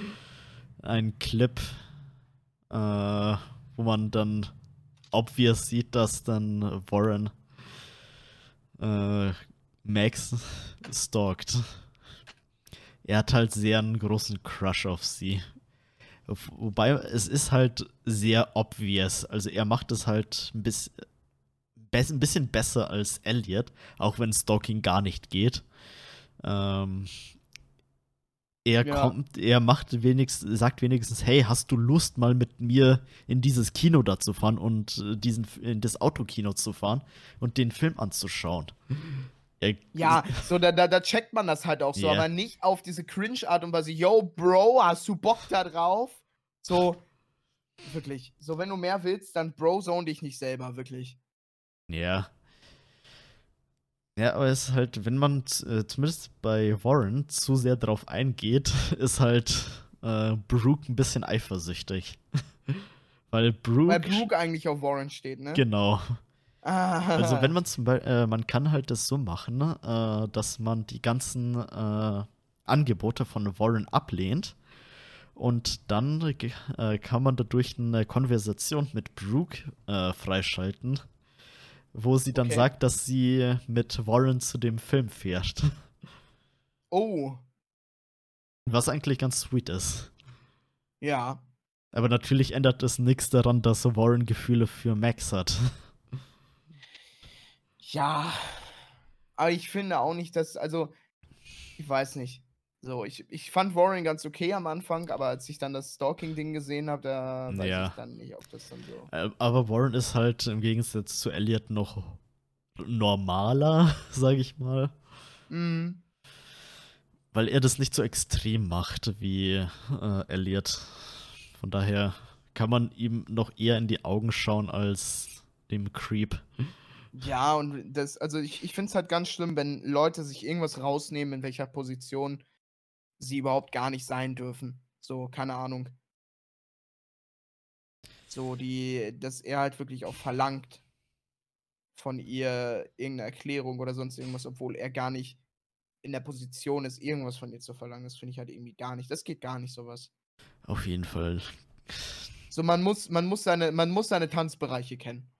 *laughs* einen Clip, äh, wo man dann obvious sieht, dass dann Warren äh, Max stalkt. Er hat halt sehr einen großen Crush auf sie. Wobei es ist halt sehr obvious. Also er macht es halt ein bisschen ein bisschen besser als Elliot, auch wenn Stalking gar nicht geht. Ähm, er ja. kommt, er macht wenigstens, sagt wenigstens, hey, hast du Lust, mal mit mir in dieses Kino da zu fahren und äh, diesen, in das Autokino zu fahren und den Film anzuschauen? *laughs* Er, ja, so da, da, da checkt man das halt auch so, yeah. aber nicht auf diese Cringe-Art und Weise, yo, Bro, hast du Bock da drauf? So, wirklich. So, wenn du mehr willst, dann Bro-Zone dich nicht selber, wirklich. Ja. Ja, aber es ist halt, wenn man äh, zumindest bei Warren zu sehr drauf eingeht, *laughs* ist halt äh, Brooke ein bisschen eifersüchtig. *laughs* Weil Brooke. Weil Brooke eigentlich auf Warren steht, ne? Genau. Ah. Also wenn man zum Beispiel, äh, man kann halt das so machen, äh, dass man die ganzen äh, Angebote von Warren ablehnt und dann äh, kann man dadurch eine Konversation mit Brooke äh, freischalten, wo sie dann okay. sagt, dass sie mit Warren zu dem Film fährt. Oh. Was eigentlich ganz sweet ist. Ja. Aber natürlich ändert es nichts daran, dass Warren Gefühle für Max hat. Ja. Aber ich finde auch nicht, dass, also, ich weiß nicht. So, ich, ich fand Warren ganz okay am Anfang, aber als ich dann das Stalking-Ding gesehen habe, da weiß ja. ich dann nicht, ob das dann so. Äh, aber Warren ist halt im Gegensatz zu Elliot noch normaler, *laughs* sag ich mal. Mhm. Weil er das nicht so extrem macht wie äh, Elliot. Von daher kann man ihm noch eher in die Augen schauen als dem Creep. Ja, und das, also ich, ich finde es halt ganz schlimm, wenn Leute sich irgendwas rausnehmen, in welcher Position sie überhaupt gar nicht sein dürfen. So, keine Ahnung. So, die, dass er halt wirklich auch verlangt von ihr irgendeine Erklärung oder sonst irgendwas, obwohl er gar nicht in der Position ist, irgendwas von ihr zu verlangen. Das finde ich halt irgendwie gar nicht. Das geht gar nicht, sowas. Auf jeden Fall. So, man muss, man muss seine, man muss seine Tanzbereiche kennen.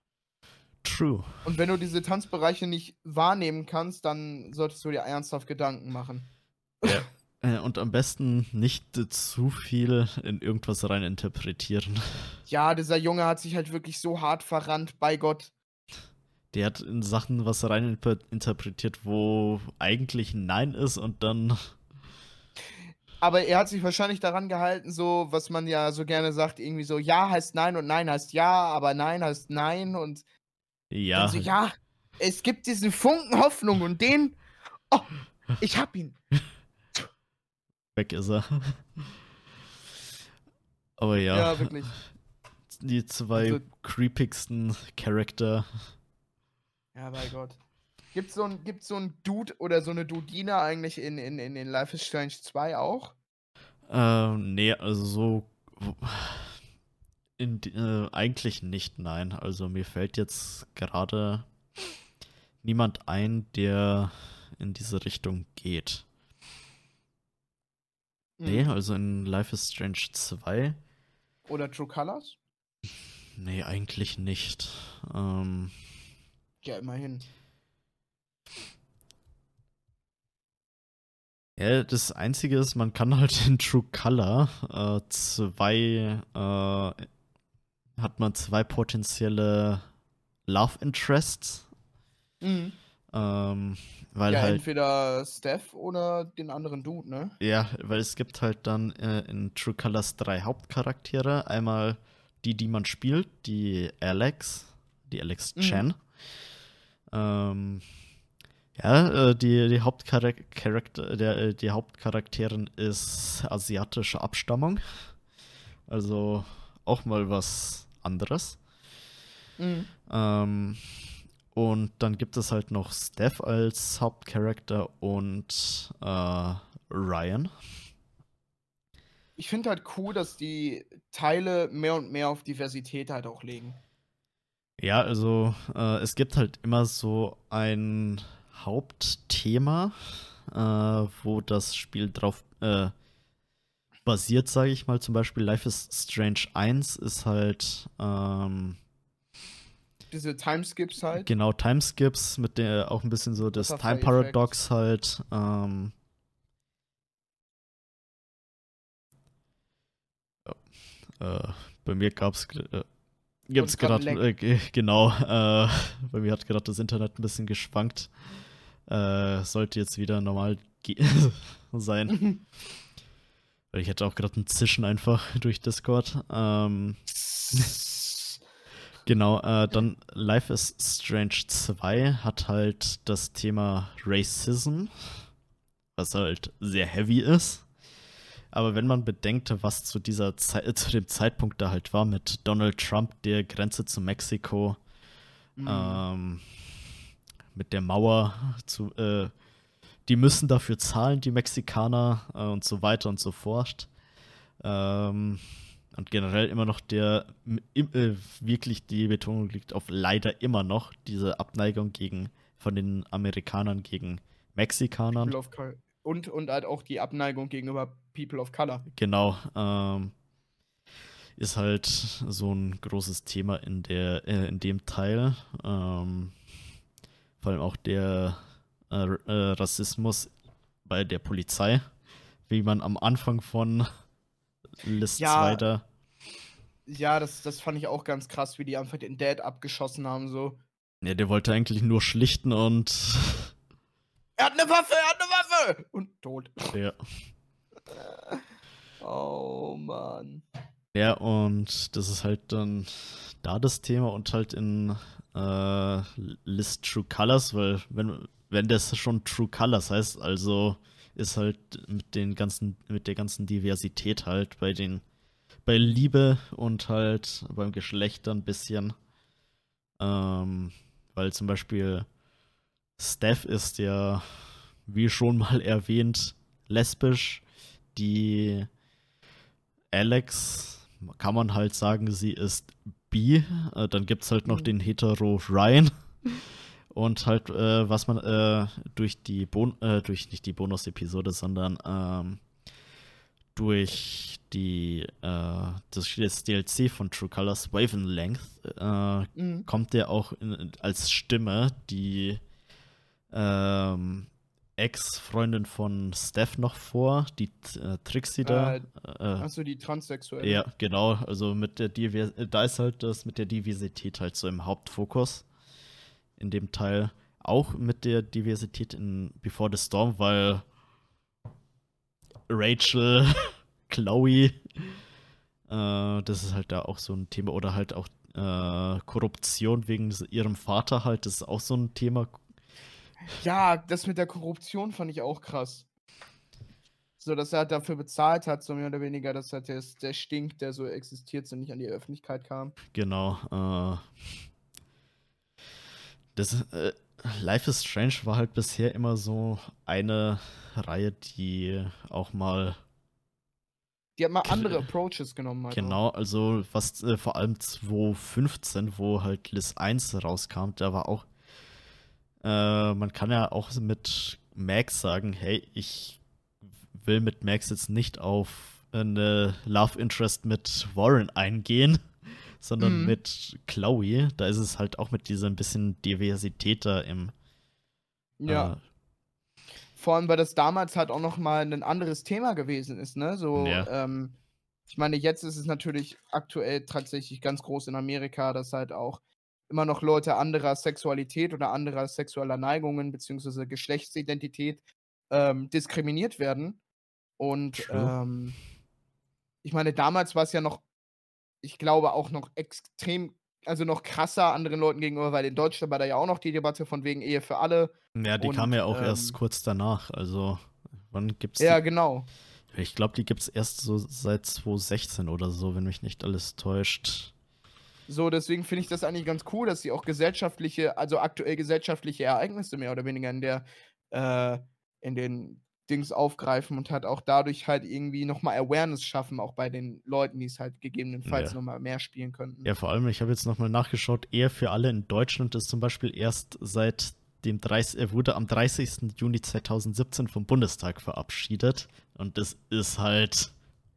True. Und wenn du diese Tanzbereiche nicht wahrnehmen kannst, dann solltest du dir ernsthaft Gedanken machen. Ja. *laughs* Äh, und am besten nicht äh, zu viel in irgendwas rein interpretieren. Ja, dieser Junge hat sich halt wirklich so hart verrannt, bei Gott. Der hat in Sachen was rein interpretiert, wo eigentlich Nein ist und dann. Aber er hat sich wahrscheinlich daran gehalten, so, was man ja so gerne sagt, irgendwie so, ja heißt Nein und Nein heißt Ja, aber Nein heißt Nein und. Ja. So, ja, es gibt diesen Funken Hoffnung und den. Oh, ich hab ihn. Weg ist er. *laughs* Aber ja. Ja, wirklich. *laughs* Die zwei also, creepigsten Charakter. Ja, bei Gott. Gibt's so ein, gibt's so ein Dude oder so eine Dudina eigentlich in, in, in, in Life is Strange 2 auch? Ähm, nee, also so. *sighs* In, äh, eigentlich nicht, nein. Also mir fällt jetzt gerade niemand ein, der in diese Richtung geht. Mhm. Nee, also in Life is Strange 2. Oder True Colors? Nee, eigentlich nicht. Ähm, ja, immerhin. Ja, das Einzige ist, man kann halt in True Color äh, zwei, äh, hat man zwei potenzielle Love Interests. Mhm. Ähm, weil ja, halt, entweder Steph oder den anderen Dude, ne? Ja, weil es gibt halt dann äh, in True Colors drei Hauptcharaktere. Einmal die, die man spielt, die Alex, die Alex mhm. Chen. Ähm, ja, äh, die, die, Hauptcharakter, der, äh, die Hauptcharakterin ist asiatische Abstammung. Also auch mal was anderes. Mhm. Ähm, und dann gibt es halt noch Steph als Hauptcharakter und äh, Ryan. Ich finde halt cool, dass die Teile mehr und mehr auf Diversität halt auch legen. Ja, also äh, es gibt halt immer so ein Hauptthema, äh, wo das Spiel drauf äh, basiert, sage ich mal. Zum Beispiel Life is Strange 1 ist halt ähm, diese Timeskips halt. Genau, Timeskips, mit der auch ein bisschen so das Time Paradox halt. Ähm, äh, bei mir gab's äh, gibt's gerade äh, genau äh, *laughs* bei mir hat gerade das Internet ein bisschen geschwankt äh, sollte jetzt wieder normal *laughs* sein *laughs* weil ich hätte auch gerade ein Zischen einfach durch Discord ähm, Genau, äh, dann Life is Strange 2 hat halt das Thema Racism, was halt sehr heavy ist. Aber wenn man bedenkt, was zu dieser Zeit, *laughs* zu dem Zeitpunkt da halt war mit Donald Trump, der Grenze zu Mexiko, mhm. ähm, mit der Mauer zu, äh, die müssen dafür zahlen, die Mexikaner äh, und so weiter und so fort. Ähm, und generell immer noch der äh, wirklich die Betonung liegt auf leider immer noch diese Abneigung gegen von den Amerikanern gegen Mexikanern. Und, und halt auch die Abneigung gegenüber People of Color. Genau. Ähm, ist halt so ein großes Thema in der äh, in dem Teil. Ähm, vor allem auch der äh, äh, Rassismus bei der Polizei, wie man am Anfang von List ja, 2 da ja, das, das fand ich auch ganz krass, wie die einfach den Dad abgeschossen haben, so. Ja, der wollte eigentlich nur schlichten und. Er hat eine Waffe, er hat eine Waffe! Und tot. Ja. *laughs* oh Mann. Ja, und das ist halt dann da das Thema und halt in äh, List True Colors, weil wenn, wenn das schon True Colors heißt, also ist halt mit den ganzen, mit der ganzen Diversität halt bei den bei Liebe und halt beim Geschlecht ein bisschen. Ähm, weil zum Beispiel Steph ist ja, wie schon mal *laughs* erwähnt, lesbisch. Die Alex, kann man halt sagen, sie ist bi. Äh, dann gibt es halt noch mhm. den Hetero Ryan. *laughs* Und halt, äh, was man äh, durch die Bon äh, durch nicht die Bonus-Episode, sondern ähm, durch die äh, das, das, DLC von True Colors Wavelength äh, mhm. kommt der auch in, als Stimme, die ähm, Ex-Freundin von Steph noch vor, die äh, Trixie da. Äh, äh, Achso, die transsexuelle. Ja, genau. Also mit der Divers da ist halt das mit der Diversität halt so im Hauptfokus. In dem Teil. Auch mit der Diversität in Before the Storm, weil Rachel, *laughs* Chloe, äh, das ist halt da auch so ein Thema. Oder halt auch äh, Korruption wegen ihrem Vater halt, das ist auch so ein Thema. Ja, das mit der Korruption fand ich auch krass. So, dass er dafür bezahlt hat, so mehr oder weniger, dass halt der, der Stink, der so existiert, so nicht an die Öffentlichkeit kam. Genau. Äh, das, äh, Life is Strange war halt bisher immer so eine Reihe, die auch mal die hat mal andere Approaches genommen. Halt genau, auch. also was äh, vor allem 2015, wo halt Liz 1 rauskam, da war auch, äh, man kann ja auch mit Max sagen, hey, ich will mit Max jetzt nicht auf eine Love Interest mit Warren eingehen, sondern mhm. mit Chloe. Da ist es halt auch mit dieser ein bisschen Diversität da im ja. Äh, vor allem, weil das damals halt auch noch mal ein anderes Thema gewesen ist, ne? So, ja. ähm, ich meine, jetzt ist es natürlich aktuell tatsächlich ganz groß in Amerika, dass halt auch immer noch Leute anderer Sexualität oder anderer sexueller Neigungen beziehungsweise Geschlechtsidentität ähm, diskriminiert werden. Und ähm, ich meine, damals war es ja noch, ich glaube, auch noch extrem also noch krasser anderen Leuten gegenüber, weil in Deutschland war da ja auch noch die Debatte von wegen Ehe für alle. Ja, die und, kam ja auch ähm, erst kurz danach. Also, wann gibt's Ja, genau. Ich glaube, die gibt es erst so seit 2016 oder so, wenn mich nicht alles täuscht. So, deswegen finde ich das eigentlich ganz cool, dass sie auch gesellschaftliche, also aktuell gesellschaftliche Ereignisse mehr oder weniger in der, äh, in den Dings aufgreifen und halt auch dadurch halt irgendwie nochmal Awareness schaffen, auch bei den Leuten, die es halt gegebenenfalls ja. nochmal mehr spielen könnten. Ja, vor allem, ich habe jetzt nochmal nachgeschaut, Ehe für alle in Deutschland ist zum Beispiel erst seit dem 30, er wurde am 30. Juni 2017 vom Bundestag verabschiedet. Und das ist halt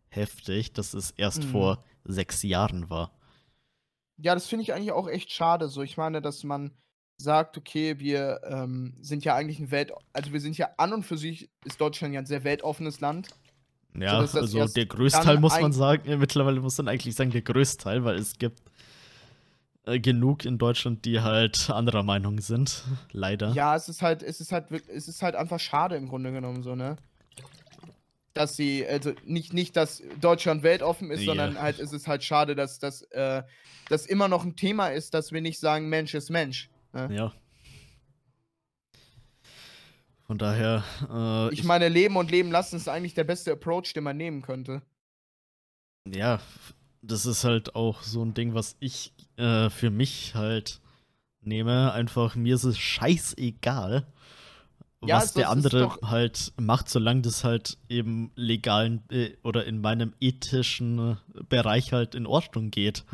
heftig, dass es erst mhm. vor sechs Jahren war. Ja, das finde ich eigentlich auch echt schade. So, ich meine, dass man sagt, okay, wir ähm, sind ja eigentlich ein Welt, also wir sind ja an und für sich ist Deutschland ja ein sehr weltoffenes Land. Ja, so, also der größte Teil muss man sagen, mittlerweile muss man eigentlich sagen, der größte Teil, weil es gibt äh, genug in Deutschland, die halt anderer Meinung sind, *laughs* leider. Ja, es ist halt, es ist halt, es ist halt einfach schade im Grunde genommen so, ne? Dass sie, also nicht, nicht, dass Deutschland weltoffen ist, yeah. sondern halt, es ist halt schade, dass das äh, dass immer noch ein Thema ist, dass wir nicht sagen, Mensch ist Mensch. Ne? Ja. Von daher. Äh, ich, ich meine, Leben und Leben lassen ist eigentlich der beste Approach, den man nehmen könnte. Ja, das ist halt auch so ein Ding, was ich äh, für mich halt nehme. Einfach, mir ist es scheißegal, ja, was der andere halt macht, solange das halt im legalen äh, oder in meinem ethischen Bereich halt in Ordnung geht.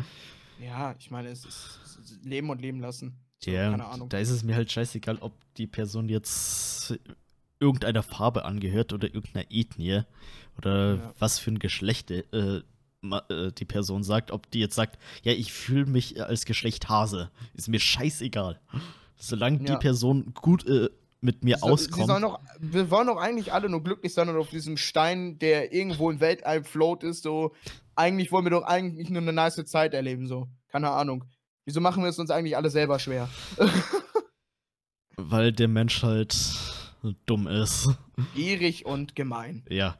Ja, ich meine, es ist, es ist Leben und Leben lassen. So, ja, da ist es mir halt scheißegal, ob die Person jetzt irgendeiner Farbe angehört oder irgendeiner Ethnie oder ja. was für ein Geschlecht äh, äh, die Person sagt. Ob die jetzt sagt, ja, ich fühle mich als Geschlecht Hase, ist mir scheißegal. Solange ja. die Person gut äh, mit mir sie, auskommt. Noch, wir wollen doch eigentlich alle nur glücklich sein und auf diesem Stein, der irgendwo im Weltall float ist, so. Eigentlich wollen wir doch eigentlich nur eine nice Zeit erleben, so. Keine Ahnung. Wieso machen wir es uns eigentlich alle selber schwer? *laughs* Weil der Mensch halt dumm ist. Gierig und gemein. Ja.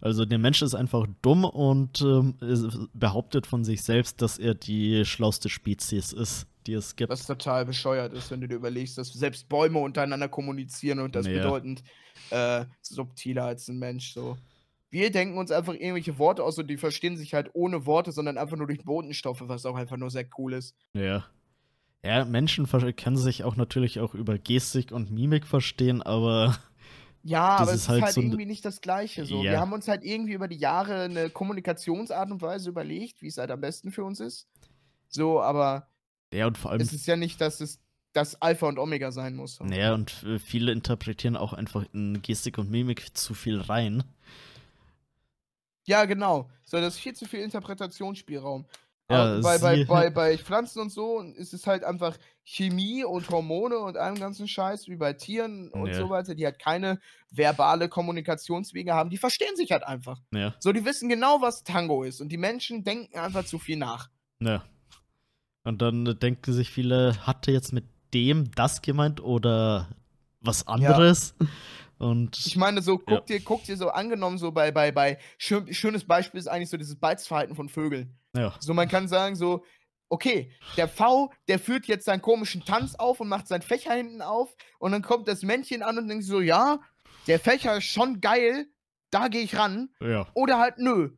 Also der Mensch ist einfach dumm und ähm, behauptet von sich selbst, dass er die schlauste Spezies ist, die es gibt. Was total bescheuert ist, wenn du dir überlegst, dass selbst Bäume untereinander kommunizieren und das naja. bedeutend äh, subtiler als ein Mensch so. Wir denken uns einfach irgendwelche Worte aus und die verstehen sich halt ohne Worte, sondern einfach nur durch Botenstoffe, was auch einfach nur sehr cool ist. Ja. Ja, Menschen können sich auch natürlich auch über Gestik und Mimik verstehen, aber. Ja, aber es ist halt, halt so irgendwie nicht das Gleiche. So. Ja. Wir haben uns halt irgendwie über die Jahre eine Kommunikationsart und Weise überlegt, wie es halt am besten für uns ist. So, aber ja, und vor allem. Es ist ja nicht, dass es das Alpha und Omega sein muss. Ja, und äh, viele interpretieren auch einfach in Gestik und Mimik zu viel rein. Ja, genau. So, das ist viel zu viel Interpretationsspielraum. Ja, bei, bei, bei, *laughs* bei Pflanzen und so ist es halt einfach Chemie und Hormone und allem ganzen Scheiß, wie bei Tieren und ja. so weiter, die halt keine verbale Kommunikationswege haben. Die verstehen sich halt einfach. Ja. So, die wissen genau, was Tango ist. Und die Menschen denken einfach zu viel nach. Ja. Und dann denken sich viele, hatte jetzt mit dem das gemeint oder was anderes? Ja. Und ich meine, so, guck ja. dir, guck dir so angenommen, so bei, bei, bei, schön, schönes Beispiel ist eigentlich so dieses Beizverhalten von Vögeln. Ja. So, man kann sagen, so, okay, der V, der führt jetzt seinen komischen Tanz auf und macht seinen Fächer hinten auf und dann kommt das Männchen an und denkt so, ja, der Fächer ist schon geil, da gehe ich ran. Ja. Oder halt, nö,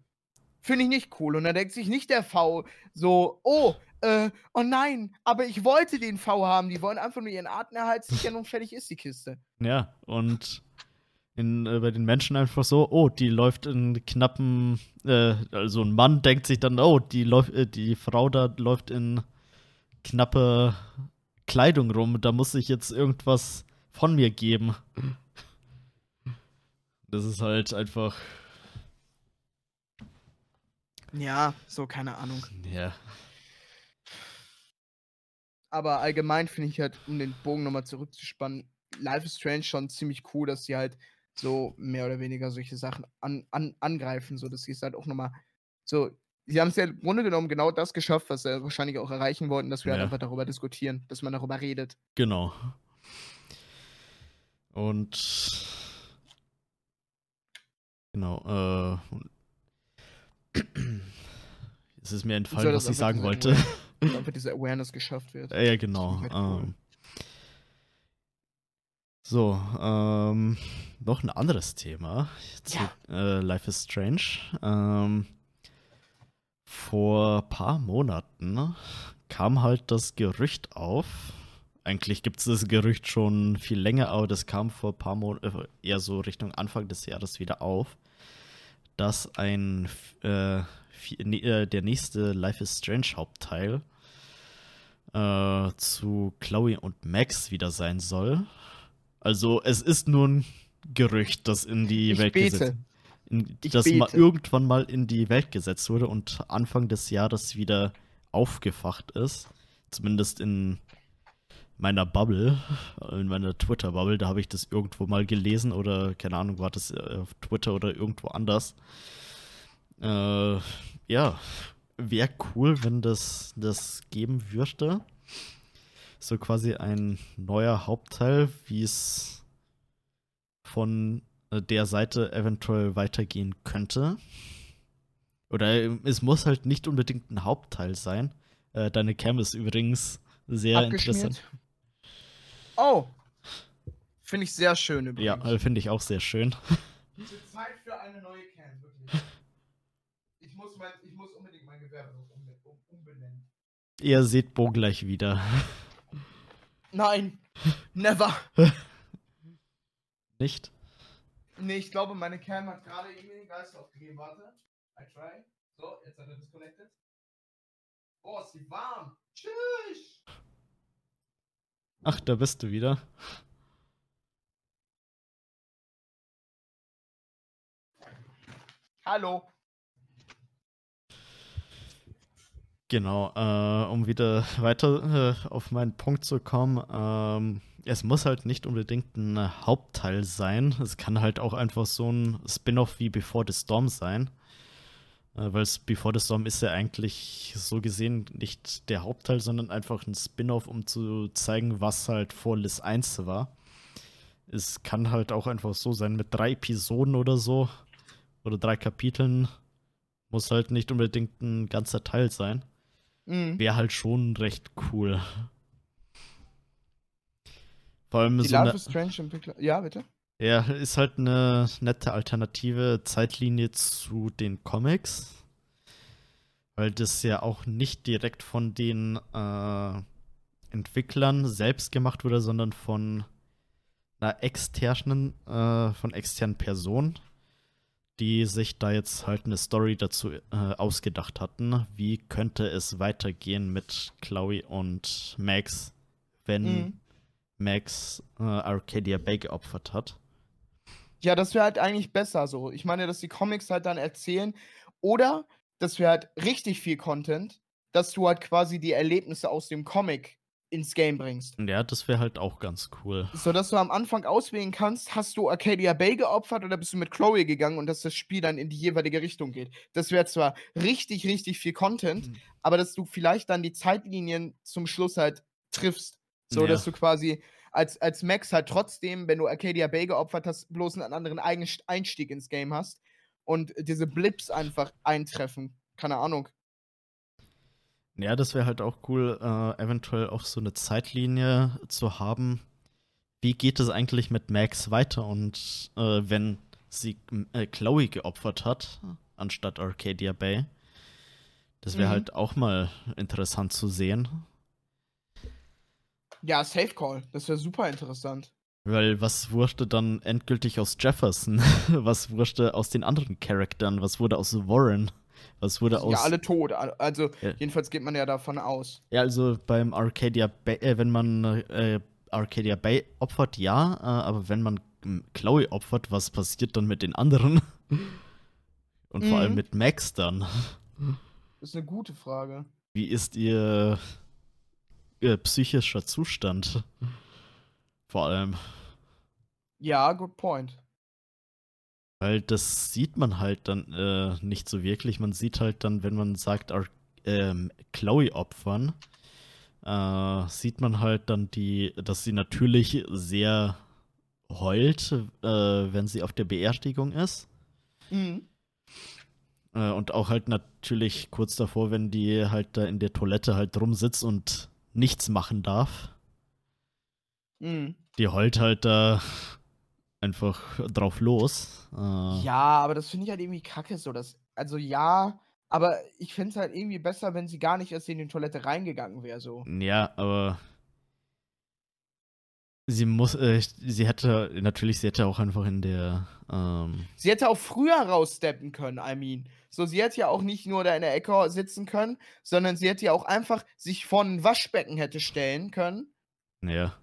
finde ich nicht cool. Und dann denkt sich nicht der V so, oh, äh, oh nein, aber ich wollte den V haben. Die wollen einfach nur ihren Artenerhalt sichern und fertig ist die Kiste. Ja, und in, äh, bei den Menschen einfach so, oh, die läuft in knappen, äh, also ein Mann denkt sich dann, oh, die, läuft, äh, die Frau da läuft in knappe Kleidung rum, da muss ich jetzt irgendwas von mir geben. Das ist halt einfach. Ja, so, keine Ahnung. Ja. Aber allgemein finde ich halt, um den Bogen nochmal zurückzuspannen, Life is Strange schon ziemlich cool, dass sie halt so mehr oder weniger solche Sachen an, an, angreifen, so dass sie es halt auch nochmal so. Sie haben es ja im Grunde genommen genau das geschafft, was sie wahrscheinlich auch erreichen wollten, dass wir halt ja. halt einfach darüber diskutieren, dass man darüber redet. Genau. Und genau, äh, es ist mir entfallen, was ich sagen wollte. *laughs* Damit diese Awareness geschafft wird. Ja, genau. Halt cool. ähm, so, ähm, noch ein anderes Thema zu ja. äh, Life is Strange. Ähm, vor paar Monaten kam halt das Gerücht auf. Eigentlich gibt es das Gerücht schon viel länger, aber das kam vor paar Monaten, äh, eher so Richtung Anfang des Jahres wieder auf, dass ein äh, äh, der nächste Life is Strange Hauptteil äh, zu Chloe und Max wieder sein soll. Also es ist nur ein Gerücht, das in die ich Welt gesetzt in, das bete. mal irgendwann mal in die Welt gesetzt wurde und Anfang des Jahres wieder aufgefacht ist. Zumindest in meiner Bubble, in meiner Twitter-Bubble, da habe ich das irgendwo mal gelesen oder keine Ahnung, war das äh, auf Twitter oder irgendwo anders. Äh, ja, wäre cool, wenn das das geben würde so quasi ein neuer Hauptteil, wie es von äh, der Seite eventuell weitergehen könnte. Oder äh, es muss halt nicht unbedingt ein Hauptteil sein. Äh, deine Cam ist übrigens sehr interessant. Oh! Finde ich sehr schön übrigens. Ja, finde ich auch sehr schön. Diese Zeit für eine neue Cam, wirklich. Ich muss, mein, ich muss unbedingt mein Gewerbe umbenennen. Ihr seht Bo gleich wieder. Nein, never. *laughs* Nicht? Nee, ich glaube, meine Cam hat gerade irgendwie den Geist aufgegeben. Warte. I try. So, jetzt hat er disconnected. Oh, ist die warm. Tschüss. Ach, da bist du wieder. Hallo. Genau, äh, um wieder weiter äh, auf meinen Punkt zu kommen. Ähm, es muss halt nicht unbedingt ein Hauptteil sein. Es kann halt auch einfach so ein Spin-off wie Before the Storm sein. Äh, Weil Before the Storm ist ja eigentlich so gesehen nicht der Hauptteil, sondern einfach ein Spin-off, um zu zeigen, was halt vor Liz 1 war. Es kann halt auch einfach so sein mit drei Episoden oder so. Oder drei Kapiteln. Muss halt nicht unbedingt ein ganzer Teil sein. Mhm. Wäre halt schon recht cool. Vor allem Die so Life eine, Strange Entwickler. Ja, bitte. Ja, ist halt eine nette alternative Zeitlinie zu den Comics. Weil das ja auch nicht direkt von den äh, Entwicklern selbst gemacht wurde, sondern von einer externen, äh, von externen Personen die sich da jetzt halt eine Story dazu äh, ausgedacht hatten. Wie könnte es weitergehen mit Chloe und Max, wenn mhm. Max äh, Arcadia Bay geopfert hat? Ja, das wäre halt eigentlich besser so. Ich meine, dass die Comics halt dann erzählen oder dass wir halt richtig viel Content dass du halt quasi die Erlebnisse aus dem Comic ins Game bringst. Ja, das wäre halt auch ganz cool. So dass du am Anfang auswählen kannst, hast du Arcadia Bay geopfert oder bist du mit Chloe gegangen und dass das Spiel dann in die jeweilige Richtung geht. Das wäre zwar richtig, richtig viel Content, mhm. aber dass du vielleicht dann die Zeitlinien zum Schluss halt triffst. So ja. dass du quasi als, als Max halt trotzdem, wenn du Arcadia Bay geopfert hast, bloß einen anderen Einstieg ins Game hast und diese Blips einfach eintreffen. Keine Ahnung. Ja, das wäre halt auch cool, äh, eventuell auch so eine Zeitlinie zu haben. Wie geht es eigentlich mit Max weiter? Und äh, wenn sie äh, Chloe geopfert hat, anstatt Arcadia Bay, das wäre mhm. halt auch mal interessant zu sehen. Ja, Safe Call, das wäre super interessant. Weil was wurde dann endgültig aus Jefferson? *laughs* was wurde aus den anderen Charakteren? Was wurde aus Warren? Was wurde aus. Ja, alle tot. Also, ja. jedenfalls geht man ja davon aus. Ja, also beim Arcadia Bay, äh, wenn man äh, Arcadia Bay opfert, ja, äh, aber wenn man Chloe opfert, was passiert dann mit den anderen? Und vor mhm. allem mit Max dann. Das ist eine gute Frage. Wie ist ihr, ihr psychischer Zustand? Vor allem. Ja, good point. Weil das sieht man halt dann äh, nicht so wirklich. Man sieht halt dann, wenn man sagt, ähm, Chloe opfern, äh, sieht man halt dann die, dass sie natürlich sehr heult, äh, wenn sie auf der Beerdigung ist. Mhm. Äh, und auch halt natürlich kurz davor, wenn die halt da in der Toilette halt rumsitzt und nichts machen darf. Mhm. Die heult halt da einfach drauf los. Äh, ja, aber das finde ich halt irgendwie kacke so. Dass, also ja, aber ich finde es halt irgendwie besser, wenn sie gar nicht erst in die Toilette reingegangen wäre. So. Ja, aber sie muss, äh, sie hätte, natürlich, sie hätte auch einfach in der. Ähm sie hätte auch früher raussteppen können, I mean. So, sie hätte ja auch nicht nur da in der Ecke sitzen können, sondern sie hätte ja auch einfach sich vor ein Waschbecken hätte stellen können. Ja.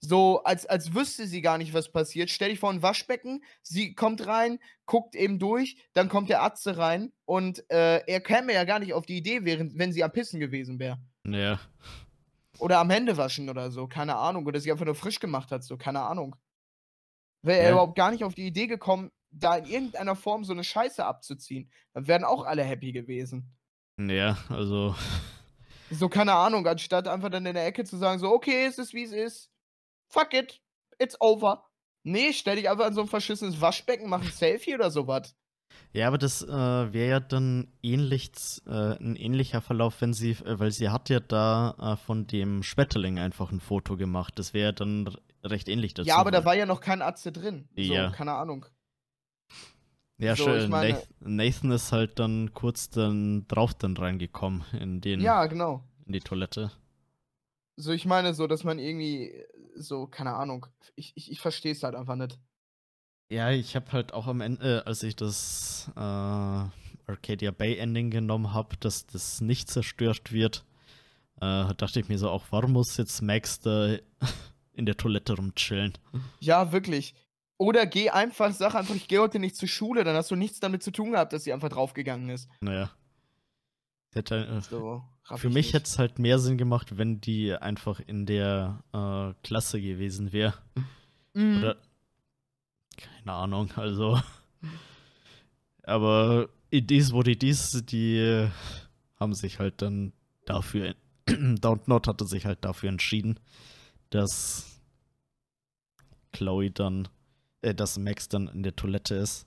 So, als, als wüsste sie gar nicht, was passiert. Stell dich vor ein Waschbecken, sie kommt rein, guckt eben durch, dann kommt der Atze rein und äh, er käme ja gar nicht auf die Idee, während, wenn sie am Pissen gewesen wäre. Ja. Oder am Händewaschen oder so, keine Ahnung. Oder sie einfach nur frisch gemacht hat, so, keine Ahnung. Wäre ja. er überhaupt gar nicht auf die Idee gekommen, da in irgendeiner Form so eine Scheiße abzuziehen. Dann wären auch alle happy gewesen. Ja, also. *laughs* So, keine Ahnung, anstatt einfach dann in der Ecke zu sagen, so, okay, es ist wie es ist fuck it, it's over. Nee, stell dich einfach an so ein verschissenes Waschbecken, mach ein Selfie oder sowas. Ja, aber das äh, wäre ja dann ähnlich, äh, ein ähnlicher Verlauf, wenn sie, äh, weil sie hat ja da äh, von dem Schmetterling einfach ein Foto gemacht. Das wäre dann recht ähnlich dazu. Ja, aber da war ja noch kein Atze drin. So, ja. keine Ahnung. Ja, so, schön. Meine, Nathan ist halt dann kurz dann drauf dann reingekommen in den. Ja, genau. In die Toilette. So, ich meine so, dass man irgendwie so, keine Ahnung. Ich, ich, ich verstehe es halt einfach nicht. Ja, ich habe halt auch am Ende, als ich das äh, Arcadia Bay Ending genommen habe, dass das nicht zerstört wird, äh, dachte ich mir so auch, warum muss jetzt Max da *laughs* in der Toilette rumchillen? Ja, wirklich. Oder geh einfach, sag einfach, ich gehe heute nicht zur Schule, dann hast du nichts damit zu tun gehabt, dass sie einfach draufgegangen ist. Naja. Hätte, äh, so. Für mich hätte es halt mehr Sinn gemacht, wenn die einfach in der äh, Klasse gewesen wäre. Mhm. Oder. Keine Ahnung, also. Aber Idees what Idees, die haben sich halt dann dafür. *clears throat* Downton hatte sich halt dafür entschieden, dass Chloe dann. Äh, dass Max dann in der Toilette ist.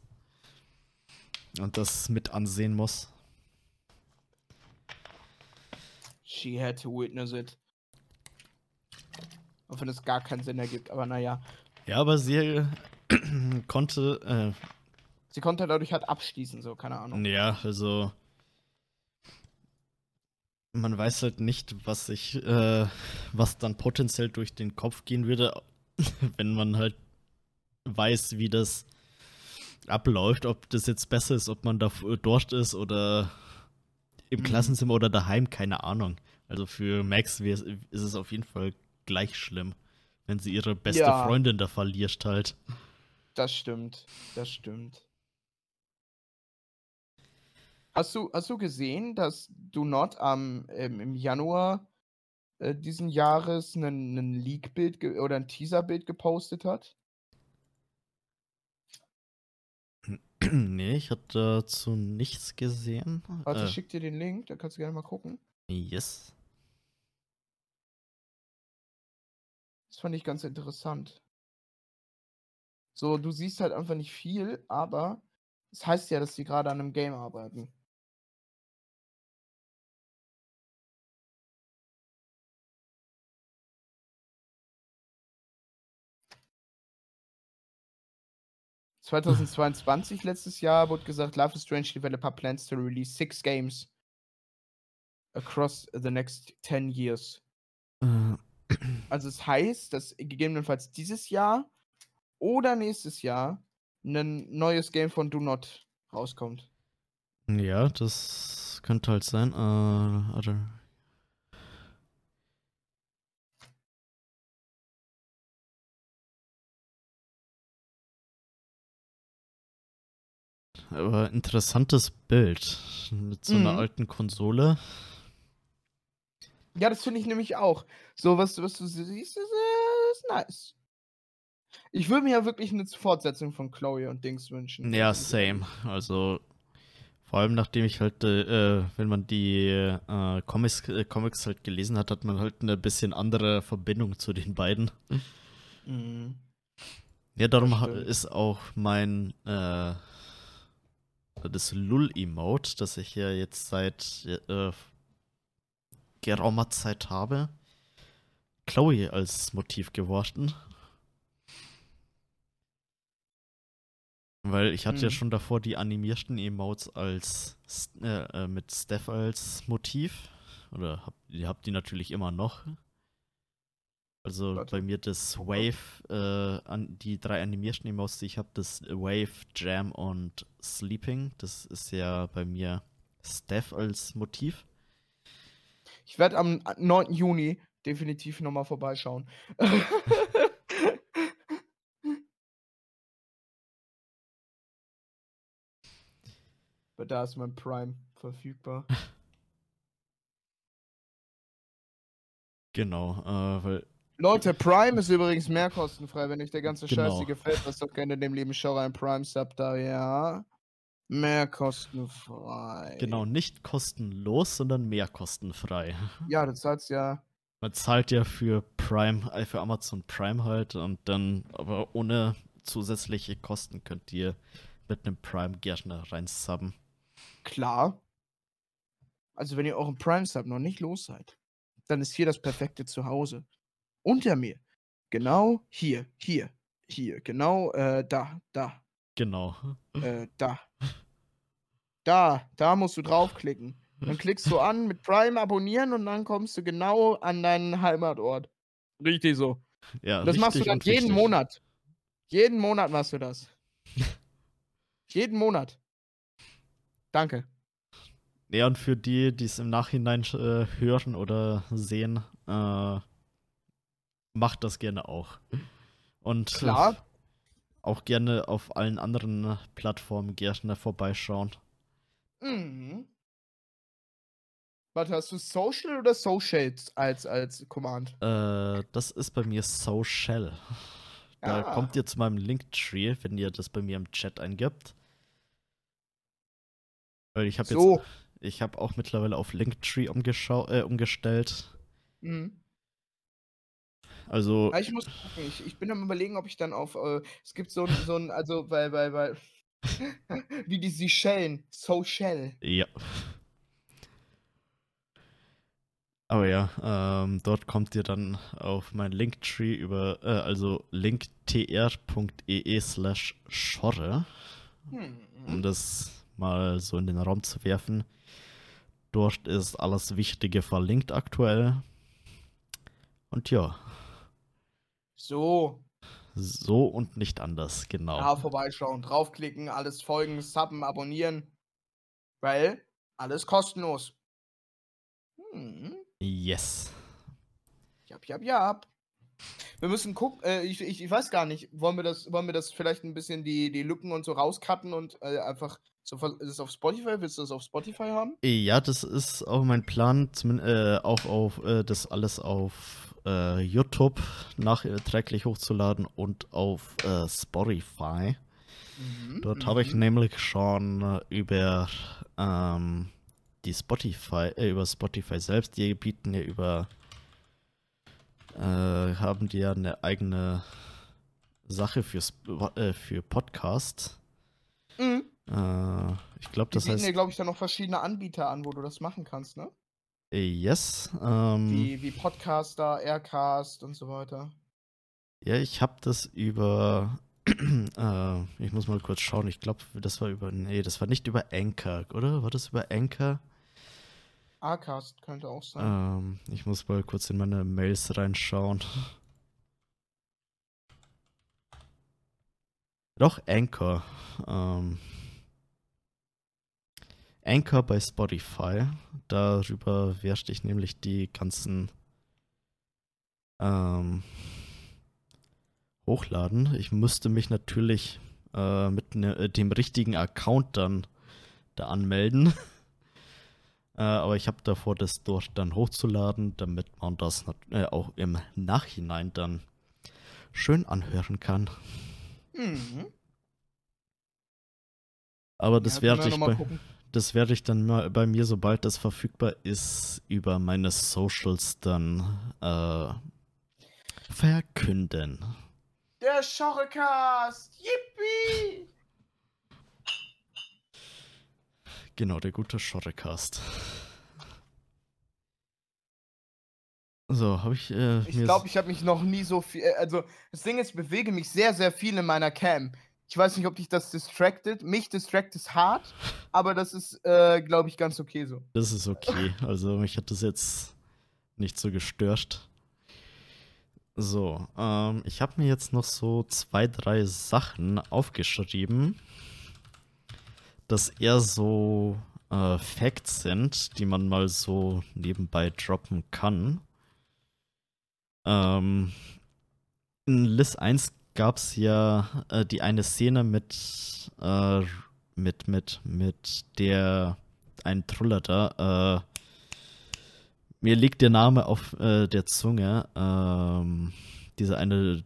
Und das mit ansehen muss. She had to witness it. Auch wenn es gar keinen Sinn ergibt, aber naja. Ja, aber sie äh, *clears throat* konnte. Äh, sie konnte dadurch halt abschließen, so, keine Ahnung. Ja, also. Man weiß halt nicht, was sich, äh, was dann potenziell durch den Kopf gehen würde, *laughs* wenn man halt weiß, wie das abläuft, ob das jetzt besser ist, ob man da dort ist oder im mhm. Klassenzimmer oder daheim, keine Ahnung. Also für Max ist es auf jeden Fall gleich schlimm, wenn sie ihre beste ja. Freundin da verliert halt. Das stimmt, das stimmt. Hast du, hast du gesehen, dass Do Not am, ähm, im Januar äh, diesen Jahres ein Leak-Bild oder ein Teaser-Bild gepostet hat? *clears throat* nee, ich hatte dazu nichts gesehen. Warte, äh, ich schick dir den Link, da kannst du gerne mal gucken. Yes. Das fand ich ganz interessant. So, du siehst halt einfach nicht viel, aber es das heißt ja, dass sie gerade an einem Game arbeiten. 2022, letztes Jahr, wurde gesagt, Life is Strange Developer plans to release six games across the next 10 years. Äh. Also es heißt, dass gegebenenfalls dieses Jahr oder nächstes Jahr ein neues Game von Do Not rauskommt. Ja, das könnte halt sein. Uh, Aber interessantes Bild mit so einer mhm. alten Konsole. Ja, das finde ich nämlich auch. So, was, was du siehst, ist, äh, ist nice. Ich würde mir ja wirklich eine Fortsetzung von Chloe und Dings wünschen. Ja, same. Also, vor allem nachdem ich halt, äh, wenn man die äh, Comics, äh, Comics halt gelesen hat, hat man halt eine bisschen andere Verbindung zu den beiden. Mhm. Ja, darum ist auch mein äh, das Lull-Emote, das ich ja jetzt seit äh, geraumer Zeit habe, Chloe als Motiv geworden. Weil ich hatte mhm. ja schon davor die animierten Emotes als äh, äh, mit Steph als Motiv. Oder hab, ihr habt die natürlich immer noch. Also Warte. bei mir das Wave, äh, an, die drei animierten Emotes, die ich habe, das Wave, Jam und Sleeping. Das ist ja bei mir Steph als Motiv. Ich werde am 9. Juni definitiv nochmal vorbeischauen. *laughs* Aber da ist mein Prime verfügbar. *laughs* Genau, äh, weil Leute, Prime ist übrigens mehr kostenfrei, wenn euch der ganze genau. Scheiß hier gefällt, was doch gerne dem lieben Schauer ein Prime-Sub da, ja. Mehr kostenfrei. Genau, nicht kostenlos, sondern mehr kostenfrei. Ja, das heißt ja. Man zahlt ja für Prime, äh, für Amazon Prime halt und dann, aber ohne zusätzliche Kosten könnt ihr mit einem Prime Gärtner reinsubben. Klar. Also wenn ihr euren Prime-Sub noch nicht los seid, dann ist hier das perfekte Zuhause unter mir. Genau hier, hier, hier, genau äh, da, da. Genau. Äh, *laughs* da. Da, da musst du draufklicken. Dann klickst du an mit Prime abonnieren und dann kommst du genau an deinen Heimatort. Richtig so. Ja, das machst du dann jeden richtig. Monat. Jeden Monat machst du das. *laughs* jeden Monat. Danke. Ja, und für die, die es im Nachhinein äh, hören oder sehen, äh, macht das gerne auch. Und Klar. auch gerne auf allen anderen Plattformen gerne vorbeischauen. Mhm. Warte, hast du Social oder Socials als, als Command? Äh, das ist bei mir Social. Da ja. kommt ihr zu meinem Linktree, wenn ihr das bei mir im Chat eingibt. Weil ich habe so. jetzt, ich habe auch mittlerweile auf Linktree äh, umgestellt. Mhm. Also. Ich muss gucken. Ich, ich bin am überlegen, ob ich dann auf. Äh, es gibt so, so ein, also bei, bei, bei wie die Seychellen. Social. Ja. Aber ja, ähm, dort kommt ihr dann auf mein Linktree über, äh, also linktr.ee slash schorre, hm. um das mal so in den Raum zu werfen. Dort ist alles Wichtige verlinkt aktuell. Und ja, so. So und nicht anders, genau. Ja, vorbeischauen, draufklicken, alles folgen, subben, abonnieren. Weil alles kostenlos. Hm. Yes. Jap, jap, jap. Wir müssen gucken, äh, ich, ich, ich weiß gar nicht, wollen wir das, wollen wir das vielleicht ein bisschen die, die Lücken und so rauscutten und äh, einfach so, ist es auf Spotify? Willst du das auf Spotify haben? Ja, das ist auch mein Plan, äh, auch auf äh, das alles auf äh, YouTube nachträglich hochzuladen und auf äh, Spotify. Mhm, Dort habe ich mhm. nämlich schon über ähm, die Spotify, äh, über Spotify selbst, die bieten ja über äh, haben die ja eine eigene Sache für, äh, für Podcasts. Mhm. Äh, ich glaube, das die heißt. Die glaube ich, dann noch verschiedene Anbieter an, wo du das machen kannst, ne? Yes. Ähm, wie, wie Podcaster, Aircast und so weiter. Ja, ich habe das über. *clears throat* äh, ich muss mal kurz schauen. Ich glaube, das war über. Nee, das war nicht über Anchor, oder? War das über Anchor? Acast könnte auch sein. Ähm, ich muss mal kurz in meine Mails reinschauen. Doch, Anchor. Ähm, Anchor bei Spotify. Darüber werde ich nämlich die ganzen ähm, hochladen. Ich müsste mich natürlich äh, mit ne, dem richtigen Account dann da anmelden. *laughs* Äh, aber ich habe davor, das dort dann hochzuladen, damit man das äh, auch im Nachhinein dann schön anhören kann. Mhm. Aber das ja, werde ich bei, das werde ich dann mal bei mir, sobald das verfügbar ist, über meine Socials dann äh, verkünden. Der Schorrecast! Yippie! Genau, der gute Schottercast. So, habe ich. Äh, ich glaube, ich habe mich noch nie so viel. Äh, also, das Ding ist, ich bewege mich sehr, sehr viel in meiner Cam. Ich weiß nicht, ob dich das distracted. Mich distracted hart, *laughs* aber das ist, äh, glaube ich, ganz okay so. Das ist okay. Also, mich hat das jetzt nicht so gestört. So, ähm, ich habe mir jetzt noch so zwei, drei Sachen aufgeschrieben das eher so äh, Facts sind, die man mal so nebenbei droppen kann. Ähm, in Liz 1 gab es ja äh, die eine Szene mit, äh, mit, mit, mit der ein Truller da. Äh, mir liegt der Name auf äh, der Zunge. Ähm, diese eine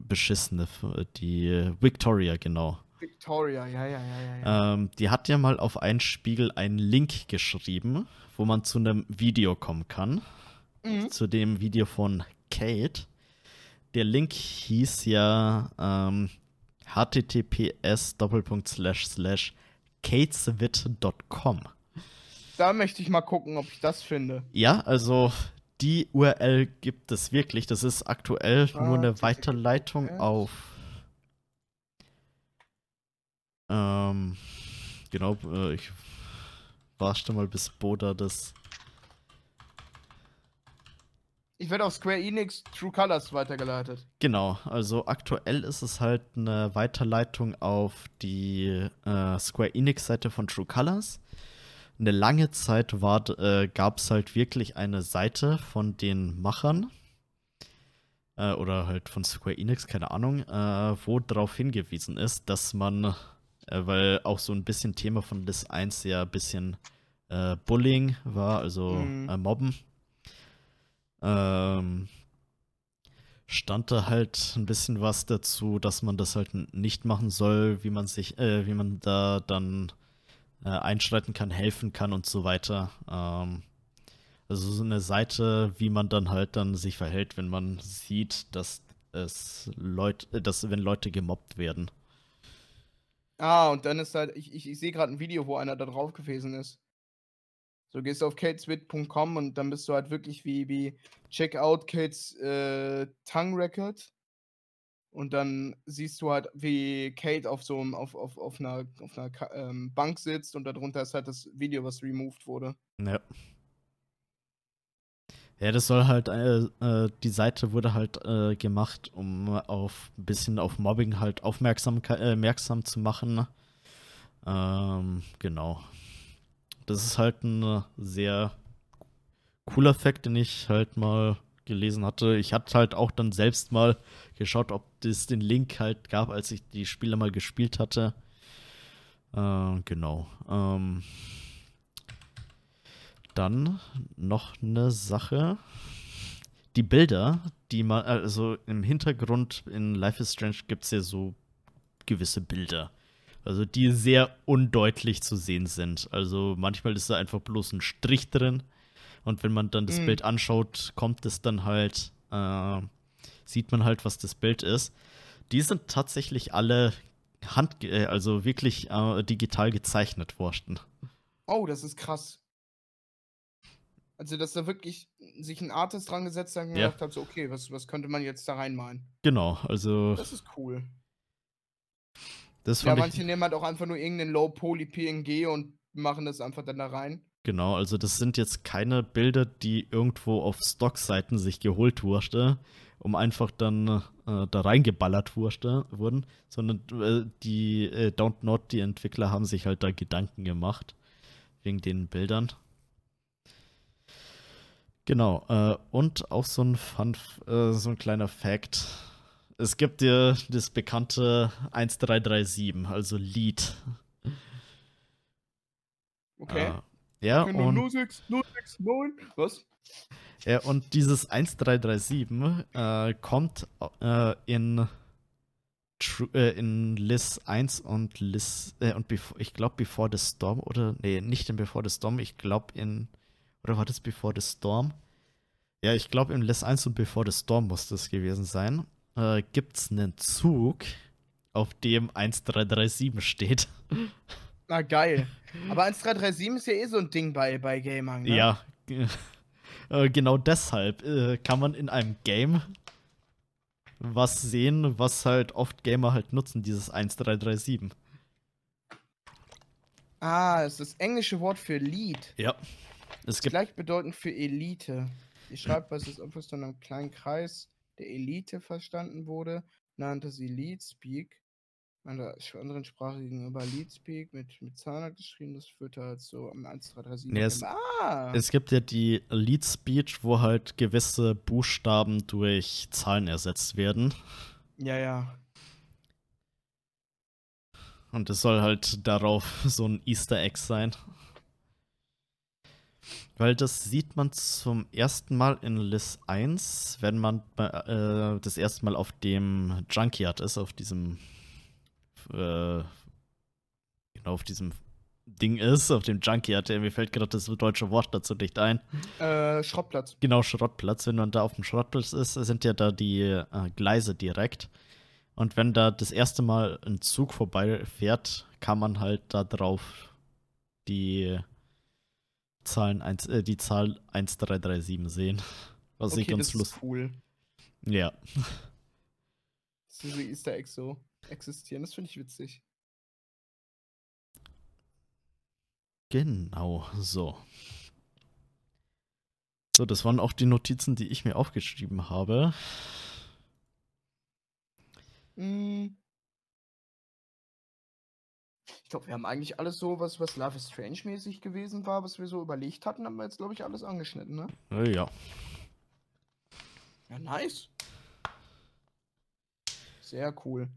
beschissene, die Victoria, genau. Victoria, ja, ja, ja, ja. Ähm, die hat ja mal auf einen Spiegel einen Link geschrieben, wo man zu einem Video kommen kann. Mhm. Zu dem Video von Kate. Der Link hieß ja ähm, https kateswit.com. Da möchte ich mal gucken, ob ich das finde. Ja, also die URL gibt es wirklich. Das ist aktuell ah, nur eine Weiterleitung auf ähm, genau, äh, ich warte mal, bis Boda das. Ich werde auf Square Enix True Colors weitergeleitet. Genau, also aktuell ist es halt eine Weiterleitung auf die äh, Square Enix-Seite von True Colors. Eine lange Zeit äh, gab es halt wirklich eine Seite von den Machern äh, oder halt von Square Enix, keine Ahnung, äh, wo darauf hingewiesen ist, dass man äh, weil auch so ein bisschen Thema von Liz 1 ja ein bisschen äh, Bullying war, also mhm. äh, Mobben. Ähm, stand da halt ein bisschen was dazu, dass man das halt nicht machen soll, wie man sich, äh, wie man da dann äh, einschreiten kann, helfen kann und so weiter. Ähm, also so eine Seite, wie man dann halt dann sich verhält, wenn man sieht, dass es Leute, dass wenn Leute gemobbt werden. Ah, und dann ist halt, ich, ich, ich sehe gerade ein Video, wo einer da drauf gewesen ist. So gehst du auf kateswit.com und dann bist du halt wirklich wie, wie check out Kates äh, Tongue Record. Und dann siehst du halt, wie Kate auf so einem, auf, auf, auf einer, auf einer ähm, Bank sitzt und darunter ist halt das Video, was removed wurde. Ja. Ja, das soll halt, äh, äh, die Seite wurde halt äh, gemacht, um auf ein bisschen auf Mobbing halt aufmerksam, äh, aufmerksam zu machen. Ähm, genau. Das ist halt ein sehr cooler Fact, den ich halt mal gelesen hatte. Ich hatte halt auch dann selbst mal geschaut, ob es den Link halt gab, als ich die Spiele mal gespielt hatte. Äh, genau. Ähm, dann noch eine Sache. Die Bilder, die man, also im Hintergrund in Life is Strange gibt es ja so gewisse Bilder. Also die sehr undeutlich zu sehen sind. Also manchmal ist da einfach bloß ein Strich drin. Und wenn man dann das mhm. Bild anschaut, kommt es dann halt, äh, sieht man halt, was das Bild ist. Die sind tatsächlich alle hand, äh, also wirklich äh, digital gezeichnet worden. Oh, das ist krass. Also, dass da wirklich sich ein Artist dran gesetzt hat und ja. gedacht hat, so, okay, was, was könnte man jetzt da reinmalen? Genau, also. Das ist cool. Das ja, manche nehmen halt auch einfach nur irgendeinen Low-Poly-PNG und machen das einfach dann da rein. Genau, also das sind jetzt keine Bilder, die irgendwo auf Stock-Seiten sich geholt wurde, um einfach dann äh, da reingeballert wurde, wurden, sondern äh, die äh, Don't Not, die Entwickler haben sich halt da Gedanken gemacht wegen den Bildern. Genau, äh, und auch so ein Fun, äh, so ein kleiner Fact. Es gibt ja das bekannte 1337, also Lied. Okay. Äh, ja, und. 06, 069, was? Ja, und dieses 1337 äh, kommt äh, in, äh, in Liz 1 und Liz, äh, und ich glaube Before the Storm, oder, nee, nicht in Before the Storm, ich glaube in oder war das Before the Storm? Ja, ich glaube, im Les 1 und Before the Storm muss das gewesen sein. Äh, Gibt es einen Zug, auf dem 1337 steht. Na geil. Aber 1337 ist ja eh so ein Ding bei, bei Gamern, ne? Ja. *laughs* Äh, genau deshalb äh, kann man in einem Game was sehen, was halt oft Gamer halt nutzen, dieses 1337. Ah, das ist das englische Wort für Lied. Ja. Es gibt gleichbedeutend für Elite. Die Schreibweise ist etwas von einem kleinen Kreis der Elite verstanden wurde, nannte sie Leadspeak. Einer anderen Sprache gegenüber Leadspeak mit, mit Zahlen geschrieben, das führte halt so am 1, 2, 3, 7. Nee, es, ah. es gibt ja die Leadspeech, wo halt gewisse Buchstaben durch Zahlen ersetzt werden. Ja, ja. Und es soll halt darauf so ein Easter Egg sein. Weil das sieht man zum ersten Mal in Liz 1, wenn man äh, das erste Mal auf dem Junkyard ist, auf diesem äh, genau auf diesem Ding ist, auf dem Junkyard. Mir fällt gerade das deutsche Wort dazu nicht ein. Äh, Schrottplatz. Genau, Schrottplatz. Wenn man da auf dem Schrottplatz ist, sind ja da die äh, Gleise direkt. Und wenn da das erste Mal ein Zug vorbeifährt, kann man halt da drauf die Zahlen 1, äh, die Zahl 1337 sehen. Was okay, ich ganz lustig. cool. Ja. Dass diese Easter Eggs so existieren, das finde ich witzig. Genau, so. So, das waren auch die Notizen, die ich mir aufgeschrieben habe. Mm. Ich glaube, wir haben eigentlich alles so, was, was Love is Strange mäßig gewesen war, was wir so überlegt hatten, haben wir jetzt, glaube ich, alles angeschnitten, ne? Ja. Ja, nice. Sehr cool.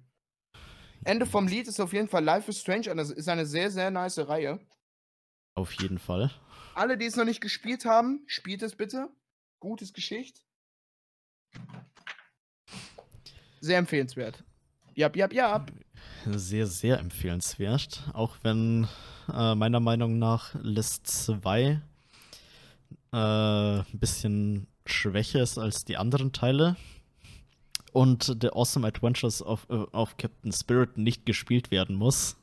Ende vom Lied ist auf jeden Fall Life is Strange, das ist eine sehr, sehr nice Reihe. Auf jeden Fall. Alle, die es noch nicht gespielt haben, spielt es bitte. Gutes Geschicht. Sehr empfehlenswert. Jap, jap, jap sehr, sehr empfehlenswert. Auch wenn äh, meiner Meinung nach List 2 äh, ein bisschen schwächer ist als die anderen Teile. Und The Awesome Adventures of, äh, of Captain Spirit nicht gespielt werden muss.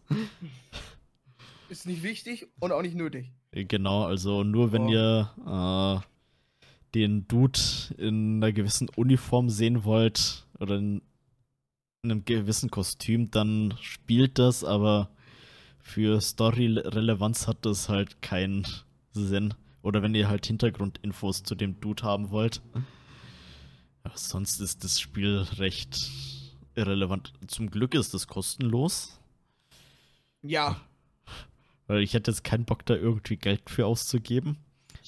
Ist nicht wichtig und auch nicht nötig. Genau, also nur wenn oh. ihr äh, den Dude in einer gewissen Uniform sehen wollt oder in in einem gewissen Kostüm, dann spielt das, aber für Story-Relevanz hat das halt keinen Sinn. Oder wenn ihr halt Hintergrundinfos zu dem Dude haben wollt. Aber sonst ist das Spiel recht irrelevant. Zum Glück ist es kostenlos. Ja. Weil ich hätte jetzt keinen Bock, da irgendwie Geld für auszugeben.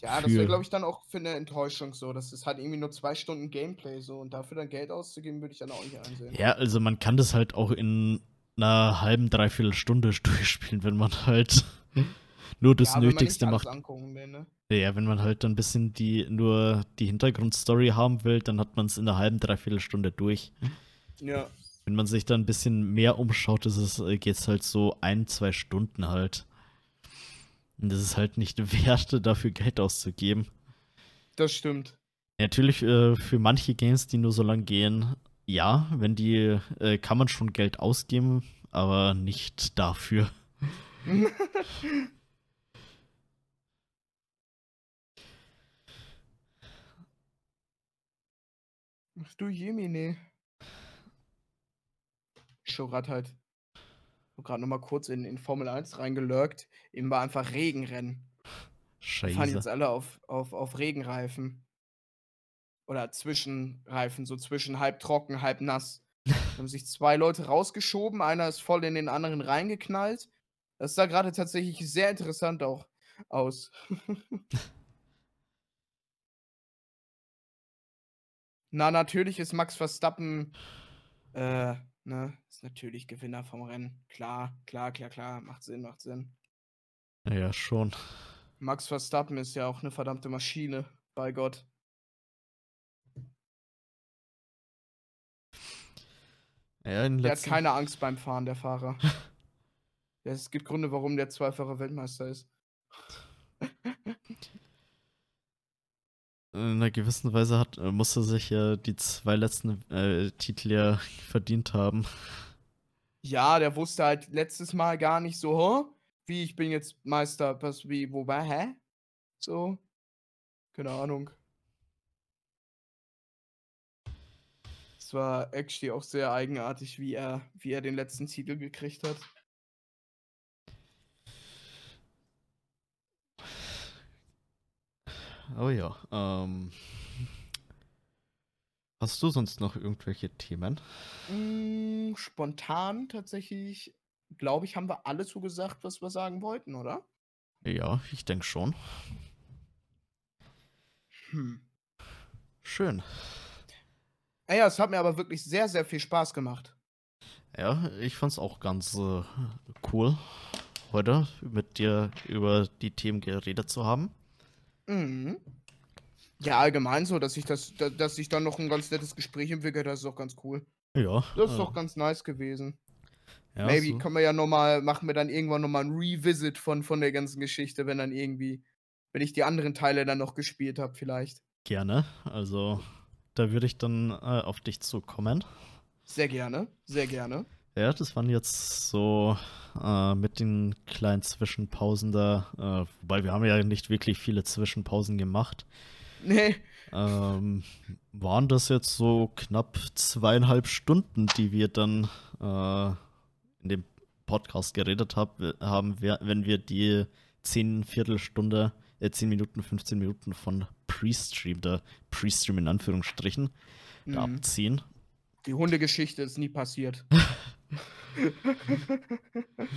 Ja, das wäre, glaube ich, dann auch für eine Enttäuschung so. Das ist halt irgendwie nur zwei Stunden Gameplay so und dafür dann Geld auszugeben, würde ich dann auch nicht einsehen. Ja, also man kann das halt auch in einer halben, dreiviertel Stunde *laughs* durchspielen, wenn man halt *laughs* nur das ja, Nötigste macht. Will, ne? Ja, wenn man halt dann ein bisschen die, nur die Hintergrundstory haben will, dann hat man es in einer halben, dreiviertel Stunde durch. Ja. Wenn man sich dann ein bisschen mehr umschaut, ist es, äh, geht es halt so ein, zwei Stunden halt. Und das ist halt nicht *laughs* wert, dafür Geld auszugeben. Das stimmt. Natürlich äh, für manche Games, die nur so lang gehen, ja, wenn die, äh, kann man schon Geld ausgeben, aber nicht dafür. *laughs* Ach du Jemine. Schorat halt. Gerade nochmal kurz in, in Formel 1 reingelurkt. Eben war einfach Regenrennen. Scheiße. fahren jetzt alle auf, auf, auf Regenreifen. Oder Zwischenreifen, so zwischen halb trocken, halb nass. Da *laughs* haben sich zwei Leute rausgeschoben, einer ist voll in den anderen reingeknallt. Das sah gerade tatsächlich sehr interessant auch aus. *laughs* Na, natürlich ist Max Verstappen äh, ne, ist natürlich Gewinner vom Rennen. Klar, klar, klar, klar. Macht Sinn, macht Sinn. Ja, schon. Max Verstappen ist ja auch eine verdammte Maschine, bei Gott. Ja, der hat keine Angst beim Fahren, der Fahrer. *laughs* es gibt Gründe, warum der zweifache Weltmeister ist. In einer gewissen Weise hat, äh, musste sich ja die zwei letzten äh, Titel ja *laughs* verdient haben. Ja, der wusste halt letztes Mal gar nicht so, huh? wie ich bin jetzt Meister, was, wie, wobei, hä? So, keine Ahnung. Es war actually auch sehr eigenartig, wie er, wie er den letzten Titel gekriegt hat. Oh ja. Ähm, hast du sonst noch irgendwelche Themen? Mm, spontan tatsächlich, glaube ich, haben wir alle zugesagt, was wir sagen wollten, oder? Ja, ich denke schon. Hm. Schön. Ja, es hat mir aber wirklich sehr, sehr viel Spaß gemacht. Ja, ich fand's auch ganz äh, cool, heute mit dir über die Themen geredet zu haben. Mhm. Ja, allgemein so, dass sich das, dass sich dann noch ein ganz nettes Gespräch entwickelt, das ist doch ganz cool. Ja. Das ist doch ganz nice gewesen. Ja, Maybe so. können wir ja nochmal, machen wir dann irgendwann nochmal ein Revisit von, von der ganzen Geschichte, wenn dann irgendwie, wenn ich die anderen Teile dann noch gespielt habe, vielleicht. Gerne. Also, da würde ich dann äh, auf dich zukommen. Sehr gerne, sehr gerne. Ja, das waren jetzt so äh, mit den kleinen Zwischenpausen da, äh, wobei wir haben ja nicht wirklich viele Zwischenpausen gemacht. Nee. Ähm, waren das jetzt so knapp zweieinhalb Stunden, die wir dann äh, in dem Podcast geredet hab, haben, wenn wir die zehn Viertelstunde, äh, zehn Minuten, 15 Minuten von Pre-Stream, der Pre-Stream in Anführungsstrichen, mhm. abziehen. Die Hundegeschichte ist nie passiert. *laughs* *laughs*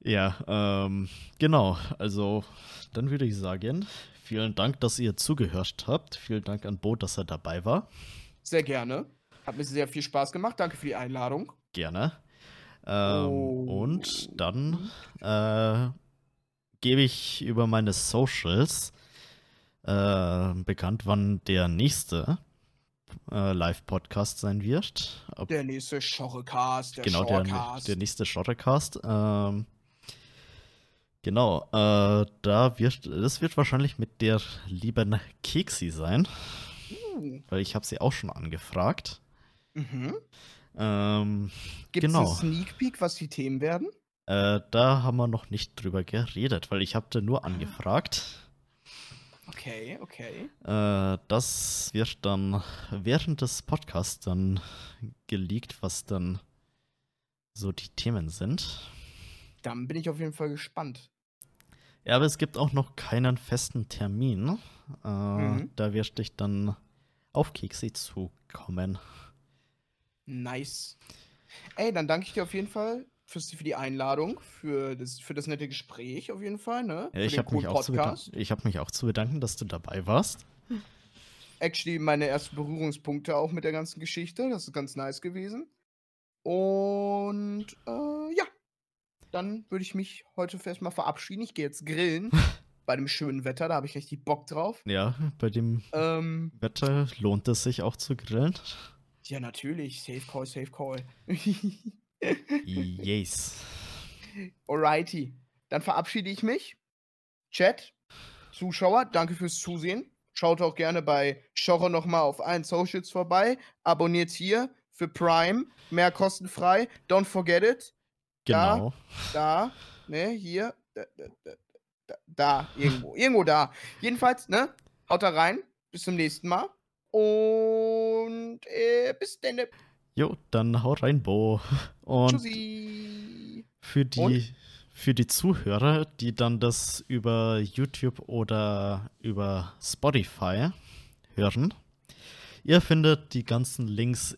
ja, ähm, genau. Also, dann würde ich sagen, vielen Dank, dass ihr zugehört habt. Vielen Dank an Bo, dass er dabei war. Sehr gerne. Hat mir sehr viel Spaß gemacht. Danke für die Einladung. Gerne. Ähm, oh. Und dann äh, gebe ich über meine Socials äh, bekannt, wann der nächste äh, Live-Podcast sein wird. Ob der nächste Schorrecast, der Genau, der, der, nächste Schorrecast. Ähm, genau, äh, da wird, das wird wahrscheinlich mit der lieben Keksi sein. Uh. Weil ich habe sie auch schon angefragt. Mhm. Ähm, Gibt es genau. einen Sneak Peek, was die Themen werden? Äh, da haben wir noch nicht drüber geredet, weil ich habe da nur angefragt. Okay, okay. Äh, das wird dann während des Podcasts dann geleakt, was dann so die Themen sind. Dann bin ich auf jeden Fall gespannt. Ja, aber es gibt auch noch keinen festen Termin. Äh, mhm. Da werde ich dann auf Keksi zukommen. Nice. Ey, dann danke ich dir auf jeden Fall fürs, für die Einladung, für das, für das nette Gespräch auf jeden Fall. Ne? Ja, ich habe mich, auch zu hab mich auch zu bedanken, dass du dabei warst. Actually, meine ersten Berührungspunkte auch mit der ganzen Geschichte. Das ist ganz nice gewesen. Und äh, ja, dann würde ich mich heute erst mal verabschieden. Ich gehe jetzt grillen. *laughs* bei dem schönen Wetter, da habe ich richtig Bock drauf. Ja, bei dem ähm, Wetter lohnt es sich auch zu grillen. Ja, natürlich. Safe Call, Safe Call. *laughs* yes. Alrighty. Dann verabschiede ich mich. Chat, Zuschauer, danke fürs Zusehen. Schaut auch gerne bei Schorre nochmal auf allen Socials vorbei. Abonniert hier für Prime. Mehr kostenfrei. Don't forget it. Genau. Da, da ne, hier. Da, da, da, da irgendwo. *laughs* irgendwo da. Jedenfalls, ne? Haut da rein. Bis zum nächsten Mal. Und äh, bis dann. Jo, dann haut rein, Bo. Und Tschüssi. für die, Und? für die Zuhörer, die dann das über YouTube oder über Spotify hören, ihr findet die ganzen Links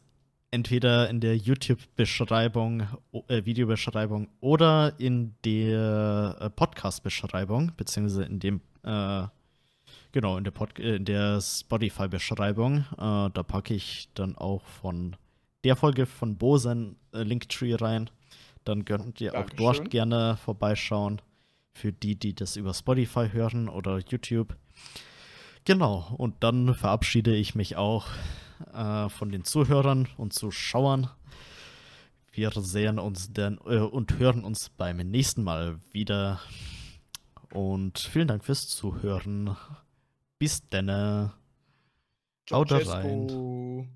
entweder in der YouTube-Beschreibung, äh, Videobeschreibung oder in der äh, Podcast-Beschreibung, beziehungsweise in dem äh, Genau, in der, äh, der Spotify-Beschreibung. Äh, da packe ich dann auch von der Folge von Bosen äh, Linktree rein. Dann könnt ihr Dankeschön. auch dort gerne vorbeischauen. Für die, die das über Spotify hören oder YouTube. Genau, und dann verabschiede ich mich auch äh, von den Zuhörern und Zuschauern. Wir sehen uns dann äh, und hören uns beim nächsten Mal wieder. Und vielen Dank fürs Zuhören. Bis denne. Haut rein.